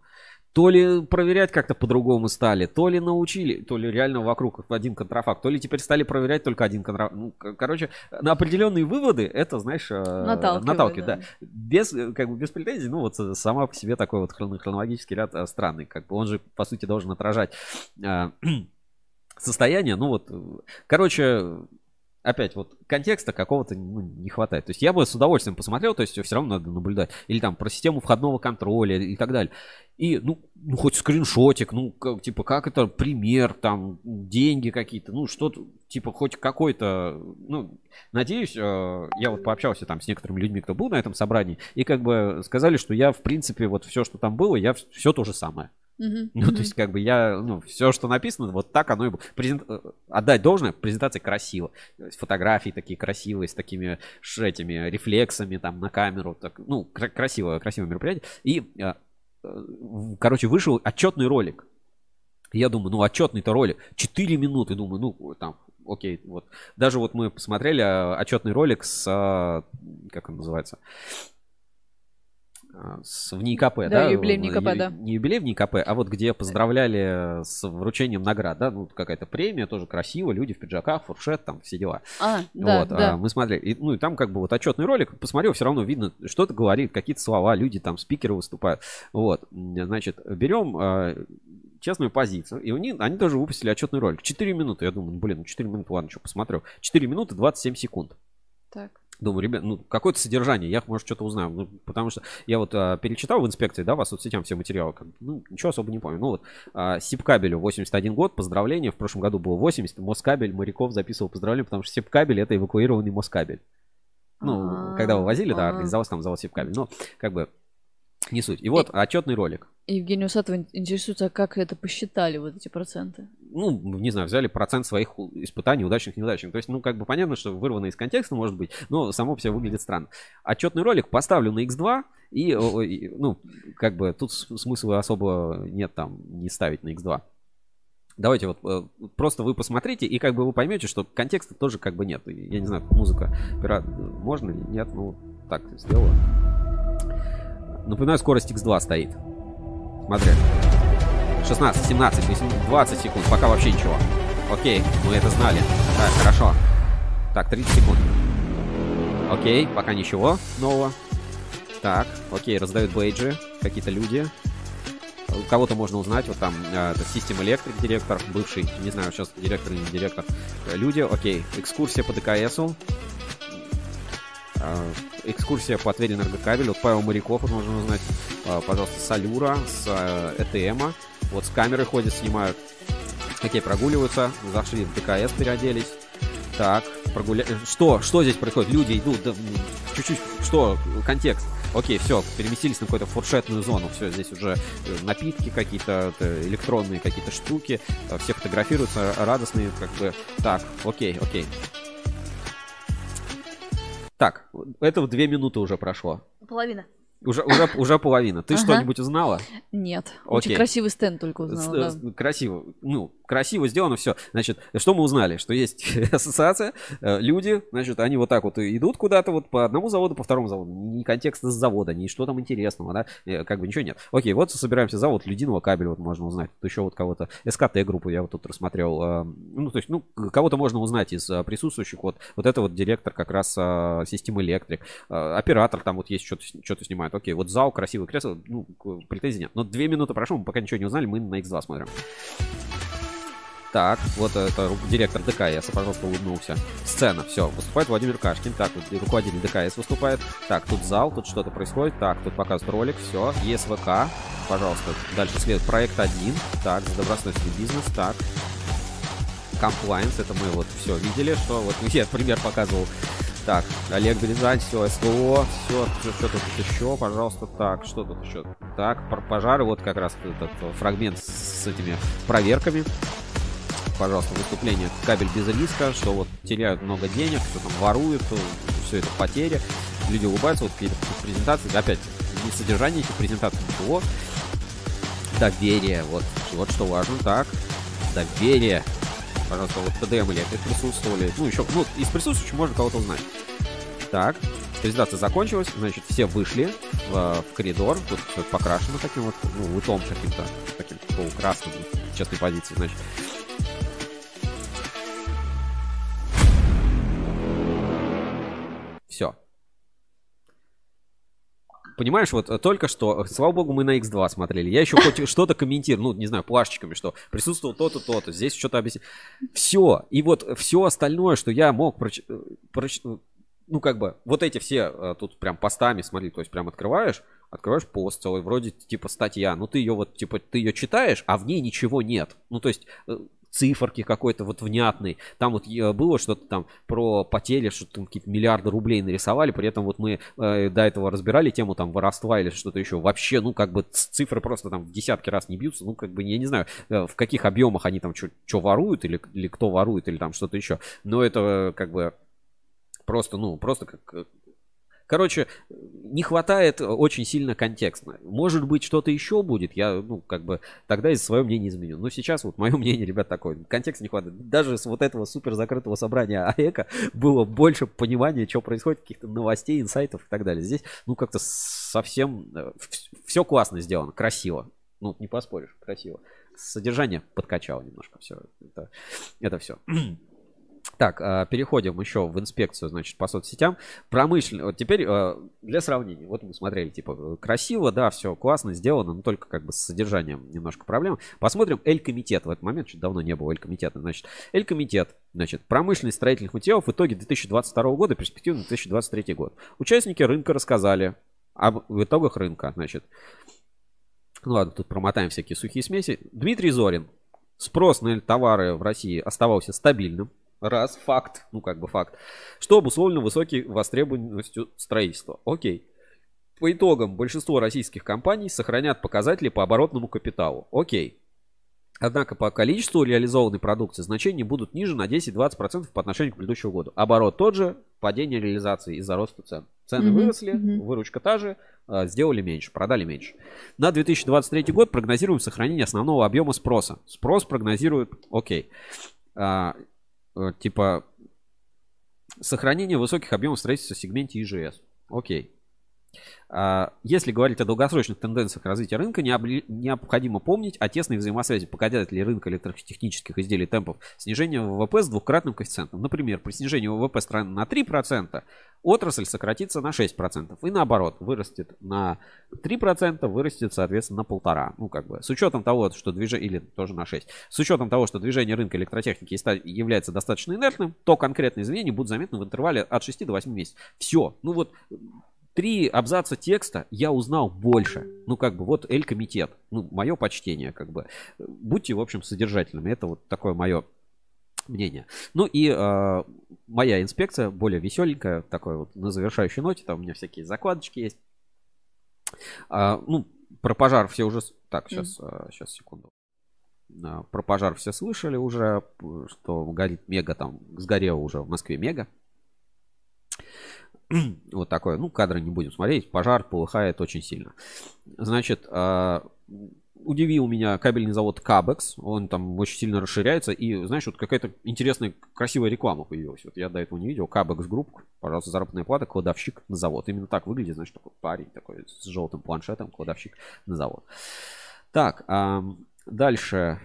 То ли проверять как-то по-другому стали, то ли научили, то ли реально вокруг один контрафакт, то ли теперь стали проверять только один контрафакт. Ну, короче, на определенные выводы это, знаешь, э, наталкивает, наталкивает да. да. Без, как бы, без претензий, ну, вот сама по себе такой вот хронологический ряд э, странный. Как бы он же, по сути, должен отражать э, состояние. Ну, вот, короче, опять вот контекста какого-то ну, не хватает. То есть я бы с удовольствием посмотрел, то есть все равно надо наблюдать. Или там про систему входного контроля и так далее. И, ну, ну хоть скриншотик, ну, как, типа, как это, пример, там, деньги какие-то, ну, что-то, типа, хоть какой-то, ну, надеюсь, э, я вот пообщался там с некоторыми людьми, кто был на этом собрании, и как бы сказали, что я, в принципе, вот все, что там было, я все то же самое. Uh-huh. Ну, то есть, как бы я, ну, все, что написано, вот так оно и было. Презент... Э, отдать должное, презентация красиво. Фотографии такие красивые, с такими ш, этими рефлексами там на камеру. Так, ну, красивое, красивое мероприятие. И, э, э, короче, вышел отчетный ролик. Я думаю, ну, отчетный-то ролик. 4 минуты, думаю, ну, там, окей, вот. Даже вот мы посмотрели отчетный ролик с, как он называется, с, в НИКП, да? Да, юбилей в НИКП, да. Не юбилей в НИКП, а вот где поздравляли с вручением наград, да, ну какая-то премия, тоже красиво, люди в пиджаках, фуршет, там все дела. А, да, вот, да. А, мы смотрели, и, ну и там как бы вот отчетный ролик, посмотрел, все равно видно, что-то говорит, какие-то слова, люди там, спикеры выступают. Вот, значит, берем а, честную позицию. И у них, они тоже выпустили отчетный ролик. 4 минуты. Я думаю, блин, ну 4 минуты, ладно, что посмотрю. 4 минуты 27 секунд. Так. Думаю, ребят, ну, какое-то содержание, я, может, что-то узнаю. Ну, потому что я вот а, перечитал в инспекции, да, по соцсетям все материалы. Как, ну, ничего особо не помню. Ну, вот, а, Сибкабелю 81 год, поздравления. В прошлом году было 80. Москабель, Моряков записывал поздравления, потому что Сибкабель это эвакуированный Москабель. Ну, А-а-а. когда вывозили, да, организовался там завод Сибкабель. Ну, как бы Не суть. И вот отчетный ролик. Евгений Усатов интересуется, как это посчитали, вот эти проценты? Ну, не знаю, взяли процент своих испытаний, удачных, неудачных. То есть, ну, как бы понятно, что вырвано из контекста, может быть, но само все выглядит странно. Отчетный ролик поставлю на X2, и, ну, как бы тут смысла особо нет там не ставить на X2. Давайте вот э, просто вы посмотрите, и как бы вы поймете, что контекста тоже как бы нет. Я не знаю, музыка, пират, можно или нет, ну, так сделаю. Напоминаю, скорость X2 стоит. Смотри. 16, 17, 20 секунд. Пока вообще ничего. Окей, мы это знали. Так, хорошо. Так, 30 секунд. Окей, пока ничего нового. Так, окей, раздают бейджи. Какие-то люди. Кого-то можно узнать. Вот там э, System Electric директор, бывший, не знаю, сейчас директор или не директор. Люди, окей. Экскурсия по ДКСу. Э, экскурсия по Твери энергокабелю. Вот Павел Моряков, вот можно узнать. Э, пожалуйста, Салюра с э, ЭТМа. Вот с камеры ходят, снимают. Окей, прогуливаются. Зашли в ДКС, переоделись. Так, прогуля... Что? Что здесь происходит? Люди идут, да, чуть-чуть, что? Контекст. Окей, все, переместились на какую-то фуршетную зону. Все, здесь уже напитки какие-то, электронные какие-то штуки. Все фотографируются, радостные, как бы. Так, окей, окей. Так, это две минуты уже прошло. Половина. Уже, уже, уже половина. Ты ага. что-нибудь узнала? Нет. Окей. Очень красивый стенд только узнала. Да. Красиво. Ну, красиво сделано все. Значит, что мы узнали? Что есть ассоциация, э, люди, значит, они вот так вот идут куда-то вот по одному заводу, по второму заводу. Ни контекста с завода, ни что там интересного, да, э, как бы ничего нет. Окей, вот собираемся завод Людиного кабеля, вот можно узнать. Тут еще вот кого-то, СКТ группу я вот тут рассмотрел. Э, ну, то есть, ну, кого-то можно узнать из присутствующих. Вот, вот это вот директор как раз системы электрик. Оператор там вот есть, что-то, что-то снимает. Окей, вот зал, красивый кресло, ну, претензий нет. Но две минуты прошло, мы пока ничего не узнали, мы на X2 смотрим. Так, вот это директор ДКС, пожалуйста, улыбнулся. Сцена, все, выступает Владимир Кашкин. Так, вот руководитель ДКС выступает. Так, тут зал, тут что-то происходит. Так, тут показывают ролик, все. ЕСВК, пожалуйста. Дальше следует проект 1. Так, за добросовестный бизнес. Так, compliance, это мы вот все видели, что вот я пример показывал. Так, Олег Березань, все, СВО, все, что, что тут еще, пожалуйста, так, что тут еще? Так, пожары, вот как раз этот фрагмент с этими проверками пожалуйста, выступление «Кабель без риска», что вот теряют много денег, что там воруют, все это потери. Люди улыбаются, вот какие-то презентации, опять, не содержание этих презентаций, ничего. Доверие, вот, вот что важно, так, доверие. Пожалуйста, вот ТДМ или присутствовали. Ну, еще, ну, из присутствующих можно кого-то узнать. Так, презентация закончилась, значит, все вышли в, в коридор. Тут все покрашено таким вот, ну, лутом каким-то, таким полукрасным, честной позиции, значит. Понимаешь, вот только что, слава богу, мы на X2 смотрели. Я еще хоть что-то комментирую, ну, не знаю, плашечками, что присутствовал то-то, то-то, здесь что-то объяснить. Все. И вот все остальное, что я мог проч... Проч... Ну, как бы, вот эти все э, тут прям постами, смотри, то есть прям открываешь, открываешь пост целый, вроде типа статья, ну ты ее вот, типа, ты ее читаешь, а в ней ничего нет. Ну, то есть э, циферки какой-то вот внятный. Там вот э, было что-то там про потери, что там какие-то миллиарды рублей нарисовали, при этом вот мы э, до этого разбирали тему там воровства или что-то еще. Вообще, ну как бы цифры просто там в десятки раз не бьются, ну как бы я не знаю, э, в каких объемах они там что воруют или, или кто ворует или там что-то еще. Но это как бы просто, ну, просто как Короче, не хватает очень сильно контекста. Может быть, что-то еще будет, я, ну, как бы, тогда из свое мнение изменю. Но сейчас вот мое мнение, ребят, такое. Контекст не хватает. Даже с вот этого супер закрытого собрания АЭКа было больше понимания, что происходит, каких-то новостей, инсайтов и так далее. Здесь, ну, как-то совсем э, все классно сделано, красиво. Ну, не поспоришь, красиво. Содержание подкачало немножко все. Это, это все. Так, а, переходим еще в инспекцию, значит, по соцсетям. Промышленно. Вот теперь а, для сравнения. Вот мы смотрели, типа, красиво, да, все классно сделано, но только как бы с содержанием немножко проблем. Посмотрим Эль-комитет. В этот момент чуть давно не было Эль-комитета. Значит, Эль-комитет, значит, промышленность строительных материалов в итоге 2022 года, перспектива на 2023 год. Участники рынка рассказали об итогах рынка, значит. Ну ладно, тут промотаем всякие сухие смеси. Дмитрий Зорин. Спрос на товары в России оставался стабильным. Раз, факт, ну как бы факт, что обусловлено высокой востребованностью строительства. Окей. По итогам, большинство российских компаний сохранят показатели по оборотному капиталу. Окей. Однако по количеству реализованной продукции значения будут ниже на 10-20% по отношению к предыдущему году. Оборот тот же, падение реализации из-за роста цен. Цены mm-hmm. выросли, mm-hmm. выручка та же, а, сделали меньше, продали меньше. На 2023 год прогнозируем сохранение основного объема спроса. Спрос прогнозирует, окей, а, типа сохранение высоких объемов строительства в сегменте ИЖС. Окей. А, если говорить о долгосрочных тенденциях развития рынка, необходимо помнить о тесной взаимосвязи показателей рынка электротехнических изделий темпов снижения ВВП с двукратным коэффициентом. Например, при снижении ВВП страны на 3%, отрасль сократится на 6%. И наоборот, вырастет на 3%, вырастет, соответственно, на 1,5%. Ну, как бы, с учетом того, что движение, или тоже на 6%, с учетом того, что движение рынка электротехники является достаточно инертным, то конкретные изменения будут заметны в интервале от 6 до 8 месяцев. Все. Ну вот, три абзаца текста я узнал больше. Ну, как бы, вот Эль-комитет. Ну, мое почтение, как бы. Будьте, в общем, содержательными. Это вот такое мое мнение. Ну и э, моя инспекция более веселенькая, такой вот на завершающей ноте, там у меня всякие закладочки есть. А, ну, про пожар все уже... Так, сейчас, mm. а, сейчас, секунду. А, про пожар все слышали уже, что горит мега там, сгорел уже в Москве мега. вот такое, ну, кадры не будем смотреть, пожар полыхает очень сильно. Значит, а, удивил меня кабельный завод Кабекс, он там очень сильно расширяется, и, знаешь, вот какая-то интересная, красивая реклама появилась. Вот я до этого не видел, Кабекс Групп, пожалуйста, заработная плата, кладовщик на завод. Именно так выглядит, знаешь, такой парень такой с желтым планшетом, кладовщик на завод. Так, дальше.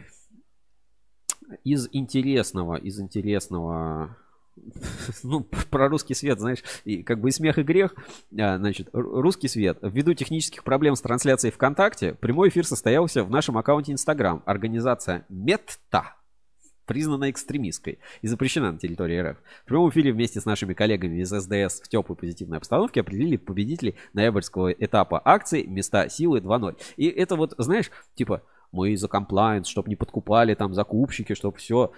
Из интересного, из интересного ну, про русский свет, знаешь, и как бы и смех, и грех. А, значит, русский свет. Ввиду технических проблем с трансляцией ВКонтакте, прямой эфир состоялся в нашем аккаунте Инстаграм. Организация Метта признана экстремистской и запрещена на территории РФ. В прямом эфире вместе с нашими коллегами из СДС в теплой позитивной обстановке определили победителей ноябрьского этапа акции «Места силы 2.0». И это вот, знаешь, типа, мы за комплайнс, чтобы не подкупали там закупщики, чтобы все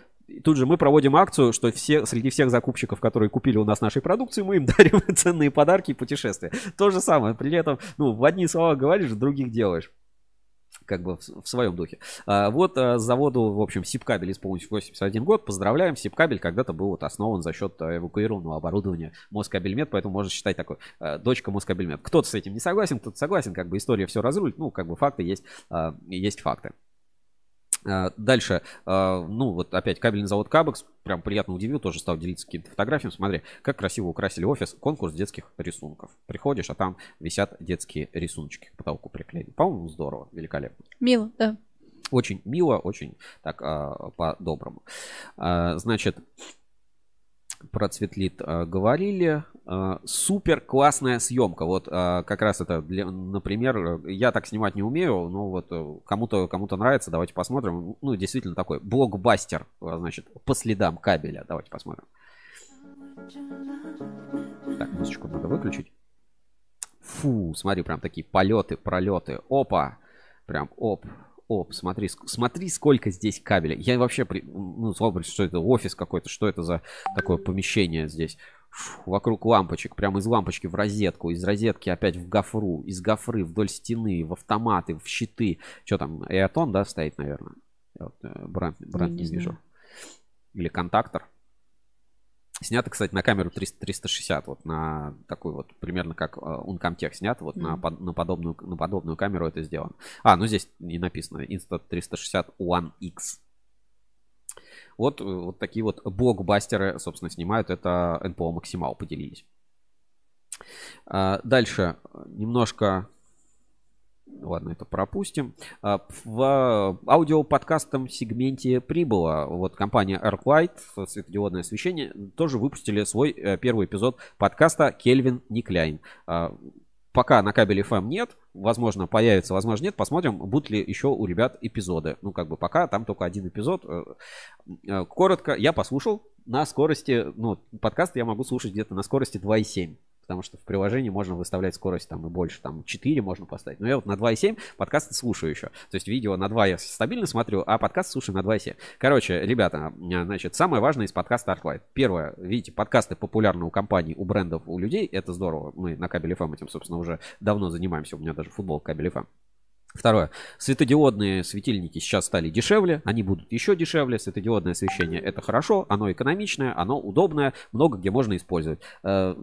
тут же мы проводим акцию, что все, среди всех закупщиков, которые купили у нас нашей продукции, мы им дарим ценные подарки и путешествия. То же самое. При этом, ну, в одни слова говоришь, в других делаешь как бы в, в своем духе. А, вот а, заводу, в общем, Сибкабель исполнился 81 год. Поздравляем, Сибкабель когда-то был вот основан за счет а, эвакуированного оборудования Москабельмет, поэтому можно считать такой а, дочка Москабельмет. Кто-то с этим не согласен, кто-то согласен, как бы история все разрулит, ну, как бы факты есть, а, есть факты. А, дальше, а, ну вот опять кабельный завод Кабекс, прям приятно удивил, тоже стал делиться какими-то фотографиями. Смотри, как красиво украсили офис, конкурс детских рисунков. Приходишь, а там висят детские рисуночки к потолку приклеены. По-моему, здорово, великолепно. Мило, да. Очень мило, очень так а, по-доброму. Значит, про цветлит говорили. Uh, супер классная съемка. Вот uh, как раз это, для, например, я так снимать не умею, но вот uh, кому-то кому-то нравится, давайте посмотрим. Ну, действительно такой блокбастер, значит, по следам кабеля. Давайте посмотрим. Так, музычку надо выключить. Фу, смотри, прям такие полеты, пролеты. Опа! Прям оп, оп, смотри, смотри, сколько здесь кабеля. Я вообще, ну, слово, что это офис какой-то, что это за такое помещение здесь вокруг лампочек, прямо из лампочки в розетку, из розетки опять в гофру, из гофры вдоль стены, в автоматы, в щиты. Что там, Эотон, да, стоит, наверное? Вот, э, бренд, бренд не, не вижу. Или контактор. Снято, кстати, на камеру 300, 360, вот на такой вот, примерно как Uncomtech снят, вот mm. на, на, подобную, на подобную камеру это сделано. А, ну здесь не написано, Insta360 One X. Вот, э, вот такие вот блокбастеры, собственно, снимают. Это NPO Максимал поделились. А, дальше немножко Ладно, это пропустим. А, в аудиоподкастом сегменте прибыло. Вот компания ArcLight, светодиодное освещение, тоже выпустили свой э, первый эпизод подкаста Кельвин Никляйн пока на кабеле FM нет, возможно, появится, возможно, нет. Посмотрим, будут ли еще у ребят эпизоды. Ну, как бы пока там только один эпизод. Э, э, коротко, я послушал на скорости, ну, подкаст я могу слушать где-то на скорости 2,7. Потому что в приложении можно выставлять скорость там и больше, там 4 можно поставить. Но я вот на 2.7 подкасты слушаю еще. То есть видео на 2 я стабильно смотрю, а подкаст слушаю на 2.7. Короче, ребята, значит, самое важное из подкаста ArtLight. Первое, видите, подкасты популярны у компаний, у брендов, у людей, это здорово. Мы на кабеле FM этим, собственно, уже давно занимаемся. У меня даже футбол кабель FM. Второе. Светодиодные светильники сейчас стали дешевле, они будут еще дешевле. Светодиодное освещение это хорошо, оно экономичное, оно удобное, много где можно использовать. Э.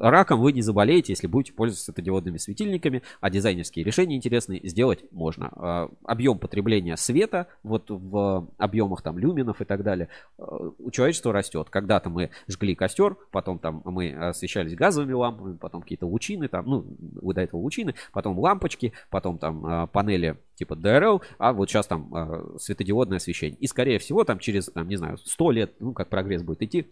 Раком вы не заболеете, если будете пользоваться светодиодными светильниками, а дизайнерские решения интересные сделать можно. Э, объем потребления света, вот в объемах там люминов и так далее, э, у человечества растет. Когда-то мы жгли костер, потом там мы освещались газовыми лампами, потом какие-то лучины, там, ну, до этого лучины, потом лампочки, потом там панели типа DRL, а вот сейчас там а, светодиодное освещение. И скорее всего там через, там, не знаю, 100 лет, ну как прогресс будет идти,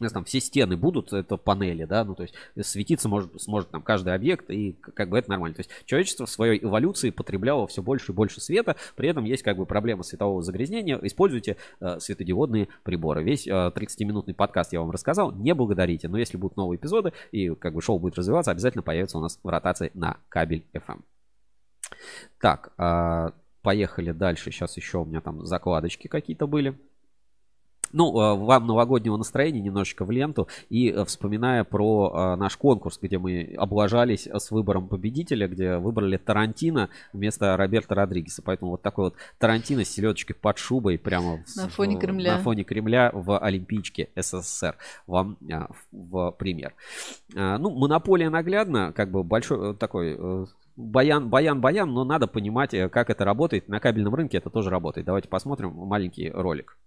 у нас там все стены будут, это панели, да, ну то есть светиться может, сможет там каждый объект, и как бы это нормально. То есть человечество в своей эволюции потребляло все больше и больше света, при этом есть как бы проблема светового загрязнения, используйте э, светодиодные приборы. Весь э, 30-минутный подкаст я вам рассказал, не благодарите, но если будут новые эпизоды и как бы шоу будет развиваться, обязательно появится у нас в ротации на кабель FM. Так, а, поехали дальше. Сейчас еще у меня там закладочки какие-то были. Ну, а, вам новогоднего настроения немножечко в ленту. И э, вспоминая про а, наш конкурс, где мы облажались с выбором победителя, где выбрали Тарантино вместо Роберта Родригеса. Поэтому вот такой вот Тарантино с селедочкой под шубой прямо на фоне Кремля. На фоне Кремля в Олимпийчике СССР. Вам в пример. Ну, монополия наглядно, как бы большой э, такой э, баян, баян, баян, но надо понимать, э, как это работает. На кабельном рынке это тоже работает. Давайте посмотрим маленький ролик.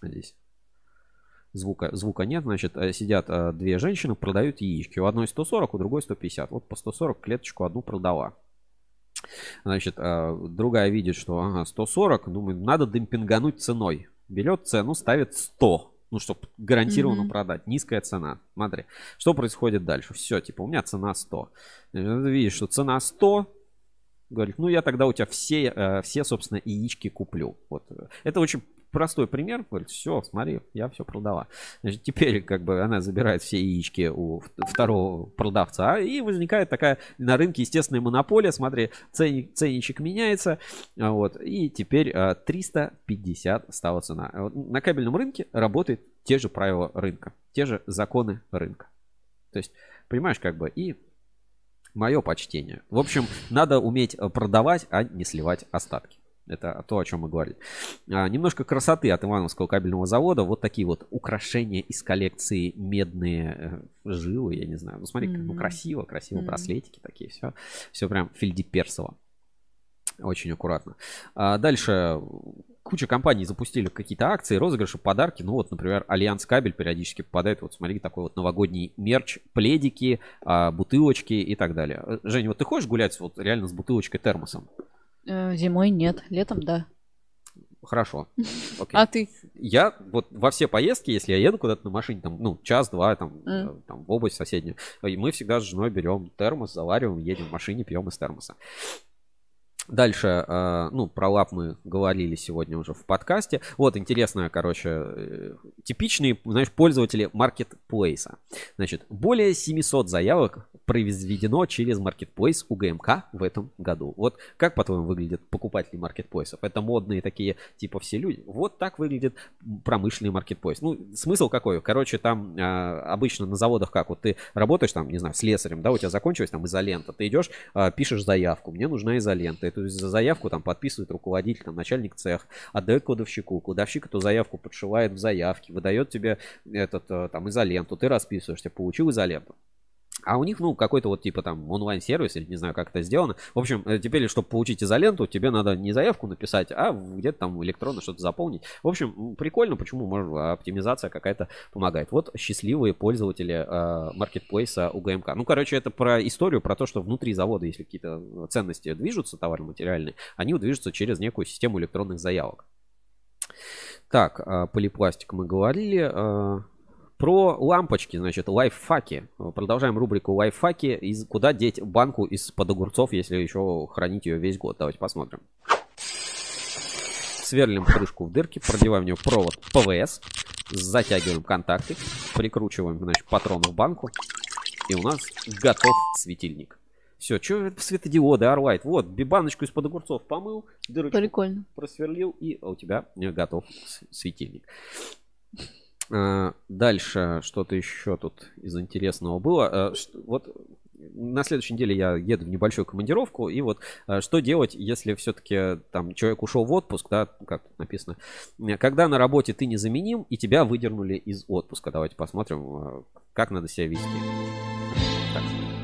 Здесь. Звука, звука нет, значит, э, сидят э, две женщины, продают яички. У одной 140, у другой 150. Вот по 140 клеточку одну продала. Значит, другая видит, что ага, 140, думает, надо демпингануть ценой. Берет цену, ставит 100 ну, чтобы гарантированно mm-hmm. продать. Низкая цена. Смотри, что происходит дальше. Все, типа, у меня цена 100. Ты видишь, что цена 100, говорит, ну, я тогда у тебя все, э, все собственно, яички куплю. Вот. Это очень простой пример. Говорит, все, смотри, я все продала. Значит, теперь как бы она забирает все яички у второго продавца, и возникает такая на рынке естественная монополия. Смотри, ценник, ценничек меняется, вот, и теперь 350 а, стала цена. На кабельном рынке работают те же правила рынка, те же законы рынка. То есть, понимаешь, как бы, и мое почтение. В общем, надо уметь продавать, а не сливать остатки. Это то, о чем мы говорили. А, немножко красоты от Ивановского кабельного завода. Вот такие вот украшения из коллекции медные э, жилы, я не знаю. Ну, смотри, mm-hmm. ну, красиво, красиво, mm-hmm. браслетики такие, все. Все прям фильдеперсово. Очень аккуратно. А дальше куча компаний запустили какие-то акции, розыгрыши, подарки. Ну вот, например, Альянс Кабель периодически попадает. Вот смотри, такой вот новогодний мерч, пледики, а, бутылочки и так далее. Э, Женя, вот ты хочешь гулять вот реально с бутылочкой термосом? Э, зимой нет, летом да. Хорошо. Okay. А ты? Я вот во все поездки, если я еду куда-то на машине, там, ну, час-два, там, mm. там, в область соседнюю, и мы всегда с женой берем термос, завариваем, едем в машине, пьем из термоса. Дальше, э, ну, про лап мы говорили сегодня уже в подкасте. Вот, интересно, короче, э, типичные, знаешь, пользователи маркетплейса. Значит, более 700 заявок произведено через маркетплейс у ГМК в этом году. Вот как, по-твоему, выглядят покупатели маркетплейсов? Это модные такие, типа, все люди. Вот так выглядит промышленный маркетплейс. Ну, смысл какой? Короче, там э, обычно на заводах как? Вот ты работаешь там, не знаю, слесарем, да, у тебя закончилась там изолента. Ты идешь, пишешь заявку, мне нужна изолента эту заявку там подписывает руководитель, там, начальник цех, отдает кладовщику, кладовщик эту заявку подшивает в заявке, выдает тебе этот, э, там, изоленту, ты расписываешься, получил изоленту. А у них, ну, какой-то вот типа там онлайн-сервис, или не знаю, как это сделано. В общем, э, теперь, чтобы получить изоленту, тебе надо не заявку написать, а где-то там электронно что-то заполнить. В общем, прикольно, почему, может, оптимизация какая-то помогает. Вот счастливые пользователи э, маркетплейса УГМК. Ну, короче, это про историю, про то, что внутри завода, если какие-то ценности движутся, товарно-материальные, они движутся через некую систему электронных заявок. Так, э, полипластик мы говорили. Про лампочки, значит, лайфхаки. Продолжаем рубрику лайфхаки. Из, куда деть банку из-под огурцов, если еще хранить ее весь год. Давайте посмотрим. Сверлим крышку в дырке, продеваем в нее провод ПВС. Затягиваем контакты, прикручиваем, значит, патроны в банку. И у нас готов светильник. Все, что это светодиоды, Арвайт. Вот, баночку из-под огурцов помыл, дырочку Прикольно. просверлил, и у тебя готов светильник. А, дальше что-то еще тут из интересного было. А, вот на следующей неделе я еду в небольшую командировку, и вот а, что делать, если все-таки там человек ушел в отпуск, да, как тут написано, когда на работе ты незаменим, и тебя выдернули из отпуска. Давайте посмотрим, как надо себя вести. Так,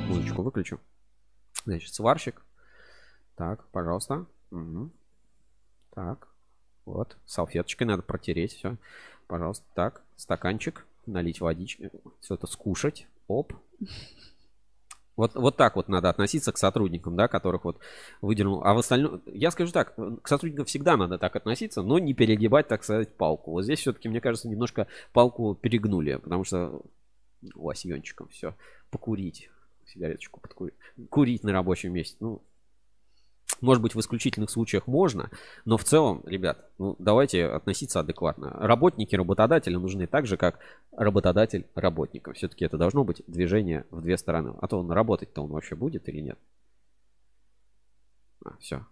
музычку выключу. Значит, сварщик. Так, пожалуйста. Угу. Так, вот, салфеточкой надо протереть все. Пожалуйста, так, стаканчик, налить водички, все это скушать. Оп. Вот, вот так вот надо относиться к сотрудникам, да, которых вот выдернул. А в остальном, я скажу так, к сотрудникам всегда надо так относиться, но не перегибать, так сказать, палку. Вот здесь все-таки, мне кажется, немножко палку перегнули, потому что у Асьончиком все, покурить, сигареточку подкурить, курить на рабочем месте. Ну, может быть, в исключительных случаях можно, но в целом, ребят, ну, давайте относиться адекватно. Работники работодателя нужны так же, как работодатель работникам. Все-таки это должно быть движение в две стороны. А то он работать-то он вообще будет или нет? А, все.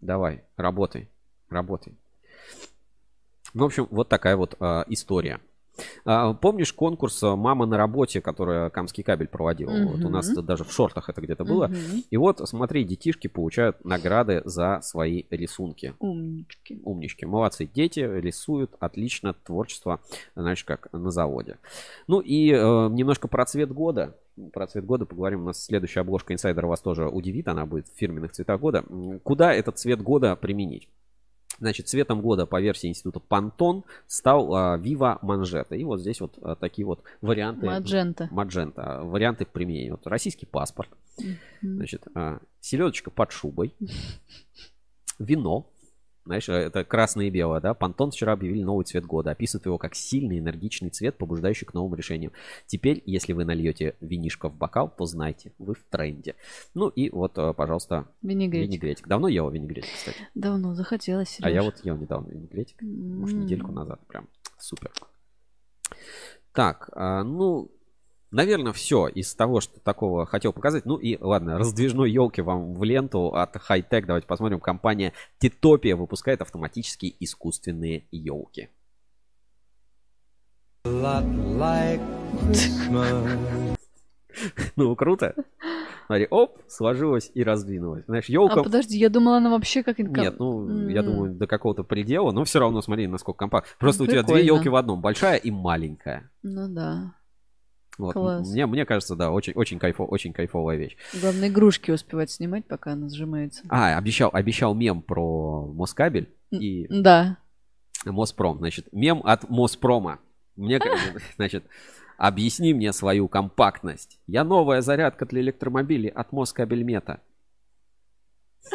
Давай, работай, работай. В общем, вот такая вот э, история. А, помнишь конкурс э, «Мама на работе», который Камский кабель проводил? Угу. Вот у нас даже в шортах это где-то было. Угу. И вот, смотри, детишки получают награды за свои рисунки. Умнички. Умнички. Молодцы. Дети рисуют отлично творчество, знаешь, как на заводе. Ну и э, немножко про цвет года. Про цвет года поговорим. У нас следующая обложка инсайдера вас тоже удивит. Она будет в фирменных цветах года. Куда этот цвет года применить? Значит, цветом года по версии института Pantone стал а, Viva Manjetta. И вот здесь вот а, такие вот варианты. Маджента. Маджента. Варианты применения. Вот российский паспорт. Mm-hmm. Значит, а, селедочка под шубой. Вино. Знаешь, это красное и белое, да? Пантон вчера объявили новый цвет года. Описывают его как сильный, энергичный цвет, побуждающий к новым решениям. Теперь, если вы нальете винишко в бокал, то знайте, вы в тренде. Ну и вот, э, пожалуйста, винегретик. винегретик. Давно ела винегретик, кстати? Давно, захотелось, Сереж. А я вот ел недавно винегретик. Может, недельку назад. Прям супер. Так, а, ну, Наверное, все из того, что такого хотел показать. Ну и ладно, раздвижной елки вам в ленту от Hightech. Давайте посмотрим. Компания Титопия выпускает автоматические искусственные елки. Ну, круто. Смотри, оп, сложилась и раздвинулась. Знаешь, елка... А подожди, я думала, она вообще как... Нет, ну, mm. я думаю, до какого-то предела, но все равно, смотри, насколько компактно. Просто ну, у тебя две елки в одном, большая и маленькая. Ну да. Вот. Класс. Мне, мне кажется, да, очень, очень, кайфо, очень кайфовая вещь. Главное, игрушки успевать снимать, пока она сжимается. А, обещал, обещал мем про Москабель и... Да. Моспром. Значит, мем от Моспрома. Мне, значит, объясни мне свою компактность. Я новая зарядка для электромобилей от Москабельмета.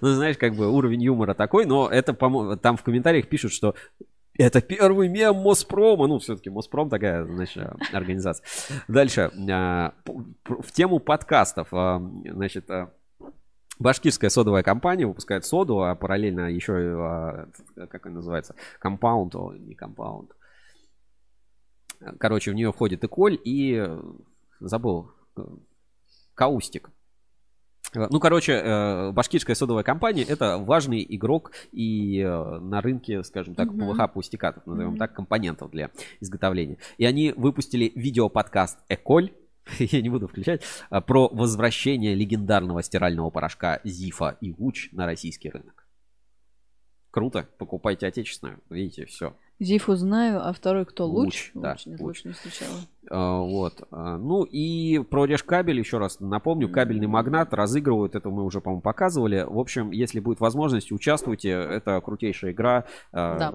Ну, знаешь, как бы уровень юмора такой, но это, по там в комментариях пишут, что это первый мем Моспрома. Ну, все-таки Моспром такая, значит, организация. Дальше. А, в тему подкастов. А, значит, Башкирская содовая компания выпускает соду, а параллельно еще, как она называется, компаунд, не компаунд. Короче, в нее входит и коль, и забыл, э, каустик. Э, ну, короче, э, башкирская содовая компания это важный игрок и э, на рынке, скажем так, mm-hmm. ПВХ пустикатов, назовем mm-hmm. так, компонентов для изготовления. И они выпустили видеоподкаст «Эколь», я не буду включать, про возвращение легендарного стирального порошка Зифа и Гуч на российский рынок. Круто, покупайте отечественную, видите, все. Зифу знаю, а второй кто? Луч? Луч, да, Луч, нет, Луч. Луч не встречала. А, вот. А, ну и про Решкабель еще раз напомню. Кабельный магнат разыгрывают, это мы уже, по-моему, показывали. В общем, если будет возможность, участвуйте. Это крутейшая игра. А, да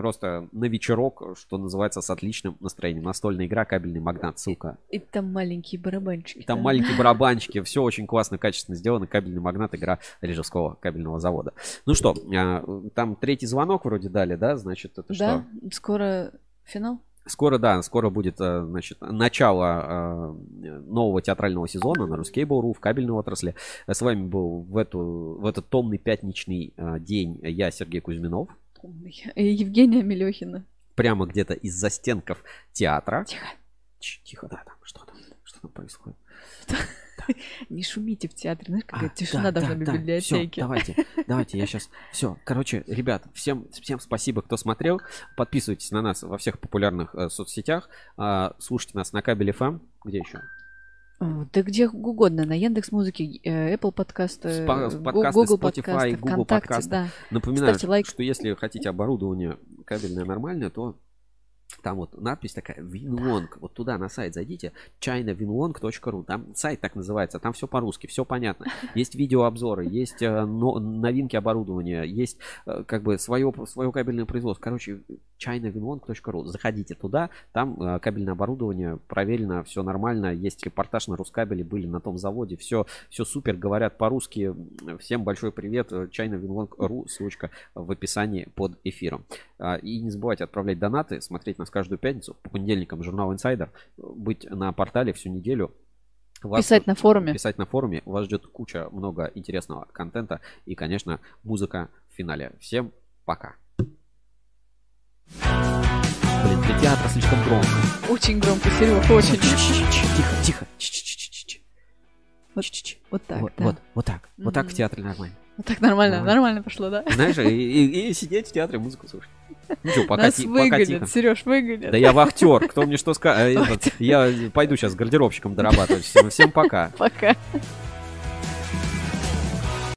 просто на вечерок, что называется, с отличным настроением. Настольная игра «Кабельный магнат». Ссылка. И там маленькие барабанчики. Там да? маленькие барабанчики. Все очень классно, качественно сделано. «Кабельный магнат» — игра Рижевского кабельного завода. Ну что, там третий звонок вроде дали, да? Значит, это да, что? Да, скоро финал. Скоро, да, скоро будет, значит, начало нового театрального сезона на Ruskable.ru в кабельной отрасли. С вами был в, эту, в этот томный пятничный день я, Сергей Кузьминов. Евгения Мелехина. Прямо где-то из застенков театра. Тихо. Тихо, да, там что там, что там происходит. Не шумите в театре, знаешь, какая а, тишина должна быть в библиотеке. Давайте, давайте, я сейчас. Все, короче, ребят, всем, всем спасибо, кто смотрел. Подписывайтесь на нас во всех популярных э, соцсетях. Э, слушайте нас на кабеле FM. Где еще? Да где угодно, на Яндекс Музыке, э, Apple подкасты, Спа- подкасты Google Spotify, подкасты, Google подкасты. Да. Напоминаю, лайк. что если хотите оборудование кабельное нормальное, то там вот надпись такая Винлонг. Вот туда на сайт зайдите. chinawinlong.ru. Там сайт так называется. Там все по-русски, все понятно. Есть видеообзоры, есть э, но, новинки оборудования, есть э, как бы свое, свое кабельное производство. Короче, chinawinlong.ru. Заходите туда. Там э, кабельное оборудование проверено, все нормально. Есть репортаж на Рускабеле, были на том заводе. Все, все супер, говорят по-русски. Всем большой привет. chinawinlong.ru. Ссылочка в описании под эфиром. А, и не забывайте отправлять донаты, смотреть нас каждую пятницу по понедельникам журнал Insider, быть на портале всю неделю. Вас писать на форуме. Писать на форуме. Вас ждет куча много интересного контента и, конечно, музыка в финале. Всем пока. Блин, для театра слишком громко. Очень громко, Серега, очень. Тихо, тихо. Вот, вот так, вот, да. вот, вот так. Вот так в театре нормально. Вот так нормально, нормально пошло, да? Знаешь, и, и, и сидеть в театре музыку слушать. Ну что, пока, Нас ти, выгонят, пока тихо. Сереж, выгонят. Да я вахтер, кто мне что скажет. Я пойду сейчас гардеробщиком дорабатывать. Всем пока. Пока.